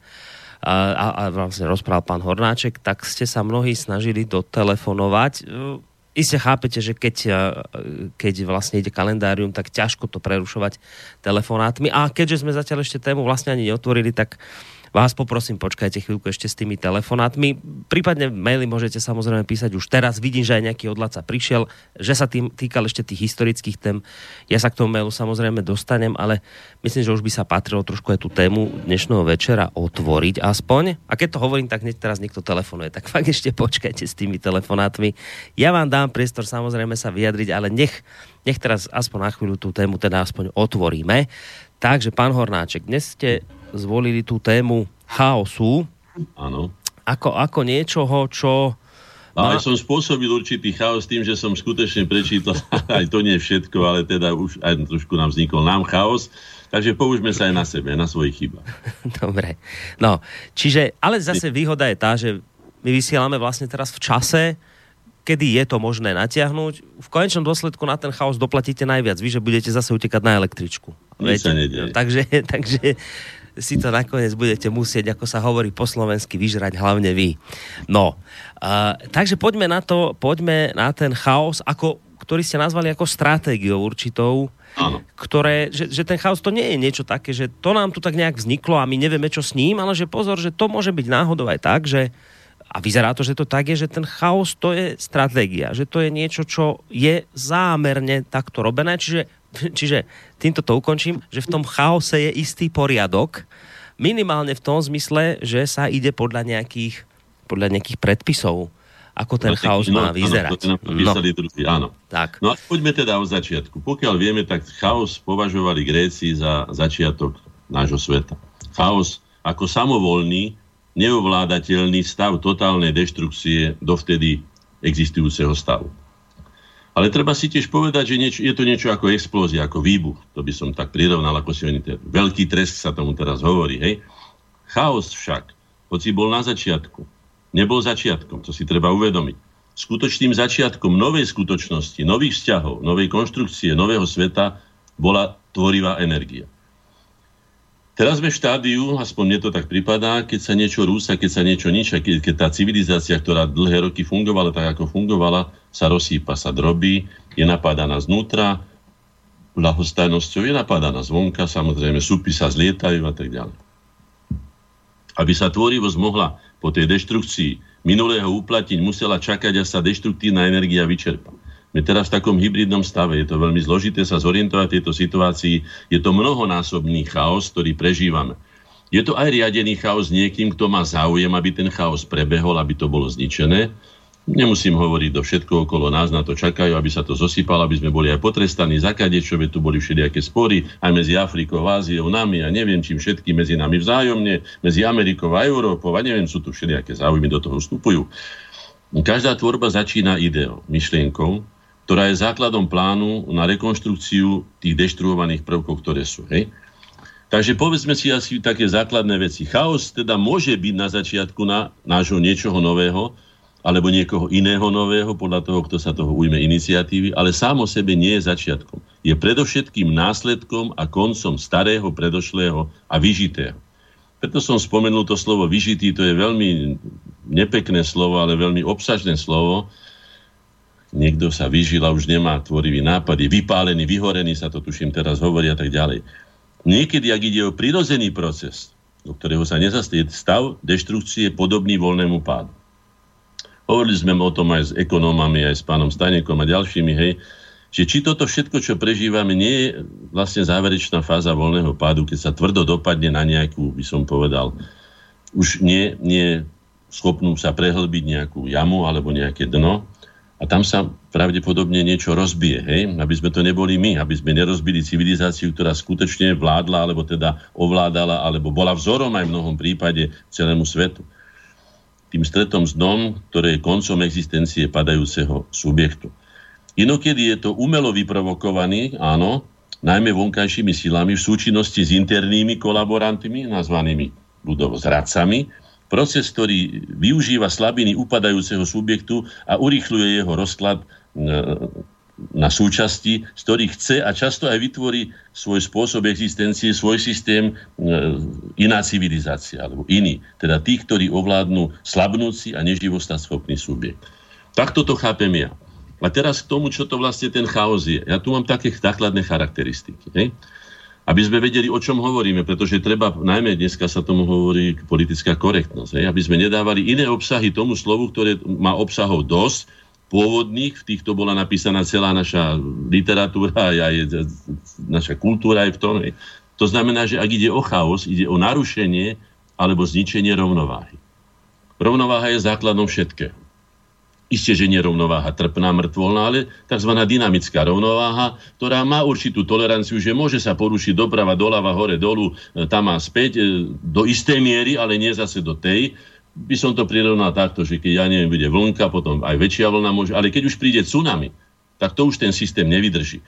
a, a, a vlastne rozprával pán Hornáček, tak ste sa mnohí snažili dotelefonovať e, iste chápete, že keď, eh, keď vlastne ide kalendárium, tak ťažko to prerušovať telefonátmi. A keďže sme zatiaľ ešte tému vlastne ani neotvorili, tak vás poprosím, počkajte chvíľku ešte s tými telefonátmi. Prípadne maily môžete samozrejme písať už teraz. Vidím, že aj nejaký odlaca prišiel, že sa tým týkal ešte tých historických tém. Ja sa k tomu mailu samozrejme dostanem, ale myslím, že už by sa patrilo trošku aj tú tému dnešného večera otvoriť aspoň. A keď to hovorím, tak hneď teraz niekto telefonuje, tak fakt ešte počkajte s tými telefonátmi. Ja vám dám priestor samozrejme sa vyjadriť, ale nech, nech teraz aspoň na chvíľu tú tému teda aspoň otvoríme. Takže, pán Hornáček, dnes ste zvolili tú tému chaosu. Áno. Ako, ako niečoho, čo... Ale som spôsobil určitý chaos tým, že som skutočne prečítal, [laughs] aj to nie všetko, ale teda už aj trošku nám vznikol nám chaos. Takže použme sa aj na sebe, na svojich chybách. [laughs] Dobre. No, čiže, ale zase výhoda je tá, že my vysielame vlastne teraz v čase, kedy je to možné natiahnuť. V konečnom dôsledku na ten chaos doplatíte najviac. Vy, že budete zase utekať na električku. Viete? Takže, [laughs] takže si to nakoniec budete musieť, ako sa hovorí po slovensky, vyžrať hlavne vy. No, uh, takže poďme na to, poďme na ten chaos, ako, ktorý ste nazvali ako stratégiou určitou, Áno. ktoré, že, že ten chaos to nie je niečo také, že to nám tu tak nejak vzniklo a my nevieme, čo s ním, ale že pozor, že to môže byť náhodou aj tak, že a vyzerá to, že to tak je, že ten chaos to je stratégia, že to je niečo, čo je zámerne takto robené, čiže čiže týmto to ukončím, že v tom chaose je istý poriadok, minimálne v tom zmysle, že sa ide podľa nejakých, podľa nejakých predpisov, ako ten no, chaos má no, vyzerať. Áno, to no. druhý, áno. Tak. No a poďme teda o začiatku. Pokiaľ vieme, tak chaos považovali Gréci za začiatok nášho sveta. Chaos ako samovolný, neovládateľný stav totálnej deštrukcie dovtedy existujúceho stavu. Ale treba si tiež povedať, že niečo, je to niečo ako explózia, ako výbuch. To by som tak prirovnal, ako si oni ten veľký trest sa tomu teraz hovorí. Hej? Chaos však, hoci bol na začiatku, nebol začiatkom, to si treba uvedomiť. Skutočným začiatkom novej skutočnosti, nových vzťahov, novej konštrukcie, nového sveta bola tvorivá energia. Teraz sme v štádiu, aspoň mne to tak pripadá, keď sa niečo rúsa, keď sa niečo ničia, keď, keď tá civilizácia, ktorá dlhé roky fungovala tak, ako fungovala, sa rozsýpa, sa drobí, je napádaná znútra, ľahostajnosťou je napádaná zvonka, samozrejme súpy sa zlietajú a tak ďalej. Aby sa tvorivosť mohla po tej deštrukcii minulého uplatiť, musela čakať, až sa deštruktívna energia vyčerpa. My teraz v takom hybridnom stave, je to veľmi zložité sa zorientovať v tejto situácii, je to mnohonásobný chaos, ktorý prežívame. Je to aj riadený chaos niekým, kto má záujem, aby ten chaos prebehol, aby to bolo zničené. Nemusím hovoriť do všetko okolo nás, na to čakajú, aby sa to zosypalo, aby sme boli aj potrestaní za kadečo, tu boli všelijaké spory aj medzi Afrikou, Áziou, nami a neviem čím všetky medzi nami vzájomne, medzi Amerikou a Európou a neviem, sú tu všelijaké záujmy, do toho vstupujú. Každá tvorba začína ideou, myšlienkou, ktorá je základom plánu na rekonštrukciu tých deštruovaných prvkov, ktoré sú. Hej? Takže povedzme si asi také základné veci. Chaos teda môže byť na začiatku na nášho niečoho nového, alebo niekoho iného nového, podľa toho, kto sa toho ujme iniciatívy, ale sám o sebe nie je začiatkom. Je predovšetkým následkom a koncom starého, predošlého a vyžitého. Preto som spomenul to slovo vyžitý, to je veľmi nepekné slovo, ale veľmi obsažné slovo, niekto sa vyžil a už nemá tvorivý nápad, je vypálený, vyhorený, sa to tuším teraz hovorí a tak ďalej. Niekedy, ak ide o prirodzený proces, do ktorého sa nezastie, stav deštrukcie podobný voľnému pádu. Hovorili sme o tom aj s ekonómami, aj s pánom Stanekom a ďalšími, hej, že či toto všetko, čo prežívame, nie je vlastne záverečná fáza voľného pádu, keď sa tvrdo dopadne na nejakú, by som povedal, už nie, nie schopnú sa prehlbiť nejakú jamu alebo nejaké dno a tam sa pravdepodobne niečo rozbije, hej? aby sme to neboli my, aby sme nerozbili civilizáciu, ktorá skutočne vládla, alebo teda ovládala, alebo bola vzorom aj v mnohom prípade celému svetu. Tým stretom s dnom, ktoré je koncom existencie padajúceho subjektu. Inokedy je to umelo vyprovokovaný, áno, najmä vonkajšími silami v súčinnosti s internými kolaborantmi, nazvanými ľudovo zradcami, proces, ktorý využíva slabiny upadajúceho subjektu a urychľuje jeho rozklad e, na súčasti, z ktorých chce a často aj vytvorí svoj spôsob existencie, svoj systém, e, iná civilizácia, alebo iný. Teda tých, ktorí ovládnu slabnúci a neživostaschopný subjekt. Takto to chápem ja. A teraz k tomu, čo to vlastne ten chaos je. Ja tu mám také základné charakteristiky. Hej? Aby sme vedeli, o čom hovoríme, pretože treba, najmä dneska sa tomu hovorí politická korektnosť, hej? aby sme nedávali iné obsahy tomu slovu, ktoré má obsahov dosť, pôvodných, v týchto bola napísaná celá naša literatúra, [laughs] aj naša kultúra aj v tom. Hej? To znamená, že ak ide o chaos, ide o narušenie alebo zničenie rovnováhy. Rovnováha je základom všetkého. Isté, že rovnováha trpná, mŕtvolná, ale tzv. dynamická rovnováha, ktorá má určitú toleranciu, že môže sa porušiť doprava, doľava, hore, dolu, e, tam a späť, e, do istej miery, ale nie zase do tej. By som to prirovnal takto, že keď, ja neviem, bude vlnka, potom aj väčšia vlna môže, ale keď už príde tsunami, tak to už ten systém nevydrží.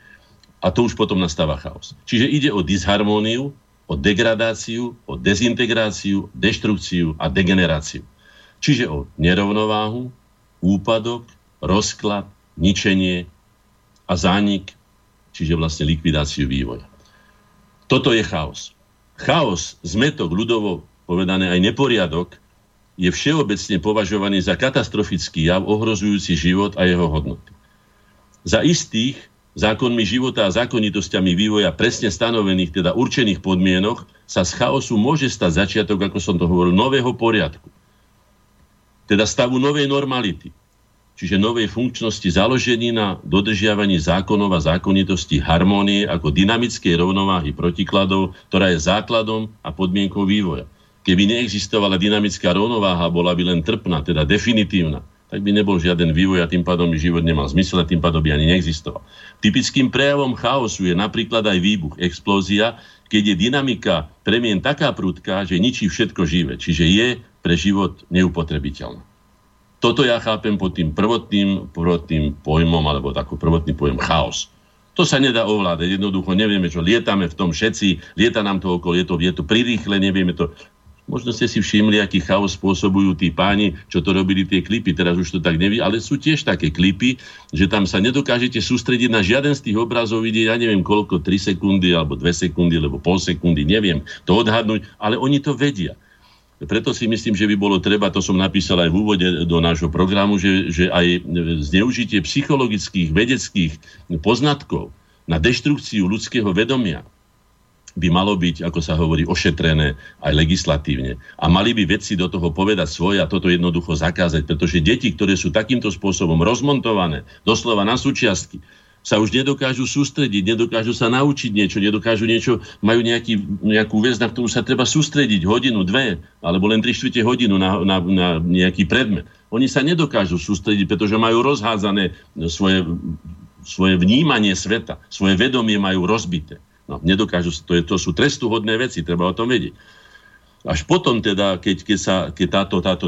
A to už potom nastáva chaos. Čiže ide o disharmóniu, o degradáciu, o dezintegráciu, deštrukciu a degeneráciu. Čiže o nerovnováhu, úpadok, rozklad, ničenie a zánik, čiže vlastne likvidáciu vývoja. Toto je chaos. Chaos, zmetok, ľudovo povedané aj neporiadok, je všeobecne považovaný za katastrofický jav ohrozujúci život a jeho hodnoty. Za istých zákonmi života a zákonitosťami vývoja presne stanovených, teda určených podmienok, sa z chaosu môže stať začiatok, ako som to hovoril, nového poriadku teda stavu novej normality, čiže novej funkčnosti založení na dodržiavaní zákonov a zákonitosti harmónie ako dynamickej rovnováhy protikladov, ktorá je základom a podmienkou vývoja. Keby neexistovala dynamická rovnováha, bola by len trpná, teda definitívna, tak by nebol žiaden vývoj a tým pádom by život nemal zmysel a tým pádom by ani neexistoval. Typickým prejavom chaosu je napríklad aj výbuch, explózia, keď je dynamika premien taká prudká, že ničí všetko živé. Čiže je pre život neupotrebiteľná. Toto ja chápem pod tým prvotným, prvotným pojmom, alebo taký prvotný pojem chaos. To sa nedá ovládať, jednoducho nevieme, čo lietame v tom všetci, lieta nám to okolo, je to, je to prirýchle, nevieme to. Možno ste si všimli, aký chaos spôsobujú tí páni, čo to robili tie klipy, teraz už to tak neví, ale sú tiež také klipy, že tam sa nedokážete sústrediť na žiaden z tých obrazov, ide, ja neviem koľko, 3 sekundy, alebo 2 sekundy, alebo pol sekundy, neviem to odhadnúť, ale oni to vedia. Preto si myslím, že by bolo treba, to som napísal aj v úvode do nášho programu, že, že aj zneužitie psychologických, vedeckých poznatkov na deštrukciu ľudského vedomia by malo byť, ako sa hovorí, ošetrené aj legislatívne. A mali by vedci do toho povedať svoje a toto jednoducho zakázať, pretože deti, ktoré sú takýmto spôsobom rozmontované, doslova na súčiastky, sa už nedokážu sústrediť, nedokážu sa naučiť niečo, nedokážu niečo, majú nejaký, nejakú vec, na ktorú sa treba sústrediť hodinu, dve, alebo len tri štvrte hodinu na, na, na nejaký predmet. Oni sa nedokážu sústrediť, pretože majú rozhádzané svoje, svoje vnímanie sveta, svoje vedomie majú rozbité. No, nedokážu, to, je, to sú trestuhodné veci, treba o tom vedieť. Až potom teda, keď, keď, sa, keď táto, táto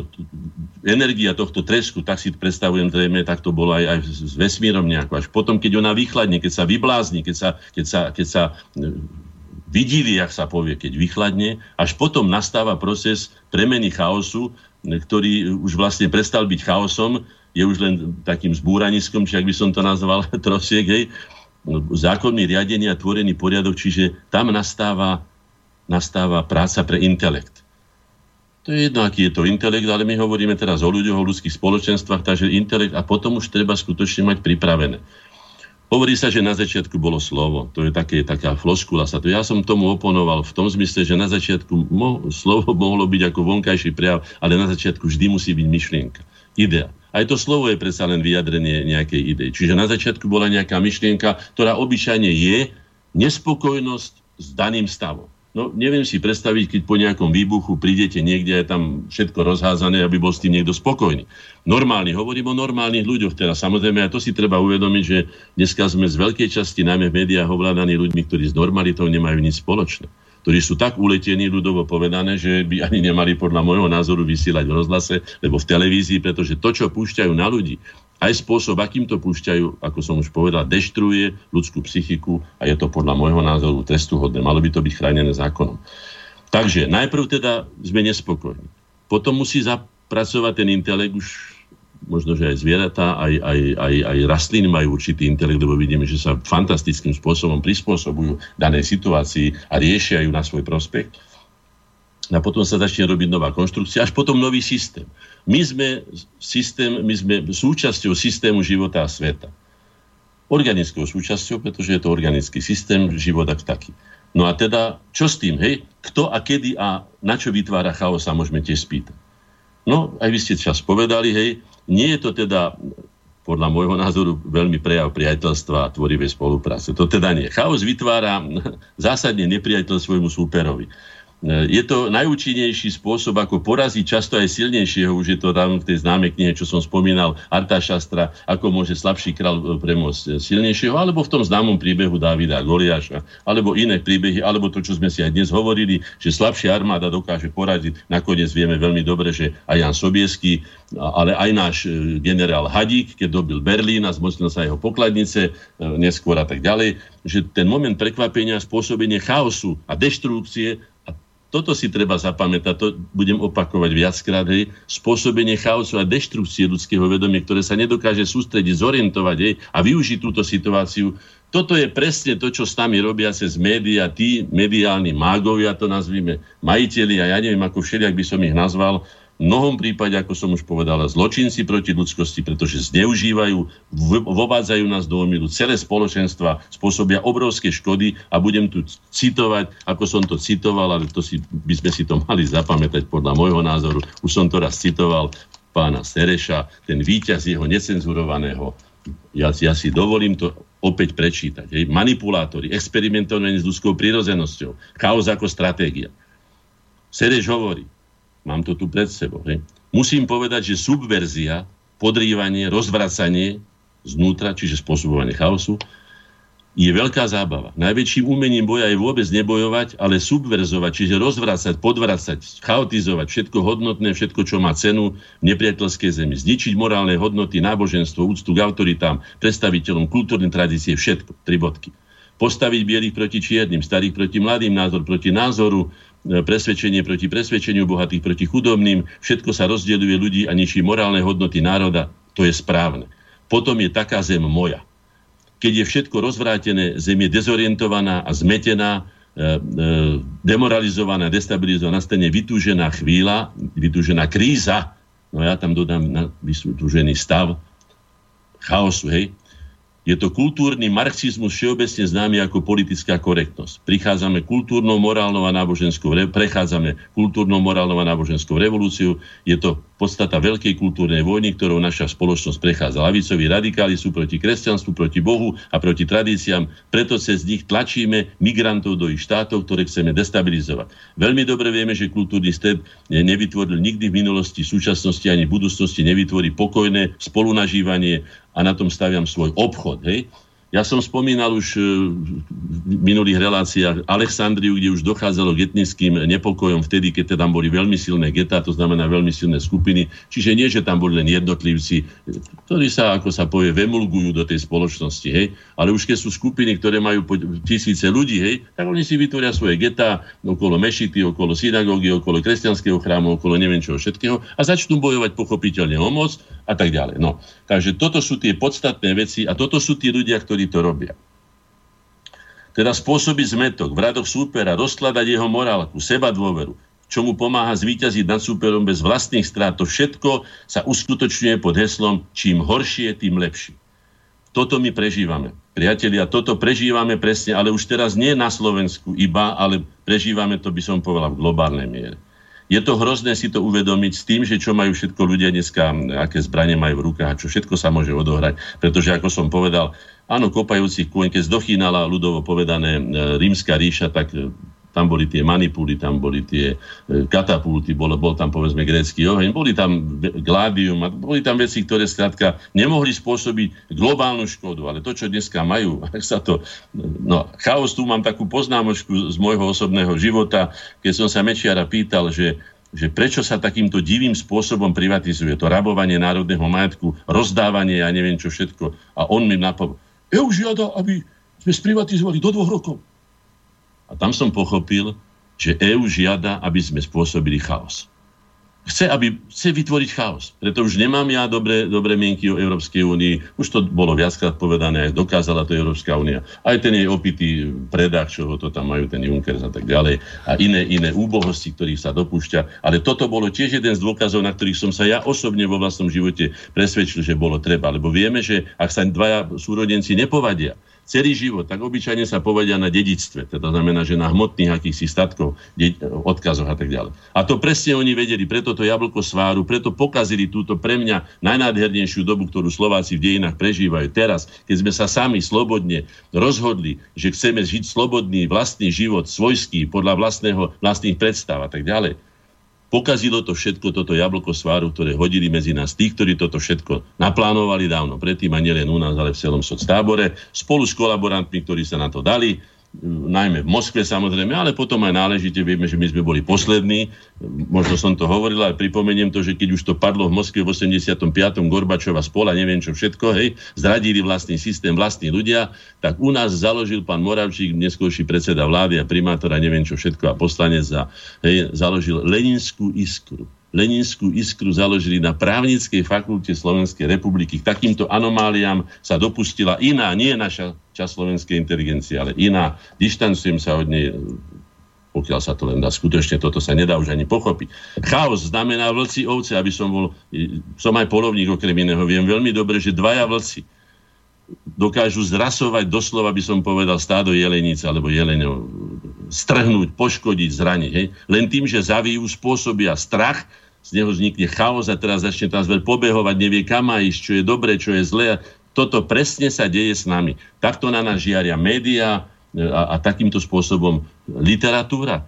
energia tohto tresku, tak si predstavujem, zrejme, tak to bolo aj, aj s vesmírom nejako. Až potom, keď ona vychladne, keď sa vyblázni, keď sa, keď sa, keď sa e, vidíli, jak sa povie, keď vychladne, až potom nastáva proces premeny chaosu, ktorý už vlastne prestal byť chaosom, je už len takým zbúraniskom, či ak by som to nazval [laughs] trosiek, hej, zákonný riadenie a tvorený poriadok, čiže tam nastáva, nastáva práca pre intelekt. To je jedno, aký je to intelekt, ale my hovoríme teraz o ľuďoch, o ľudských spoločenstvách, takže intelekt a potom už treba skutočne mať pripravené. Hovorí sa, že na začiatku bolo slovo. To je také, taká floskula sa to. Ja som tomu oponoval v tom zmysle, že na začiatku mo- slovo [laughs] mohlo byť ako vonkajší prejav, ale na začiatku vždy musí byť myšlienka. Idea. Aj to slovo je predsa len vyjadrenie nejakej idei. Čiže na začiatku bola nejaká myšlienka, ktorá obyčajne je nespokojnosť s daným stavom. No, neviem si predstaviť, keď po nejakom výbuchu prídete niekde a je tam všetko rozházané, aby bol s tým niekto spokojný. Normálny, hovorím o normálnych ľuďoch teraz. Samozrejme, aj to si treba uvedomiť, že dneska sme z veľkej časti, najmä v médiách, ovládaní ľuďmi, ktorí s normalitou nemajú nič spoločné ktorí sú tak uletení ľudovo povedané, že by ani nemali podľa môjho názoru vysielať v rozhlase, lebo v televízii, pretože to, čo púšťajú na ľudí, aj spôsob, akým to púšťajú, ako som už povedal, deštruje ľudskú psychiku a je to podľa môjho názoru trestuhodné. Malo by to byť chránené zákonom. Takže najprv teda sme nespokojní. Potom musí zapracovať ten intelekt už možno, že aj zvieratá, aj, aj, aj, aj rastliny majú určitý intelekt, lebo vidíme, že sa fantastickým spôsobom prispôsobujú danej situácii a riešia ju na svoj prospekt. A potom sa začne robiť nová konštrukcia, až potom nový systém. My sme, systém, my sme súčasťou systému života a sveta. Organickou súčasťou, pretože je to organický systém, život ako taký. No a teda, čo s tým, hej? Kto a kedy a na čo vytvára chaos, sa môžeme tiež spýtať. No, aj vy ste čas povedali, hej, nie je to teda podľa môjho názoru veľmi prejav priateľstva a tvorivej spolupráce. To teda nie. Chaos vytvára [laughs] zásadne nepriateľ svojmu súperovi. E, je to najúčinnejší spôsob, ako poraziť často aj silnejšieho, už je to tam v tej známej knihe, čo som spomínal, Arta Šastra, ako môže slabší král e, premôcť silnejšieho, alebo v tom známom príbehu Davida Goliáša, alebo iné príbehy, alebo to, čo sme si aj dnes hovorili, že slabšia armáda dokáže poradiť. Nakoniec vieme veľmi dobre, že aj Jan Sobiesky, ale aj náš e, generál Hadík, keď dobil Berlín a zmocnil sa jeho pokladnice, neskôr a tak ďalej, že ten moment prekvapenia, spôsobenie chaosu a deštrukcie toto si treba zapamätať, to budem opakovať viackrát, hej, spôsobenie chaosu a deštrukcie ľudského vedomia, ktoré sa nedokáže sústrediť, zorientovať hej, a využiť túto situáciu. Toto je presne to, čo s nami robia cez média, tí mediálni mágovia, to nazvime majiteľi, a ja neviem, ako všelijak by som ich nazval, mnohom prípade, ako som už povedala, zločinci proti ľudskosti, pretože zneužívajú, vovádzajú nás do omilu celé spoločenstva, spôsobia obrovské škody a budem tu citovať, ako som to citoval, ale to si, by sme si to mali zapamätať podľa môjho názoru. Už som to raz citoval pána Sereša, ten víťaz jeho necenzurovaného. Ja, ja si dovolím to opäť prečítať. Hej. Manipulátori, experimentovanie s ľudskou prírodzenosťou, chaos ako stratégia. Sereš hovorí, Mám to tu pred sebou. Hej. Musím povedať, že subverzia, podrývanie, rozvracanie znútra, čiže spôsobovanie chaosu, je veľká zábava. Najväčším umením boja je vôbec nebojovať, ale subverzovať, čiže rozvracať, podvracať, chaotizovať všetko hodnotné, všetko, čo má cenu v nepriateľskej zemi. Zničiť morálne hodnoty, náboženstvo, úctu k autoritám, predstaviteľom kultúrnej tradície, všetko. Tri bodky. Postaviť bielých proti čiernym, starých proti mladým, názor proti názoru, presvedčenie proti presvedčeniu bohatých proti chudobným, všetko sa rozdeľuje ľudí a ničí morálne hodnoty národa, to je správne. Potom je taká zem moja. Keď je všetko rozvrátené, zem je dezorientovaná a zmetená, e, e, demoralizovaná, destabilizovaná, nastane vytúžená chvíľa, vytúžená kríza, no ja tam dodám na vytúžený stav chaosu, hej, je to kultúrny marxizmus všeobecne známy ako politická korektnosť. Prichádzame kultúrnou, morálnou a náboženskou, prechádzame kultúrnou, morálnou a náboženskou revolúciu. Je to podstata veľkej kultúrnej vojny, ktorou naša spoločnosť prechádza. Lavicoví radikáli sú proti kresťanstvu, proti Bohu a proti tradíciám, preto cez nich tlačíme migrantov do ich štátov, ktoré chceme destabilizovať. Veľmi dobre vieme, že kultúrny stred nevytvoril nikdy v minulosti, v súčasnosti ani v budúcnosti nevytvorí pokojné spolunažívanie a na tom staviam svoj obchod. Hej? Ja som spomínal už e, v minulých reláciách Alexandriu, kde už dochádzalo k etnickým nepokojom vtedy, keď tam boli veľmi silné getá, to znamená veľmi silné skupiny. Čiže nie, že tam boli len jednotlivci, ktorí sa, ako sa povie, vemulgujú do tej spoločnosti, hej. Ale už keď sú skupiny, ktoré majú tisíce ľudí, hej, tak oni si vytvoria svoje getá okolo mešity, okolo synagógy, okolo kresťanského chrámu, okolo neviem čoho všetkého a začnú bojovať pochopiteľne o moc a tak ďalej. No. Takže toto sú tie podstatné veci a toto sú tí ľudia, ktorí ktorí to robia. Teda spôsobiť zmetok v radoch súpera, rozkladať jeho morálku, seba dôveru, čo mu pomáha zvíťaziť nad súperom bez vlastných strát. To všetko sa uskutočňuje pod heslom čím horšie, tým lepšie. Toto my prežívame. Priatelia, toto prežívame presne, ale už teraz nie na Slovensku iba, ale prežívame to, by som povedal, v globálnej miere. Je to hrozné si to uvedomiť s tým, že čo majú všetko ľudia dneska, aké zbranie majú v rukách a čo všetko sa môže odohrať. Pretože, ako som povedal, áno, kopajúcich kôň, keď zdochýnala ľudovo povedané e, rímska ríša, tak e, tam boli tie manipuly, tam boli tie e, katapulty, bol, bol tam povedzme grécky oheň, boli tam gládium, boli tam veci, ktoré skrátka nemohli spôsobiť globálnu škodu, ale to, čo dneska majú, [laughs] ak sa to... No, chaos, tu mám takú poznámočku z môjho osobného života, keď som sa Mečiara pýtal, že že prečo sa takýmto divým spôsobom privatizuje to rabovanie národného majetku, rozdávanie ja neviem čo všetko. A on mi napovedal, EU žiada, aby sme sprivatizovali do dvoch rokov. A tam som pochopil, že EÚ žiada, aby sme spôsobili chaos. Chce, aby, chce vytvoriť chaos. Preto už nemám ja dobré, dobré mienky o Európskej únii. Už to bolo viackrát povedané, dokázala to Európska únia. Aj ten jej opitý predák, čo to tam majú, ten Juncker a tak ďalej. A iné, iné úbohosti, ktorých sa dopúšťa. Ale toto bolo tiež jeden z dôkazov, na ktorých som sa ja osobne vo vlastnom živote presvedčil, že bolo treba. Lebo vieme, že ak sa dvaja súrodenci nepovadia, celý život, tak obyčajne sa povedia na dedictve, teda znamená, že na hmotných akýchsi statkov, odkazoch a tak ďalej. A to presne oni vedeli, preto to jablko sváru, preto pokazili túto pre mňa najnádhernejšiu dobu, ktorú Slováci v dejinách prežívajú. Teraz, keď sme sa sami slobodne rozhodli, že chceme žiť slobodný vlastný život, svojský, podľa vlastného, vlastných predstav a tak ďalej, Pokazilo to všetko, toto jablko sváru, ktoré hodili medzi nás tí, ktorí toto všetko naplánovali dávno predtým a nielen u nás, ale v celom soctábore, spolu s kolaborantmi, ktorí sa na to dali najmä v Moskve samozrejme, ale potom aj náležite vieme, že my sme boli poslední. Možno som to hovoril, ale pripomeniem to, že keď už to padlo v Moskve v 85. Gorbačova spola, neviem čo všetko, hej, zradili vlastný systém, vlastní ľudia, tak u nás založil pán Moravčík, neskôrší predseda vlády a primátor a neviem čo všetko a poslanec a hej, založil Leninskú iskru Leninskú iskru založili na právnickej fakulte Slovenskej republiky. K takýmto anomáliám sa dopustila iná, nie naša časť slovenskej inteligencie, ale iná. Dištancujem sa od nej, pokiaľ sa to len dá. Skutočne toto sa nedá už ani pochopiť. Chaos znamená vlci ovce, aby som bol, som aj polovník okrem iného. Viem veľmi dobre, že dvaja vlci dokážu zrasovať doslova, by som povedal, stádo jelenice alebo jelenov, strhnúť, poškodiť, zraniť. Hej? Len tým, že zavijú, spôsobia strach, z neho vznikne chaos a teraz začne tam zver pobehovať, nevie kam má ísť, čo je dobré, čo je zlé. Toto presne sa deje s nami. Takto na nás žiaria médiá a, a takýmto spôsobom literatúra.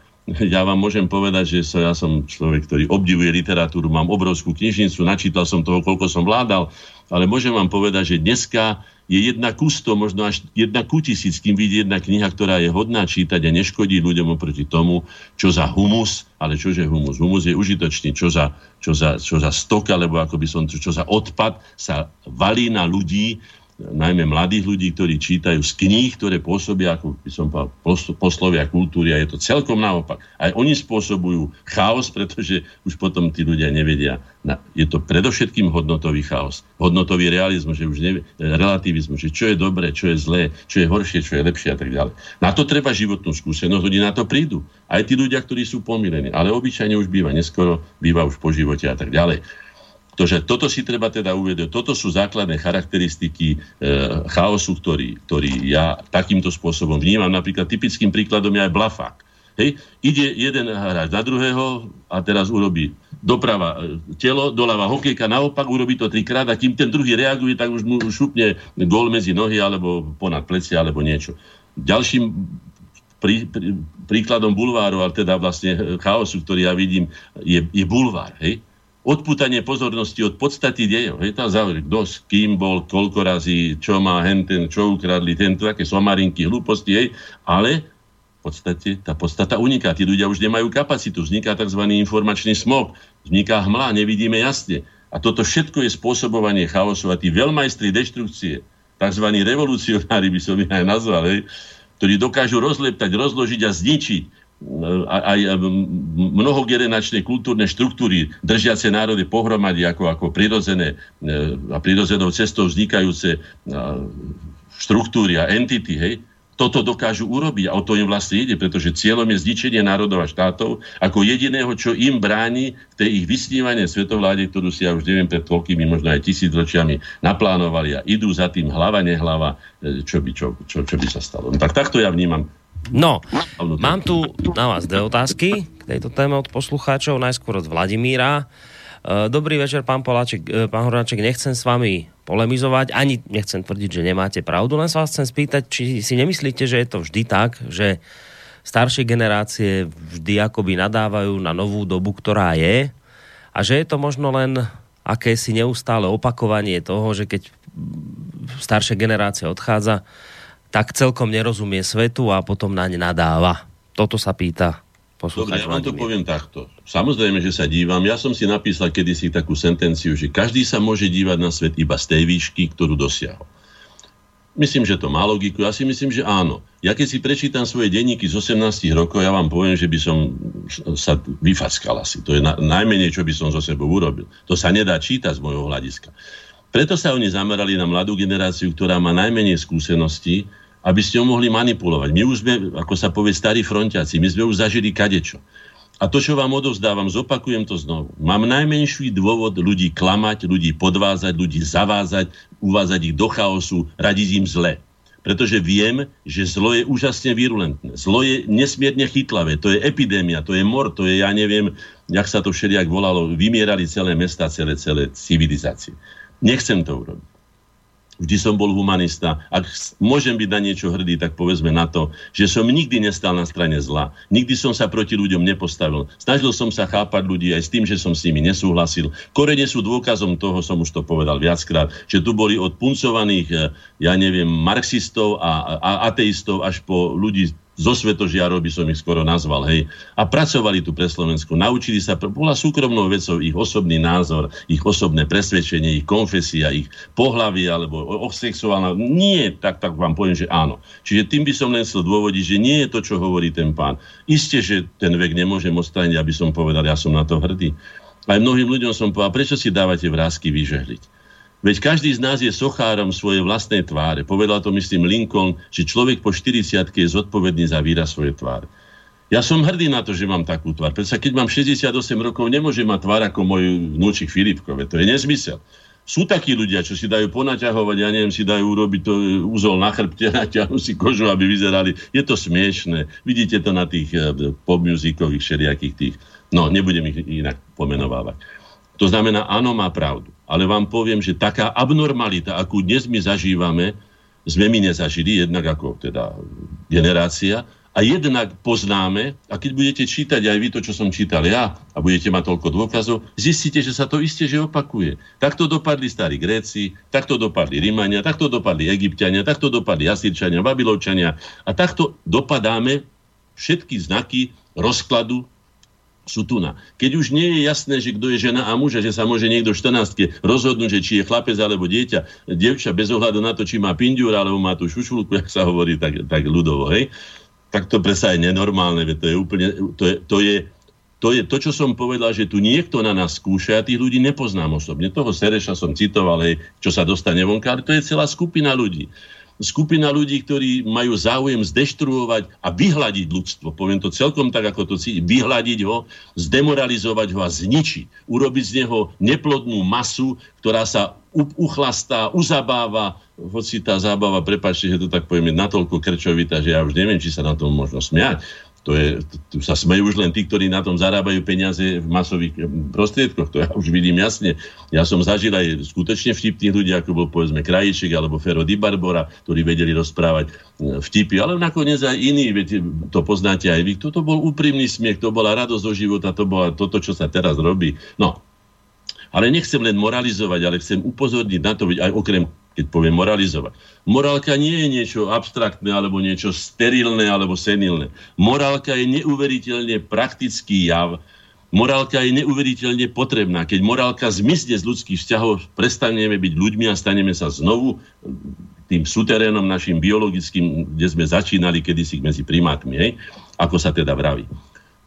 Ja vám môžem povedať, že ja som človek, ktorý obdivuje literatúru, mám obrovskú knižnicu, načítal som toho, koľko som vládal, ale môžem vám povedať, že dneska je jedna ku sto, možno až jedna ku tisíc, kým vidí jedna kniha, ktorá je hodná čítať a neškodí ľuďom oproti tomu, čo za humus, ale čože humus? Humus je užitočný, čo za, čo za, čo za stok, alebo ako by som, čo za odpad sa valí na ľudí, najmä mladých ľudí, ktorí čítajú z kníh, ktoré pôsobia, ako by som povedal, poslovia kultúry a je to celkom naopak. Aj oni spôsobujú chaos, pretože už potom tí ľudia nevedia. Je to predovšetkým hodnotový chaos, hodnotový realizmus, že už nevie, relativizmus, že čo je dobré, čo je zlé, čo je horšie, čo je lepšie a tak ďalej. Na to treba životnú skúsenosť, ľudí na to prídu. Aj tí ľudia, ktorí sú pomilení, ale obyčajne už býva neskoro, býva už po živote a tak ďalej. Takže toto si treba teda uvedieť. Toto sú základné charakteristiky e, chaosu, ktorý, ktorý ja takýmto spôsobom vnímam. Napríklad typickým príkladom je aj blafák. Hej, ide jeden hráč na druhého a teraz urobí doprava e, telo, doľava hokejka, naopak urobí to trikrát a kým ten druhý reaguje, tak už mu šupne gól medzi nohy alebo ponad plecia alebo niečo. Ďalším prí, prí, príkladom bulváru, ale teda vlastne chaosu, ktorý ja vidím, je, je bulvár. Hej? Odputanie pozornosti od podstaty dejov. Je tam záver, kto s kým bol, koľko razy, čo má henten, čo ukradli, tento, také somarinky, hlúposti, hej, ale v podstate tá podstata uniká. Tí ľudia už nemajú kapacitu, vzniká tzv. informačný smog, vzniká hmla, nevidíme jasne. A toto všetko je spôsobovanie chaosu a tí veľmajstri deštrukcie, tzv. revolucionári by som ich aj nazval, hej, ktorí dokážu rozleptať, rozložiť a zničiť aj mnohogeneračné kultúrne štruktúry držiace národy pohromady ako, ako prirodzené e, a prirodzenou cestou vznikajúce štruktúry a entity, hej, toto dokážu urobiť a o to im vlastne ide, pretože cieľom je zničenie národov a štátov ako jediného, čo im bráni v tej ich vysnívanej svetovláde, ktorú si ja už neviem pred toľkými, možno aj tisícročiami naplánovali a idú za tým hlava, nehlava, e, čo by, čo, čo, čo by sa stalo. No, tak takto ja vnímam No, mám tu na vás dve otázky k tejto téme od poslucháčov. Najskôr od Vladimíra. E, dobrý večer, pán Poláček, e, pán Hornáček, nechcem s vami polemizovať, ani nechcem tvrdiť, že nemáte pravdu, len sa vás chcem spýtať, či si nemyslíte, že je to vždy tak, že staršie generácie vždy akoby nadávajú na novú dobu, ktorá je a že je to možno len akési neustále opakovanie toho, že keď staršia generácia odchádza, tak celkom nerozumie svetu a potom na ne nadáva. Toto sa pýta Dobre, ja vám to poviem takto. Samozrejme, že sa dívam. Ja som si napísal kedysi takú sentenciu, že každý sa môže dívať na svet iba z tej výšky, ktorú dosiahol. Myslím, že to má logiku. Ja si myslím, že áno. Ja keď si prečítam svoje denníky z 18 rokov, ja vám poviem, že by som sa vyfackal asi. To je na, najmenej, čo by som zo sebou urobil. To sa nedá čítať z môjho hľadiska. Preto sa oni zamerali na mladú generáciu, ktorá má najmenej skúseností, aby ste ho mohli manipulovať. My už sme, ako sa povie, starí frontiaci, my sme už zažili kadečo. A to, čo vám odovzdávam, zopakujem to znovu. Mám najmenší dôvod ľudí klamať, ľudí podvázať, ľudí zavázať, uvázať ich do chaosu, radiť im zle. Pretože viem, že zlo je úžasne virulentné. Zlo je nesmierne chytlavé. To je epidémia, to je mor, to je, ja neviem, jak sa to všelijak volalo, vymierali celé mesta, celé, celé civilizácie. Nechcem to urobiť. Vždy som bol humanista. Ak môžem byť na niečo hrdý, tak povedzme na to, že som nikdy nestal na strane zla. Nikdy som sa proti ľuďom nepostavil. Snažil som sa chápať ľudí aj s tým, že som s nimi nesúhlasil. Korene sú dôkazom toho, som už to povedal viackrát, že tu boli od puncovaných, eh, ja neviem, marxistov a, a ateistov až po ľudí zo svetožiarov by som ich skoro nazval, hej. A pracovali tu pre Slovensku, naučili sa, bola súkromnou vecou ich osobný názor, ich osobné presvedčenie, ich konfesia, ich pohlavie alebo sexuálna. Nie, tak, tak vám poviem, že áno. Čiže tým by som len chcel dôvodiť, že nie je to, čo hovorí ten pán. Isté, že ten vek nemôžem odstrániť, aby som povedal, ja som na to hrdý. Aj mnohým ľuďom som povedal, prečo si dávate vrázky vyžehliť? Veď každý z nás je sochárom svojej vlastnej tváre. Povedal to, myslím, Lincoln, že človek po 40 je zodpovedný za výraz svojej tváre. Ja som hrdý na to, že mám takú tvár. Pretože keď mám 68 rokov, nemôžem mať tvár ako môj vnúčik Filipkové. To je nezmysel. Sú takí ľudia, čo si dajú ponaťahovať, ja neviem, si dajú urobiť to úzol na chrbte, [laughs] naťahnú si kožu, aby vyzerali. Je to smiešné. Vidíte to na tých eh, popmuzikových všelijakých tých. No, nebudem ich inak pomenovávať. To znamená, áno, má pravdu. Ale vám poviem, že taká abnormalita, akú dnes my zažívame, sme my nezažili, jednak ako teda generácia, a jednak poznáme, a keď budete čítať aj vy to, čo som čítal ja, a budete mať toľko dôkazov, zistíte, že sa to isté, že opakuje. Takto dopadli starí Gréci, takto dopadli Rímania, takto dopadli Egyptiania, takto dopadli Asírčania, Babilovčania a takto dopadáme všetky znaky rozkladu sú tu na. Keď už nie je jasné, že kto je žena a muž, že sa môže niekto v 14 rozhodnúť, že či je chlapec alebo dieťa, dievča bez ohľadu na to, či má pindiúr alebo má tú šušulku, jak sa hovorí tak, tak ľudovo, hej, tak to presa je nenormálne, to je úplne, to je, to je, to je to, čo som povedal, že tu niekto na nás skúša, ja tých ľudí nepoznám osobne. Toho Sereša som citoval, hej, čo sa dostane vonka, ale to je celá skupina ľudí skupina ľudí, ktorí majú záujem zdeštruovať a vyhľadiť ľudstvo. Poviem to celkom tak, ako to cíti. Vyhľadiť ho, zdemoralizovať ho a zničiť. Urobiť z neho neplodnú masu, ktorá sa uchlastá, uzabáva, hoci tá zábava, prepáčte, že to tak poviem, je natoľko krčovita, že ja už neviem, či sa na tom možno smiať to je, tu sa smejú už len tí, ktorí na tom zarábajú peniaze v masových eh, prostriedkoch. To ja už vidím jasne. Ja som zažil aj skutočne vtipných ľudí, ako bol povedzme Krajíček alebo Fero Di Barbora, ktorí vedeli rozprávať eh, vtipy, ale nakoniec aj iní, viete, to poznáte aj vy. Toto bol úprimný smiech, to bola radosť zo života, to bola toto, čo sa teraz robí. No, ale nechcem len moralizovať, ale chcem upozorniť na to, aj okrem keď poviem moralizovať. Morálka nie je niečo abstraktné alebo niečo sterilné alebo senilné. Morálka je neuveriteľne praktický jav. Morálka je neuveriteľne potrebná. Keď morálka zmizne z ľudských vzťahov, prestaneme byť ľuďmi a staneme sa znovu tým suterénom našim biologickým, kde sme začínali kedysi medzi primátmi, hej? ako sa teda vraví.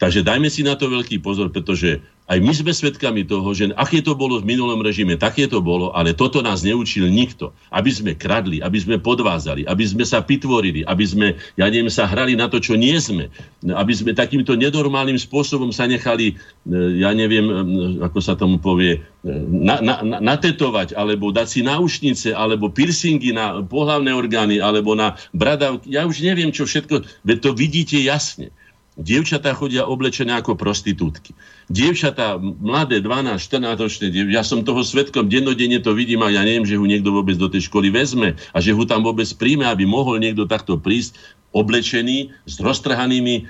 Takže dajme si na to veľký pozor, pretože aj my sme svedkami toho, že aké to bolo v minulom režime, také to bolo, ale toto nás neučil nikto. Aby sme kradli, aby sme podvázali, aby sme sa pitvorili, aby sme, ja neviem, sa hrali na to, čo nie sme. Aby sme takýmto nenormálnym spôsobom sa nechali, e, ja neviem, e, ako sa tomu povie, e, na, na, na, natetovať, alebo dať si náušnice, alebo piercingy na pohlavné orgány, alebo na bradavky. Ja už neviem, čo všetko, veď to vidíte jasne. Dievčatá chodia oblečené ako prostitútky. Dievčatá, mladé, 12, 14 ročné, ja som toho svetkom, dennodenne to vidím a ja neviem, že ho niekto vôbec do tej školy vezme a že ho tam vôbec príjme, aby mohol niekto takto prísť oblečený s roztrhanými e,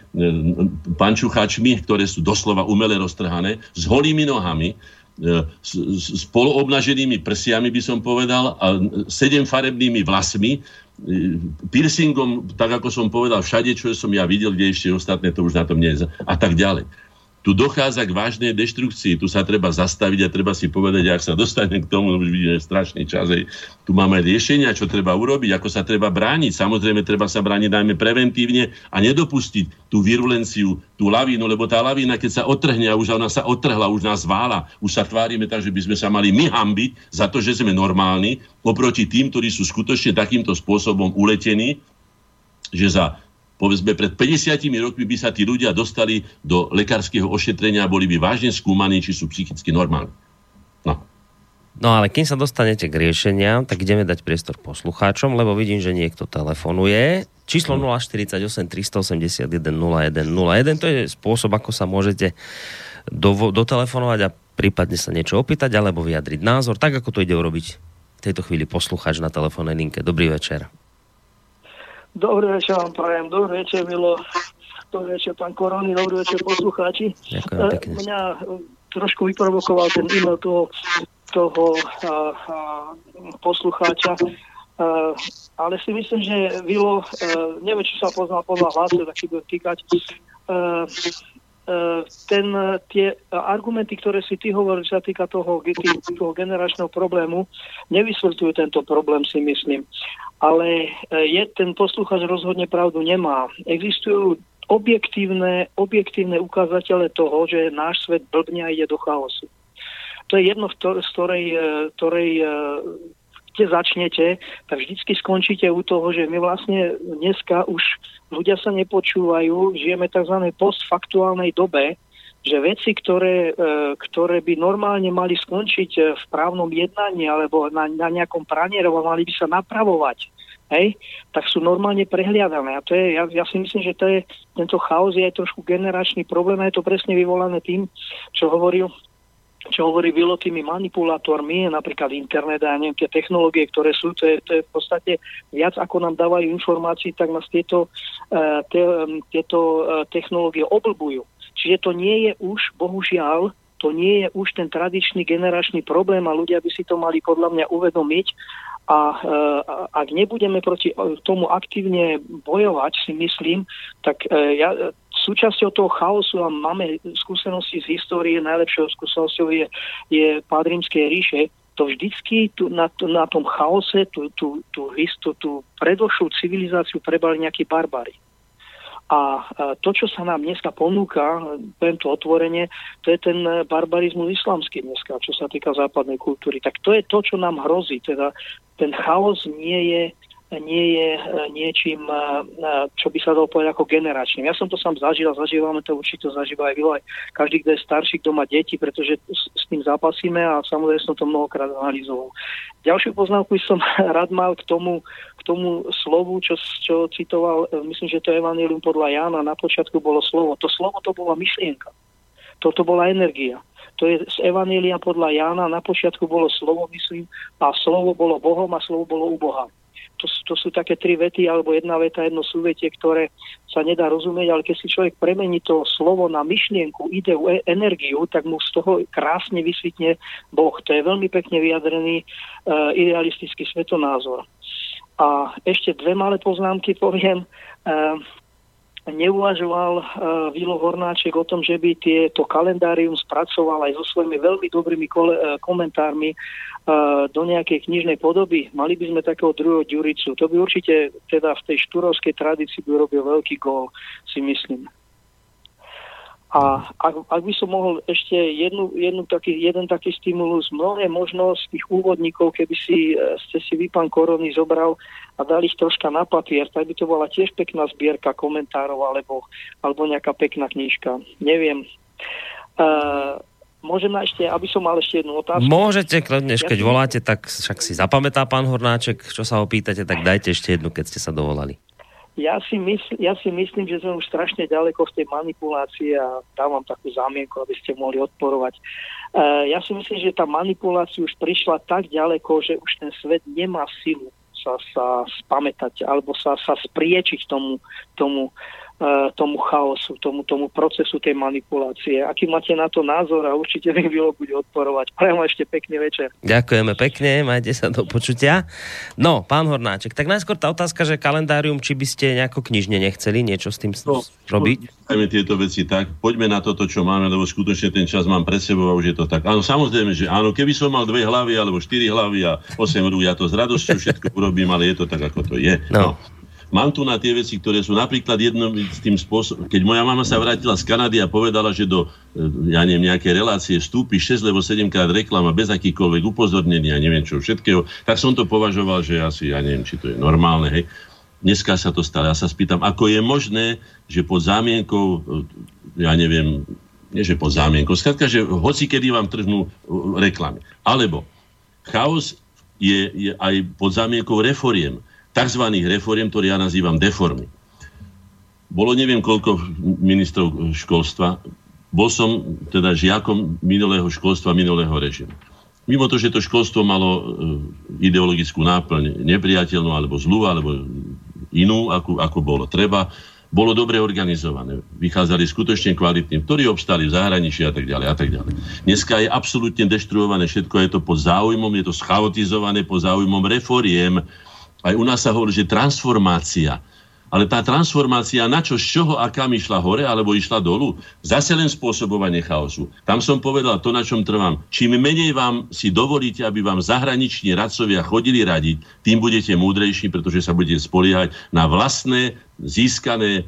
pančuchačmi, ktoré sú doslova umele roztrhané, s holými nohami, e, s, s poloobnaženými prsiami, by som povedal, a sedem farebnými vlasmi, piercingom, tak ako som povedal, všade, čo som ja videl, kde ešte ostatné, to už na tom nie je. A tak ďalej tu dochádza k vážnej deštrukcii, tu sa treba zastaviť a treba si povedať, ak sa dostane k tomu, už vidíme strašný čas, aj, tu máme riešenia, čo treba urobiť, ako sa treba brániť. Samozrejme, treba sa brániť najmä preventívne a nedopustiť tú virulenciu, tú lavínu, lebo tá lavína, keď sa otrhne a už ona sa otrhla, už nás vála, už sa tvárime tak, že by sme sa mali my hambiť za to, že sme normálni, oproti tým, ktorí sú skutočne takýmto spôsobom uletení, že za povedzme pred 50 rokmi by sa tí ľudia dostali do lekárskeho ošetrenia a boli by vážne skúmaní, či sú psychicky normálni. No. No ale kým sa dostanete k riešenia, tak ideme dať priestor poslucháčom, lebo vidím, že niekto telefonuje. Číslo 048 381 0101, to je spôsob, ako sa môžete do, dotelefonovať a prípadne sa niečo opýtať alebo vyjadriť názor, tak ako to ide urobiť v tejto chvíli poslucháč na telefónnej linke. Dobrý večer. Dobrý večer vám prajem, dobrý večer Milo, dobrý večer pán Korony, dobrý večer poslucháči. Ďakujem e, pekne. Mňa e, trošku vyprovokoval ten e-mail toho, toho a, a, poslucháča, e, ale si myslím, že Vilo, neviem, či sa poznal podľa hlasu, tak si bude týkať, a, ten, tie argumenty, ktoré si ty hovoril, čo sa týka toho, toho generačného problému, nevysvetľujú tento problém, si myslím ale e, je, ten posluchač rozhodne pravdu nemá. Existujú objektívne, objektívne ukázatele toho, že náš svet blbne a ide do chaosu. To je jedno, z ktorej, e, ktorej e, kde začnete, tak vždycky skončíte u toho, že my vlastne dneska už ľudia sa nepočúvajú, žijeme tzv. postfaktuálnej dobe, že veci, ktoré, e, ktoré by normálne mali skončiť e, v právnom jednaní alebo na, na nejakom pranierovo, mali by sa napravovať, hej, tak sú normálne prehliadané. A to je, ja, ja si myslím, že to je, tento chaos je aj trošku generačný problém a je to presne vyvolané tým, čo hovoril čo hovorí Vilo tými manipulátormi, napríklad internet a neviem, tie technológie, ktoré sú, to je, to je v podstate viac ako nám dávajú informácií, tak nás tieto, uh, te, tieto uh, technológie oblbujú. Čiže to nie je už, bohužiaľ, to nie je už ten tradičný generačný problém a ľudia by si to mali podľa mňa uvedomiť a e, ak nebudeme proti tomu aktívne bojovať, si myslím, tak e, ja, súčasťou toho chaosu a máme skúsenosti z histórie, najlepšou skúsenosťou je, je pád rímskej ríše, to vždycky tu, na, na tom chaose, tú, tú, tú, tú, tú predošlú civilizáciu prebali nejakí barbary. A to, čo sa nám dneska ponúka, poviem to otvorenie, to je ten barbarizmus islamský dneska, čo sa týka západnej kultúry. Tak to je to, čo nám hrozí. Teda ten chaos nie je nie je e, niečím, e, e, čo by sa dalo povedať ako generačným. Ja som to sám zažil a zažívame to určite zažíva aj aj každý, kto je starší, kto má deti, pretože s tým zápasíme a samozrejme som to mnohokrát analyzoval. Ďalšiu poznámku som [laughs] rád mal k tomu, k tomu slovu, čo, čo citoval, myslím, že to je Evangelium podľa Jána, na počiatku bolo slovo. To slovo to bola myšlienka. Toto bola energia. To je z Evanília podľa Jána, na počiatku bolo slovo, myslím, a slovo bolo Bohom a slovo bolo u Boha to, to sú také tri vety alebo jedna veta, jedno súvetie, ktoré sa nedá rozumieť, ale keď si človek premení to slovo na myšlienku, ideu, e, energiu, tak mu z toho krásne vysvitne Boh. To je veľmi pekne vyjadrený uh, idealistický svetonázor. A ešte dve malé poznámky poviem. Uh, neuvažoval uh, Vilo Hornáček o tom, že by tieto kalendárium spracoval aj so svojimi veľmi dobrými kole, uh, komentármi do nejakej knižnej podoby. Mali by sme takého druhého Ďuricu. To by určite teda v tej štúrovskej tradícii by robil veľký gól, si myslím. A ak, ak by som mohol ešte jednu, jednu taký, jeden taký stimulus, mnohé možnosť tých úvodníkov, keby si, e, ste si vy, pán Korony, zobral a dali ich troška na papier, tak by to bola tiež pekná zbierka komentárov alebo, alebo nejaká pekná knižka. Neviem. Uh, Môžem ešte, aby som mal ešte jednu otázku. Môžete, kľudne, keď voláte, tak však si zapamätá pán Hornáček, čo sa opýtate, tak dajte ešte jednu, keď ste sa dovolali. Ja si, mysl, ja si myslím, že sme už strašne ďaleko v tej manipulácii a dávam takú zámienku, aby ste mohli odporovať. Uh, ja si myslím, že tá manipulácia už prišla tak ďaleko, že už ten svet nemá silu sa, sa spamätať alebo sa, sa spriečiť tomu, tomu tomu chaosu, tomu, tomu procesu tej manipulácie. Aký máte na to názor a určite mi bylo bude odporovať. Prajem ešte pekný večer. Ďakujeme pekne, majte sa do počutia. No, pán Hornáček, tak najskôr tá otázka, že kalendárium, či by ste nejako knižne nechceli niečo s tým no, robiť? Poďme tieto veci tak, poďme na toto, čo máme, lebo skutočne ten čas mám pred sebou a už je to tak. Áno, samozrejme, že áno, keby som mal dve hlavy alebo štyri hlavy a osem rúk, ja to s radosťou všetko urobím, ale je to tak, ako to je. No. no. Mám tu na tie veci, ktoré sú napríklad jedno s tým spôsobom, keď moja mama sa vrátila z Kanady a povedala, že do, e, ja neviem, nejaké relácie vstúpi 6 alebo 7 krát reklama bez akýkoľvek upozornenia, neviem čo všetkého, tak som to považoval, že asi, ja neviem, či to je normálne, hej. Dneska sa to stalo. Ja sa spýtam, ako je možné, že pod zámienkou, e, ja neviem, nie že pod zámienkou, skrátka, že hoci kedy vám trhnú e, reklamy. Alebo chaos je, je aj pod zámienkou reforiem tzv. reforiem, ktoré ja nazývam deformy. Bolo neviem koľko ministrov školstva. Bol som teda žiakom minulého školstva, minulého režimu. Mimo to, že to školstvo malo e, ideologickú náplň nepriateľnú alebo zlú, alebo inú, ako, ako bolo treba, bolo dobre organizované. Vychádzali skutočne kvalitní, ktorí obstali v zahraničí a tak ďalej a tak ďalej. Dneska je absolútne deštruované všetko, je to pod záujmom, je to schaotizované pod záujmom reforiem, aj u nás sa hovorí, že transformácia. Ale tá transformácia na čo, z čoho a kam išla hore alebo išla dolu? Zase len spôsobovanie chaosu. Tam som povedal to, na čom trvám. Čím menej vám si dovolíte, aby vám zahraniční radcovia chodili radiť, tým budete múdrejší, pretože sa budete spoliehať na vlastné získané e,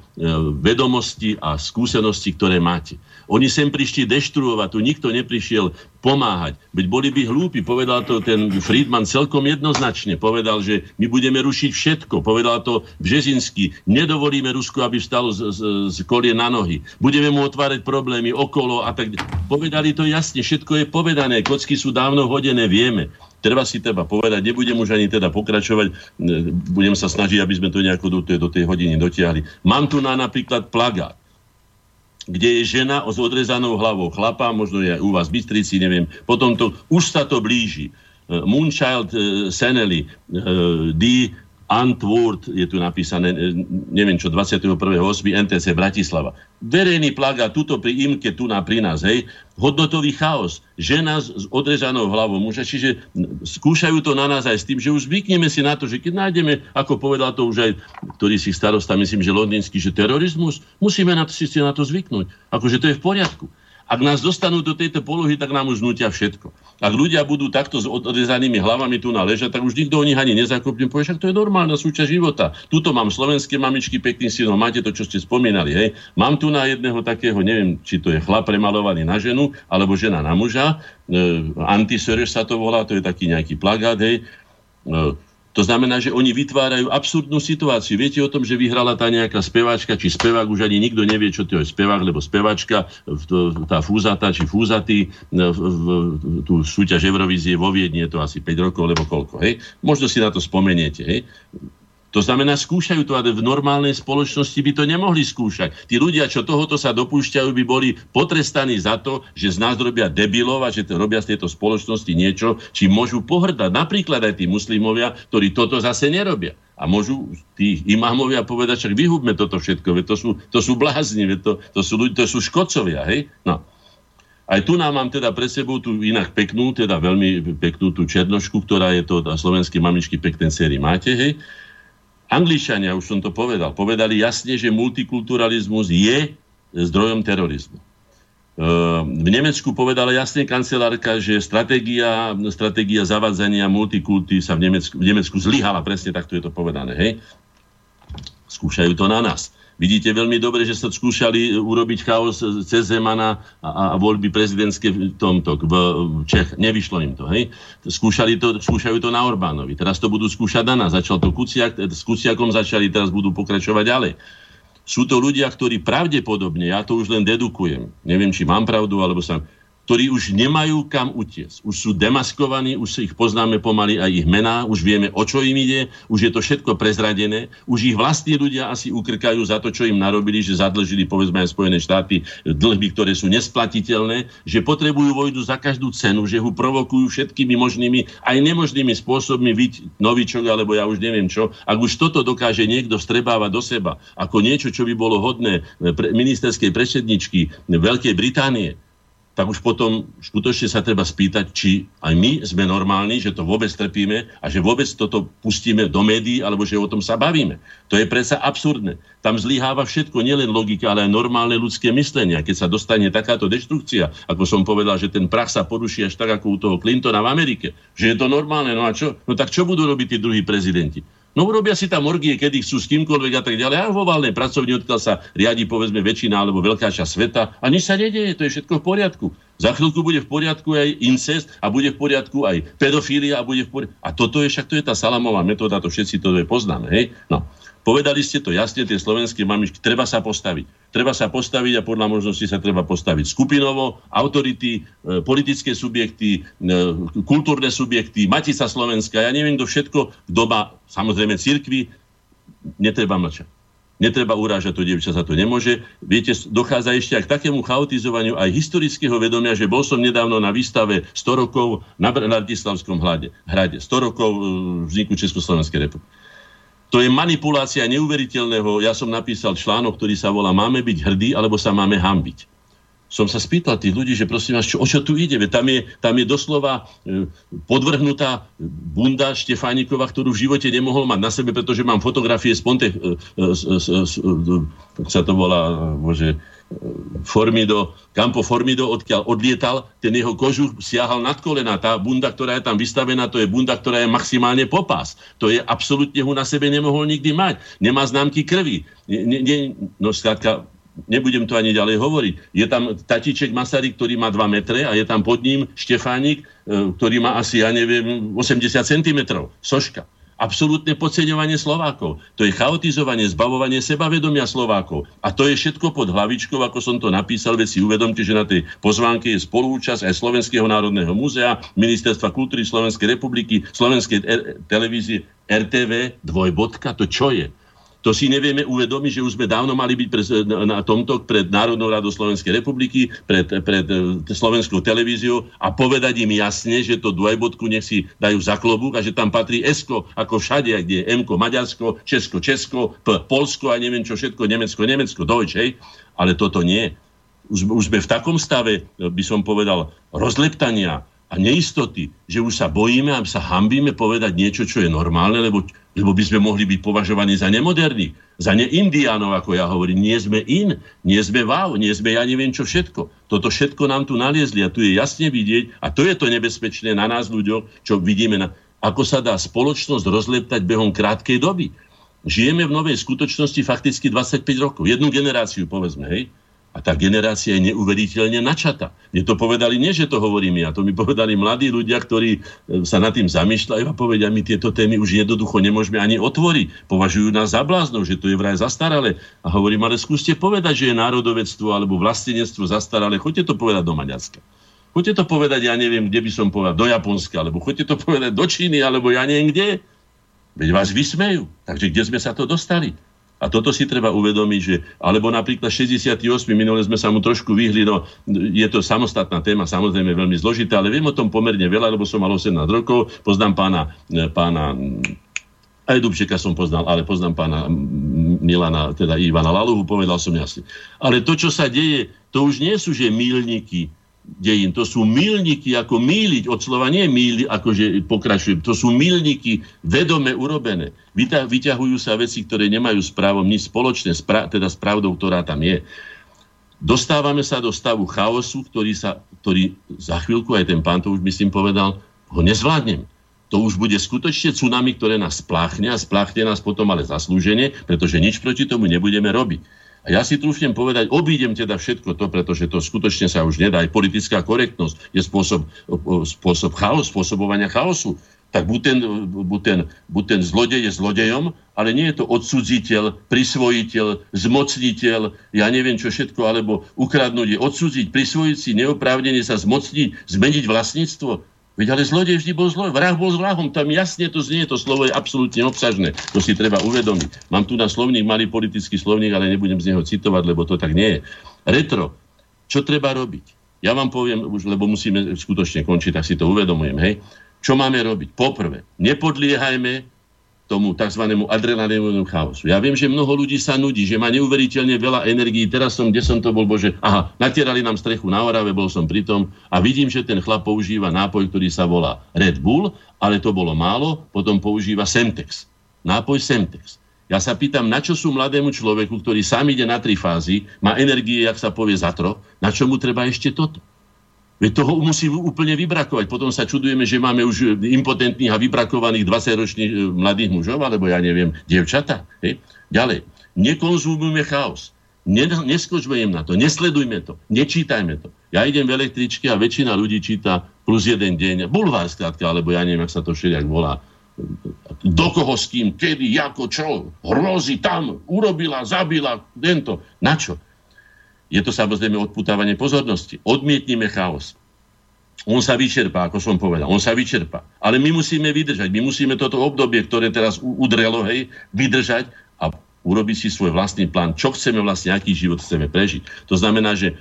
vedomosti a skúsenosti, ktoré máte. Oni sem prišli deštruovať, tu nikto neprišiel pomáhať. Veď boli by hlúpi, povedal to ten Friedman celkom jednoznačne. Povedal, že my budeme rušiť všetko. Povedal to Březinský. Nedovolíme Rusku, aby vstalo z, z, z kolie na nohy. Budeme mu otvárať problémy okolo a tak Povedali to jasne, všetko je povedané. Kocky sú dávno hodené, vieme. Treba si treba povedať, nebudem už ani teda pokračovať, budem sa snažiť, aby sme to nejako do tej, do tej hodiny dotiahli. Mám tu na napríklad plagát kde je žena s odrezanou hlavou chlapa, možno je u vás v Bystrici, neviem. Potom to, už sa to blíži. Uh, Moonchild uh, Senely, uh, D. Antwoord je tu napísané, neviem čo, 21.8. NTC Bratislava. Verejný plagát tuto pri Imke, tu na pri nás, hej, hodnotový chaos, žena s odrezanou hlavou muža, čiže skúšajú to na nás aj s tým, že už zvykneme si na to, že keď nájdeme, ako povedal to už aj, ktorý si starosta, myslím, že londýnsky, že terorizmus, musíme na to, si na to zvyknúť. Akože to je v poriadku. Ak nás dostanú do tejto polohy, tak nám už nutia všetko. Ak ľudia budú takto s odrezanými hlavami tu na leža, tak už nikto o nich ani nezakopne. Povie, však to je normálna súčasť života. Tuto mám slovenské mamičky pekný synov, máte to, čo ste spomínali. Hej. Mám tu na jedného takého, neviem, či to je chlap premalovaný na ženu, alebo žena na muža. E, Antisereš sa to volá, to je taký nejaký plagát. Hej. E, to znamená, že oni vytvárajú absurdnú situáciu. Viete o tom, že vyhrala tá nejaká speváčka, či spevák, už ani nikto nevie, čo to je spevák, lebo speváčka, tá fúzata, či fúzatý, tú súťaž Eurovízie vo Viedni je to asi 5 rokov, lebo koľko, hej? Možno si na to spomeniete, hej? To znamená, skúšajú to, ale v normálnej spoločnosti by to nemohli skúšať. Tí ľudia, čo tohoto sa dopúšťajú, by boli potrestaní za to, že z nás robia debilov a že to robia z tejto spoločnosti niečo, či môžu pohrdať. Napríklad aj tí muslimovia, ktorí toto zase nerobia. A môžu tí imámovia povedať, však vyhubme toto všetko, veď to sú, to sú blázni, veď to, to sú ľudia, to sú škodcovia, hej? No. Aj tu nám mám teda pre sebou tú inak peknú, teda veľmi peknú tú černošku, ktorá je to, slovenský mamičky pekné sérii máte, hej? Angličania, už som to povedal, povedali jasne, že multikulturalizmus je zdrojom terorizmu. Ehm, v Nemecku povedala jasne kancelárka, že stratégia, stratégia zavadzania multikulty sa v Nemecku, v Nemecku zlyhala, presne takto je to povedané. Hej? Skúšajú to na nás. Vidíte veľmi dobre, že sa skúšali urobiť chaos cez Zemana a, a voľby prezidentské v tomto, v Čech. Nevyšlo im to, hej? Skúšali to, skúšajú to na Orbánovi. Teraz to budú skúšať na nás. Začal to Kuciak, s Kuciakom začali, teraz budú pokračovať ďalej. Sú to ľudia, ktorí pravdepodobne, ja to už len dedukujem, neviem, či mám pravdu, alebo sa ktorí už nemajú kam utiecť. Už sú demaskovaní, už si ich poznáme pomaly aj ich mená, už vieme, o čo im ide, už je to všetko prezradené, už ich vlastní ľudia asi ukrkajú za to, čo im narobili, že zadlžili povedzme aj Spojené štáty dlhy, ktoré sú nesplatiteľné, že potrebujú vojdu za každú cenu, že ho provokujú všetkými možnými aj nemožnými spôsobmi byť novičok, alebo ja už neviem čo. Ak už toto dokáže niekto vstrebávať do seba ako niečo, čo by bolo hodné ministerskej predsedničky Veľkej Británie, tak už potom skutočne sa treba spýtať, či aj my sme normálni, že to vôbec trpíme a že vôbec toto pustíme do médií, alebo že o tom sa bavíme. To je predsa absurdné. Tam zlyháva všetko, nielen logika, ale aj normálne ľudské myslenie. Keď sa dostane takáto deštrukcia, ako som povedal, že ten prach sa poruší až tak ako u toho Clintona v Amerike, že je to normálne, no a čo? No tak čo budú robiť tí druhí prezidenti? No urobia si tam orgie, kedy chcú s kýmkoľvek a tak ďalej. A vo valnej pracovni, odkiaľ sa riadi povedzme väčšina alebo veľká časť sveta a nič sa nedieje, to je všetko v poriadku. Za chvíľku bude v poriadku aj incest a bude v poriadku aj pedofília a bude v poriadku. A toto je však to je tá salamová metóda, to všetci to poznáme. Hej? No. Povedali ste to jasne, tie slovenské mamičky, treba sa postaviť. Treba sa postaviť a podľa možnosti sa treba postaviť skupinovo, autority, e, politické subjekty, e, kultúrne subjekty, Matica Slovenska, ja neviem, kto všetko, doba samozrejme cirkvi, netreba mlčať. Netreba urážať to dievča, sa to nemôže. Viete, dochádza ešte aj k takému chaotizovaniu aj historického vedomia, že bol som nedávno na výstave 100 rokov na Bratislavskom hrade. 100 rokov e, vzniku Československej republiky to je manipulácia neuveriteľného. Ja som napísal článok, ktorý sa volá Máme byť hrdí, alebo sa máme hambiť. Som sa spýtal tých ľudí, že prosím vás, čo, o čo tu ide? Tam je, tam je doslova e, podvrhnutá bunda Štefánikova, ktorú v živote nemohol mať na sebe, pretože mám fotografie z Ponte, e, e, sa to volá, bože, Formido, Campo Formido, odkiaľ odlietal, ten jeho kožuch siahal nad kolena. Tá bunda, ktorá je tam vystavená, to je bunda, ktorá je maximálne popás. To je absolútne ho na sebe nemohol nikdy mať. Nemá známky krvi. Ne, ne, no skrátka, nebudem to ani ďalej hovoriť. Je tam tatiček Masaryk, ktorý má 2 metre a je tam pod ním Štefánik, e, ktorý má asi, ja neviem, 80 cm. Soška absolútne podceňovanie Slovákov. To je chaotizovanie, zbavovanie sebavedomia Slovákov. A to je všetko pod hlavičkou, ako som to napísal, veď si uvedomte, že na tej pozvánke je spolúčasť aj Slovenského národného múzea, Ministerstva kultúry Slovenskej republiky, Slovenskej televízie, RTV, dvojbodka, to čo je? To si nevieme uvedomiť, že už sme dávno mali byť pred, na tomto pred Národnou radou Slovenskej republiky, pred, pred e, slovenskou televíziou a povedať im jasne, že to dvojbodku nech si dajú za klobúk a že tam patrí Esko, ako všade, kde je M, Maďarsko, Česko, Česko, P, Polsko a neviem čo všetko, Nemecko, Nemecko, Deutsch, hej? Ale toto nie. Už, už sme v takom stave, by som povedal, rozleptania, a neistoty, že už sa bojíme a sa hambíme povedať niečo, čo je normálne, lebo, lebo by sme mohli byť považovaní za nemoderní, za neindiánov, ako ja hovorím. Nie sme in, nie sme wow, nie sme ja neviem čo všetko. Toto všetko nám tu naliezli a tu je jasne vidieť, a to je to nebezpečné na nás ľuďoch, čo vidíme, na, ako sa dá spoločnosť rozleptať behom krátkej doby. Žijeme v novej skutočnosti fakticky 25 rokov, jednu generáciu povedzme, hej? A tá generácia je neuveriteľne načata. Mne to povedali, nie že to hovorím ja, to mi povedali mladí ľudia, ktorí e, sa nad tým zamýšľajú a povedia, my tieto témy už jednoducho nemôžeme ani otvoriť. Považujú nás za bláznov, že to je vraj zastaralé. A hovorím, ale skúste povedať, že je národovectvo alebo vlastenectvo zastaralé. Choďte to povedať do Maďarska. Choďte to povedať, ja neviem, kde by som povedal, do Japonska, alebo choďte to povedať do Číny, alebo ja neviem kde. Veď vás vysmejú. Takže kde sme sa to dostali? A toto si treba uvedomiť, že, alebo napríklad 68. minule sme sa mu trošku vyhli, no je to samostatná téma, samozrejme veľmi zložitá, ale viem o tom pomerne veľa, lebo som mal 18 rokov, poznám pána, pána aj Dubčeka som poznal, ale poznám pána Milana, teda Ivana Laluhu, povedal som jasne. Ale to, čo sa deje, to už nie sú, že milníky, dejín. To sú milníky, ako míliť, od slova nie míli, akože pokračujem, to sú milníky vedome urobené. Vyťahujú sa veci, ktoré nemajú s právom nič spoločné, teda s pravdou, ktorá tam je. Dostávame sa do stavu chaosu, ktorý, sa, ktorý za chvíľku, aj ten pán to už myslím povedal, ho nezvládnem. to už bude skutočne tsunami, ktoré nás spláchne a spláchne nás potom ale zaslúženie, pretože nič proti tomu nebudeme robiť. A ja si trúfnem povedať, obídem teda všetko to, pretože to skutočne sa už nedá. Aj politická korektnosť je spôsob, spôsob chaos, spôsobovania chaosu. Tak buď ten, buď, ten, buď ten zlodej je zlodejom, ale nie je to odsudziteľ, prisvojiteľ, zmocniteľ, ja neviem čo všetko, alebo ukradnúť je odsúdziť, prisvojiť si, neoprávnene sa zmocniť, zmeniť vlastníctvo. Veď ale zlodej vždy bol zloj, vrah bol vrahom, tam jasne to znie, to slovo je absolútne obsažné. To si treba uvedomiť. Mám tu na slovník, malý politický slovník, ale nebudem z neho citovať, lebo to tak nie je. Retro. Čo treba robiť? Ja vám poviem, už, lebo musíme skutočne končiť, tak si to uvedomujem, hej. Čo máme robiť? Poprvé, nepodliehajme tomu tzv. adrenalinovému chaosu. Ja viem, že mnoho ľudí sa nudí, že má neuveriteľne veľa energií. Teraz som, kde som to bol, bože, aha, natierali nám strechu na Orave, bol som pri tom a vidím, že ten chlap používa nápoj, ktorý sa volá Red Bull, ale to bolo málo, potom používa Semtex. Nápoj Semtex. Ja sa pýtam, na čo sú mladému človeku, ktorý sám ide na tri fázy, má energie, jak sa povie, za troch, na čo mu treba ešte toto? Veď toho musí úplne vybrakovať. Potom sa čudujeme, že máme už impotentných a vybrakovaných 20-ročných e, mladých mužov, alebo ja neviem, dievčata. Hej. Ďalej, nekonzumujme chaos. Neskočme im na to, nesledujme to, nečítajme to. Ja idem v električke a väčšina ľudí číta plus jeden deň, bulvár skrátka, alebo ja neviem, ak sa to všelijak volá. Do koho s kým, kedy, ako, čo, hrozy tam, urobila, zabila, tento. Na čo? Je to samozrejme odputávanie pozornosti. Odmietnime chaos. On sa vyčerpá, ako som povedal. On sa vyčerpá. Ale my musíme vydržať. My musíme toto obdobie, ktoré teraz udrelo, hej, vydržať a urobiť si svoj vlastný plán, čo chceme vlastne, aký život chceme prežiť. To znamená, že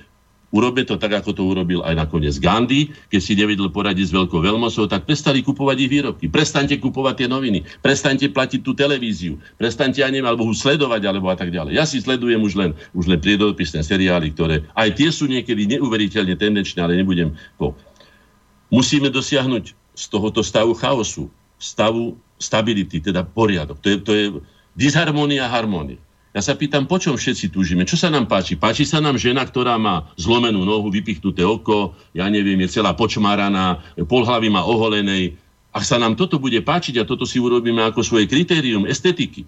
Urobme to tak, ako to urobil aj nakoniec Gandhi, keď si nevedel poradiť s veľkou veľmocou, tak prestali kupovať ich výrobky. Prestaňte kupovať tie noviny, prestaňte platiť tú televíziu, prestaňte, ja alebo ho sledovať, alebo a tak ďalej. Ja si sledujem už len, už len priedopisné seriály, ktoré aj tie sú niekedy neuveriteľne tendenčné, ale nebudem po. Musíme dosiahnuť z tohoto stavu chaosu, stavu stability, teda poriadok. To je, to je disharmonia, harmonia. Ja sa pýtam, po čom všetci túžime? Čo sa nám páči? Páči sa nám žena, ktorá má zlomenú nohu, vypichnuté oko, ja neviem, je celá počmáraná, pol hlavy má oholenej. Ak sa nám toto bude páčiť a toto si urobíme ako svoje kritérium estetiky,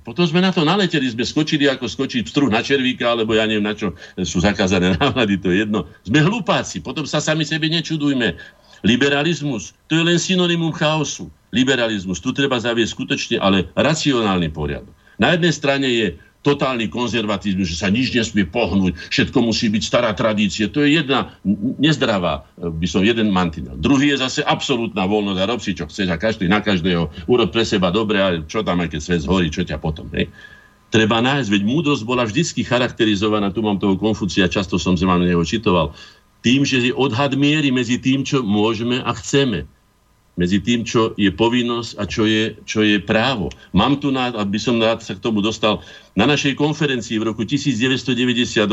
potom sme na to naleteli, sme skočili ako skočiť struh na červíka, alebo ja neviem na čo sú zakázané [laughs] návady, to je jedno. Sme hlupáci, potom sa sami sebe nečudujme. Liberalizmus, to je len synonymum chaosu. Liberalizmus, tu treba zaviesť skutočne, ale racionálny poriadok. Na jednej strane je totálny konzervatizmus, že sa nič nesmie pohnúť, všetko musí byť stará tradícia. To je jedna nezdravá, by som jeden mantinel. Druhý je zase absolútna voľnosť a rob si, čo chceš a každý na každého urob pre seba dobre a čo tam, aj keď svet zhorí, čo ťa potom. Hej? Treba nájsť, veď múdrosť bola vždycky charakterizovaná, tu mám toho Konfucia, často som sa vám neho čitoval, tým, že je odhad miery medzi tým, čo môžeme a chceme medzi tým, čo je povinnosť a čo je, čo je právo. Mám tu, na, aby som rád sa k tomu dostal, na našej konferencii v roku 1998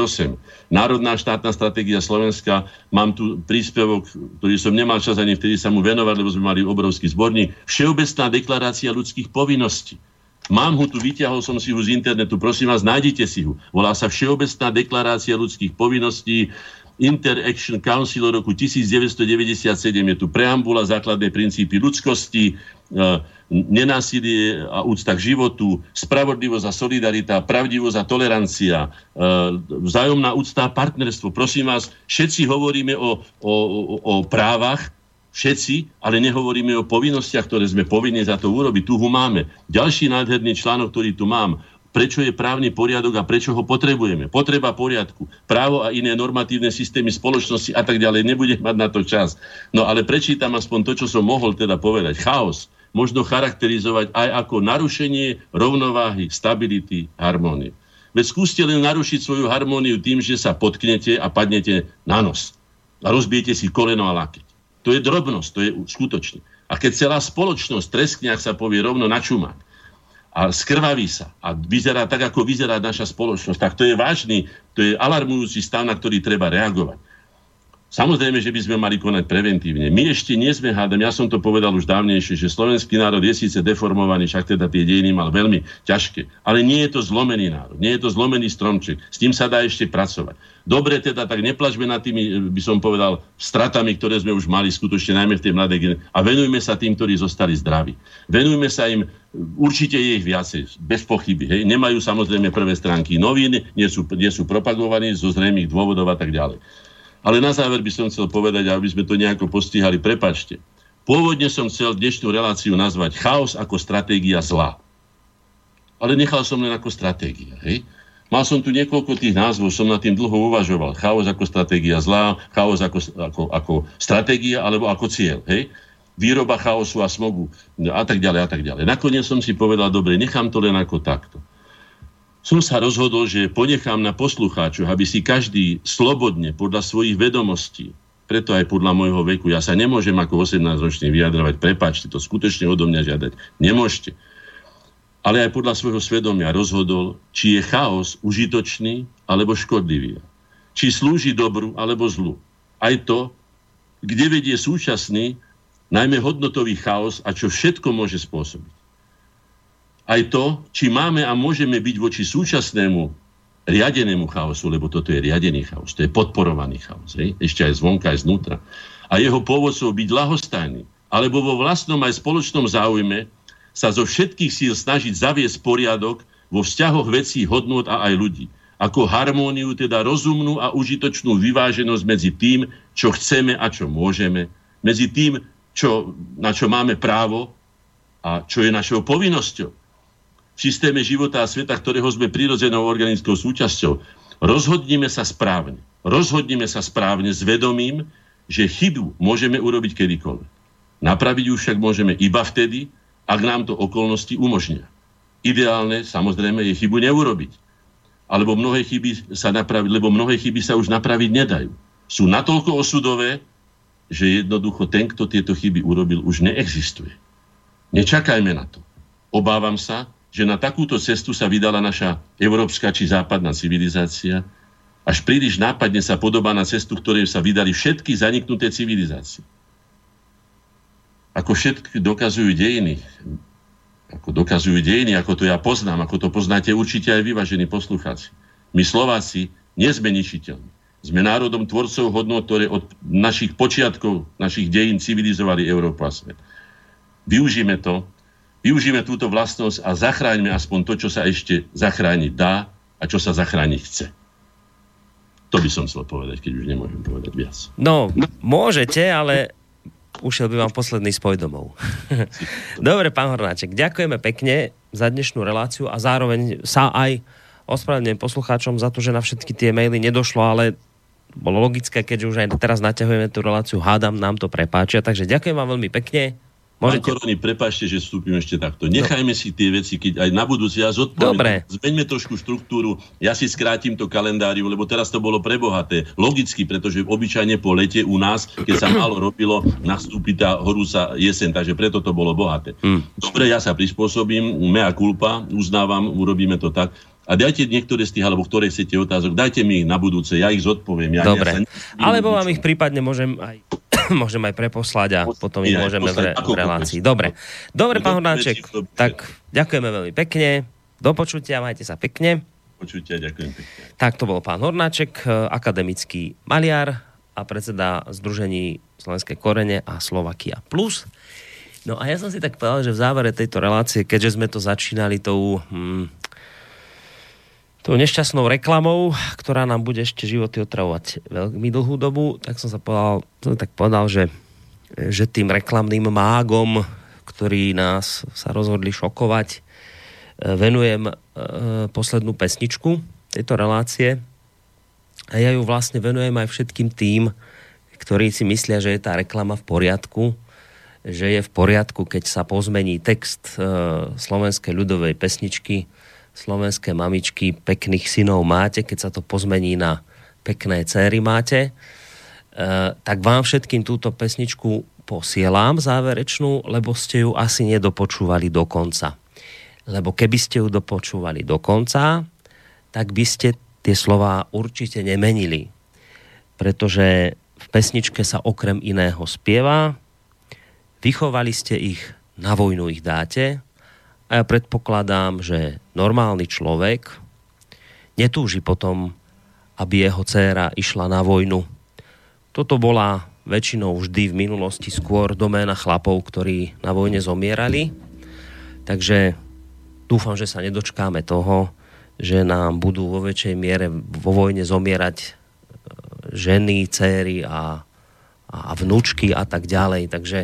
Národná štátna stratégia Slovenska, mám tu príspevok, ktorý som nemal čas ani vtedy sa mu venovať, lebo sme mali obrovský zborník, Všeobecná deklarácia ľudských povinností. Mám ho tu, vyťahol som si ho z internetu, prosím vás, nájdite si ho. Volá sa Všeobecná deklarácia ľudských povinností Interaction Council roku 1997. Je tu preambula, základné princípy ľudskosti, e, nenásilie a úcta k životu, spravodlivosť a solidarita, pravdivosť a tolerancia, e, vzájomná úcta a partnerstvo. Prosím vás, všetci hovoríme o, o, o právach, všetci, ale nehovoríme o povinnostiach, ktoré sme povinni za to urobiť. Tu ho máme. Ďalší nádherný článok, ktorý tu mám prečo je právny poriadok a prečo ho potrebujeme. Potreba poriadku, právo a iné normatívne systémy spoločnosti a tak ďalej. Nebudem mať na to čas. No ale prečítam aspoň to, čo som mohol teda povedať. Chaos možno charakterizovať aj ako narušenie rovnováhy, stability, harmónie. Veď skúste len narušiť svoju harmóniu tým, že sa potknete a padnete na nos. A rozbijete si koleno a lakeť. To je drobnosť, to je skutočne. A keď celá spoločnosť treskne, ak sa povie rovno na čumák, a skrvaví sa a vyzerá tak, ako vyzerá naša spoločnosť, tak to je vážny, to je alarmujúci stav, na ktorý treba reagovať. Samozrejme, že by sme mali konať preventívne. My ešte nie sme, hádam, ja som to povedal už dávnejšie, že slovenský národ je síce deformovaný, však teda tie dejiny mal veľmi ťažké, ale nie je to zlomený národ, nie je to zlomený stromček, s tým sa dá ešte pracovať. Dobre teda, tak neplačme nad tými, by som povedal, stratami, ktoré sme už mali skutočne najmä v tej mladej generácii a venujme sa tým, ktorí zostali zdraví. Venujme sa im, určite je ich viacej, bez pochyby. Hej. Nemajú samozrejme prvé stránky novín, nie sú, nie sú propagovaní zo zrejmých dôvodov a tak ďalej. Ale na záver by som chcel povedať, aby sme to nejako postihali, prepačte. Pôvodne som chcel dnešnú reláciu nazvať chaos ako stratégia zla. Ale nechal som len ako stratégia. Hej? Mal som tu niekoľko tých názvov, som nad tým dlho uvažoval. Chaos ako stratégia zla, chaos ako, ako, ako stratégia alebo ako cieľ. Hej? Výroba chaosu a smogu a tak ďalej a tak ďalej. Nakoniec som si povedal, dobre, nechám to len ako takto som sa rozhodol, že ponechám na poslucháčov, aby si každý slobodne podľa svojich vedomostí, preto aj podľa môjho veku, ja sa nemôžem ako 18-ročný vyjadrovať, prepáčte, to skutočne odo mňa žiadať. Nemôžete. Ale aj podľa svojho svedomia rozhodol, či je chaos užitočný alebo škodlivý. Či slúži dobru alebo zlu. Aj to, kde vedie súčasný, najmä hodnotový chaos a čo všetko môže spôsobiť aj to, či máme a môžeme byť voči súčasnému riadenému chaosu, lebo toto je riadený chaos, to je podporovaný chaos, hej? ešte aj zvonka, aj znútra. A jeho pôvodcov byť lahostajný, alebo vo vlastnom aj spoločnom záujme sa zo všetkých síl snažiť zaviesť poriadok vo vzťahoch vecí, hodnot a aj ľudí. Ako harmóniu, teda rozumnú a užitočnú vyváženosť medzi tým, čo chceme a čo môžeme, medzi tým, čo, na čo máme právo a čo je našou povinnosťou v systéme života a sveta, ktorého sme prirodzenou organickou súčasťou. Rozhodnime sa správne. Rozhodnime sa správne s vedomím, že chybu môžeme urobiť kedykoľvek. Napraviť ju však môžeme iba vtedy, ak nám to okolnosti umožnia. Ideálne, samozrejme, je chybu neurobiť. Alebo mnohé chyby sa napraviť, lebo mnohé chyby sa už napraviť nedajú. Sú natoľko osudové, že jednoducho ten, kto tieto chyby urobil, už neexistuje. Nečakajme na to. Obávam sa, že na takúto cestu sa vydala naša európska či západná civilizácia, až príliš nápadne sa podobá na cestu, ktorej sa vydali všetky zaniknuté civilizácie. Ako všetky dokazujú dejiny, ako dokazujú dejiny, ako to ja poznám, ako to poznáte určite aj vyvažení poslucháci. My Slováci nie sme ničiteľní. Sme národom tvorcov hodnot, ktoré od našich počiatkov, našich dejín civilizovali Európu a svet. Využíme to, Využíme túto vlastnosť a zachráňme aspoň to, čo sa ešte zachrániť dá a čo sa zachrániť chce. To by som chcel povedať, keď už nemôžem povedať viac. No, môžete, ale ušiel by vám posledný spoj domov. [laughs] Dobre, pán Hornáček, ďakujeme pekne za dnešnú reláciu a zároveň sa aj ospravedlňujem poslucháčom za to, že na všetky tie maily nedošlo, ale bolo logické, keďže už aj teraz naťahujeme tú reláciu, hádam, nám to prepáčia. Takže ďakujem vám veľmi pekne. Môžete... Pán Koroni, prepáčte, že vstúpim ešte takto. Nechajme no. si tie veci, keď aj na budúci ja zodpoviem. Dobre. Zmeňme trošku štruktúru. Ja si skrátim to kalendáriu, lebo teraz to bolo prebohaté. Logicky, pretože obyčajne po lete u nás, keď sa málo robilo, nastúpi tá horúca jesen, takže preto to bolo bohaté. Hmm. Dobre, ja sa prispôsobím, mea culpa, uznávam, urobíme to tak. A dajte niektoré z tých, alebo ktoré chcete otázok, dajte mi ich na budúce, ja ich zodpoviem. Ja, Dobre, ja sa alebo vám ich prípadne môžem aj [clears throat] môžem aj preposlať a potom ich môžeme v, re, v relácii. Dobre, dobre, pán Hornáček, tak ďakujeme veľmi pekne. Do počutia, majte sa pekne. Počutia, ďakujem pekne. Tak to bol pán Hornáček, e, akademický maliar a predseda Združení Slovenské korene a Slovakia Plus. No a ja som si tak povedal, že v závere tejto relácie, keďže sme to začínali tou hm, tou nešťastnou reklamou, ktorá nám bude ešte životy otravovať veľmi dlhú dobu, tak som sa povedal, som tak povedal, že, že tým reklamným mágom, ktorí nás sa rozhodli šokovať, e, venujem e, poslednú pesničku tejto relácie. A ja ju vlastne venujem aj všetkým tým, ktorí si myslia, že je tá reklama v poriadku, že je v poriadku, keď sa pozmení text e, slovenskej ľudovej pesničky slovenské mamičky, pekných synov máte, keď sa to pozmení na pekné céry máte, e, tak vám všetkým túto pesničku posielam záverečnú, lebo ste ju asi nedopočúvali do konca. Lebo keby ste ju dopočúvali do konca, tak by ste tie slova určite nemenili. Pretože v pesničke sa okrem iného spieva. Vychovali ste ich, na vojnu ich dáte. A ja predpokladám, že normálny človek netúži potom, aby jeho dcéra išla na vojnu. Toto bola väčšinou vždy v minulosti skôr doména chlapov, ktorí na vojne zomierali. Takže dúfam, že sa nedočkáme toho, že nám budú vo väčšej miere vo vojne zomierať e, ženy, céry a, a vnúčky a tak ďalej. Takže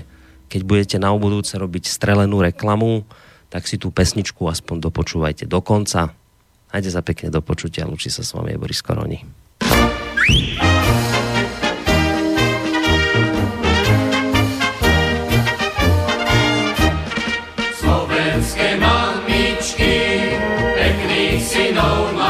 keď budete na budúce robiť strelenú reklamu, tak si tú pesničku aspoň dopočúvajte do konca. Hajde sa pekne do počutia, lúči sa s vami Boris Koroni. tej krvi červenej.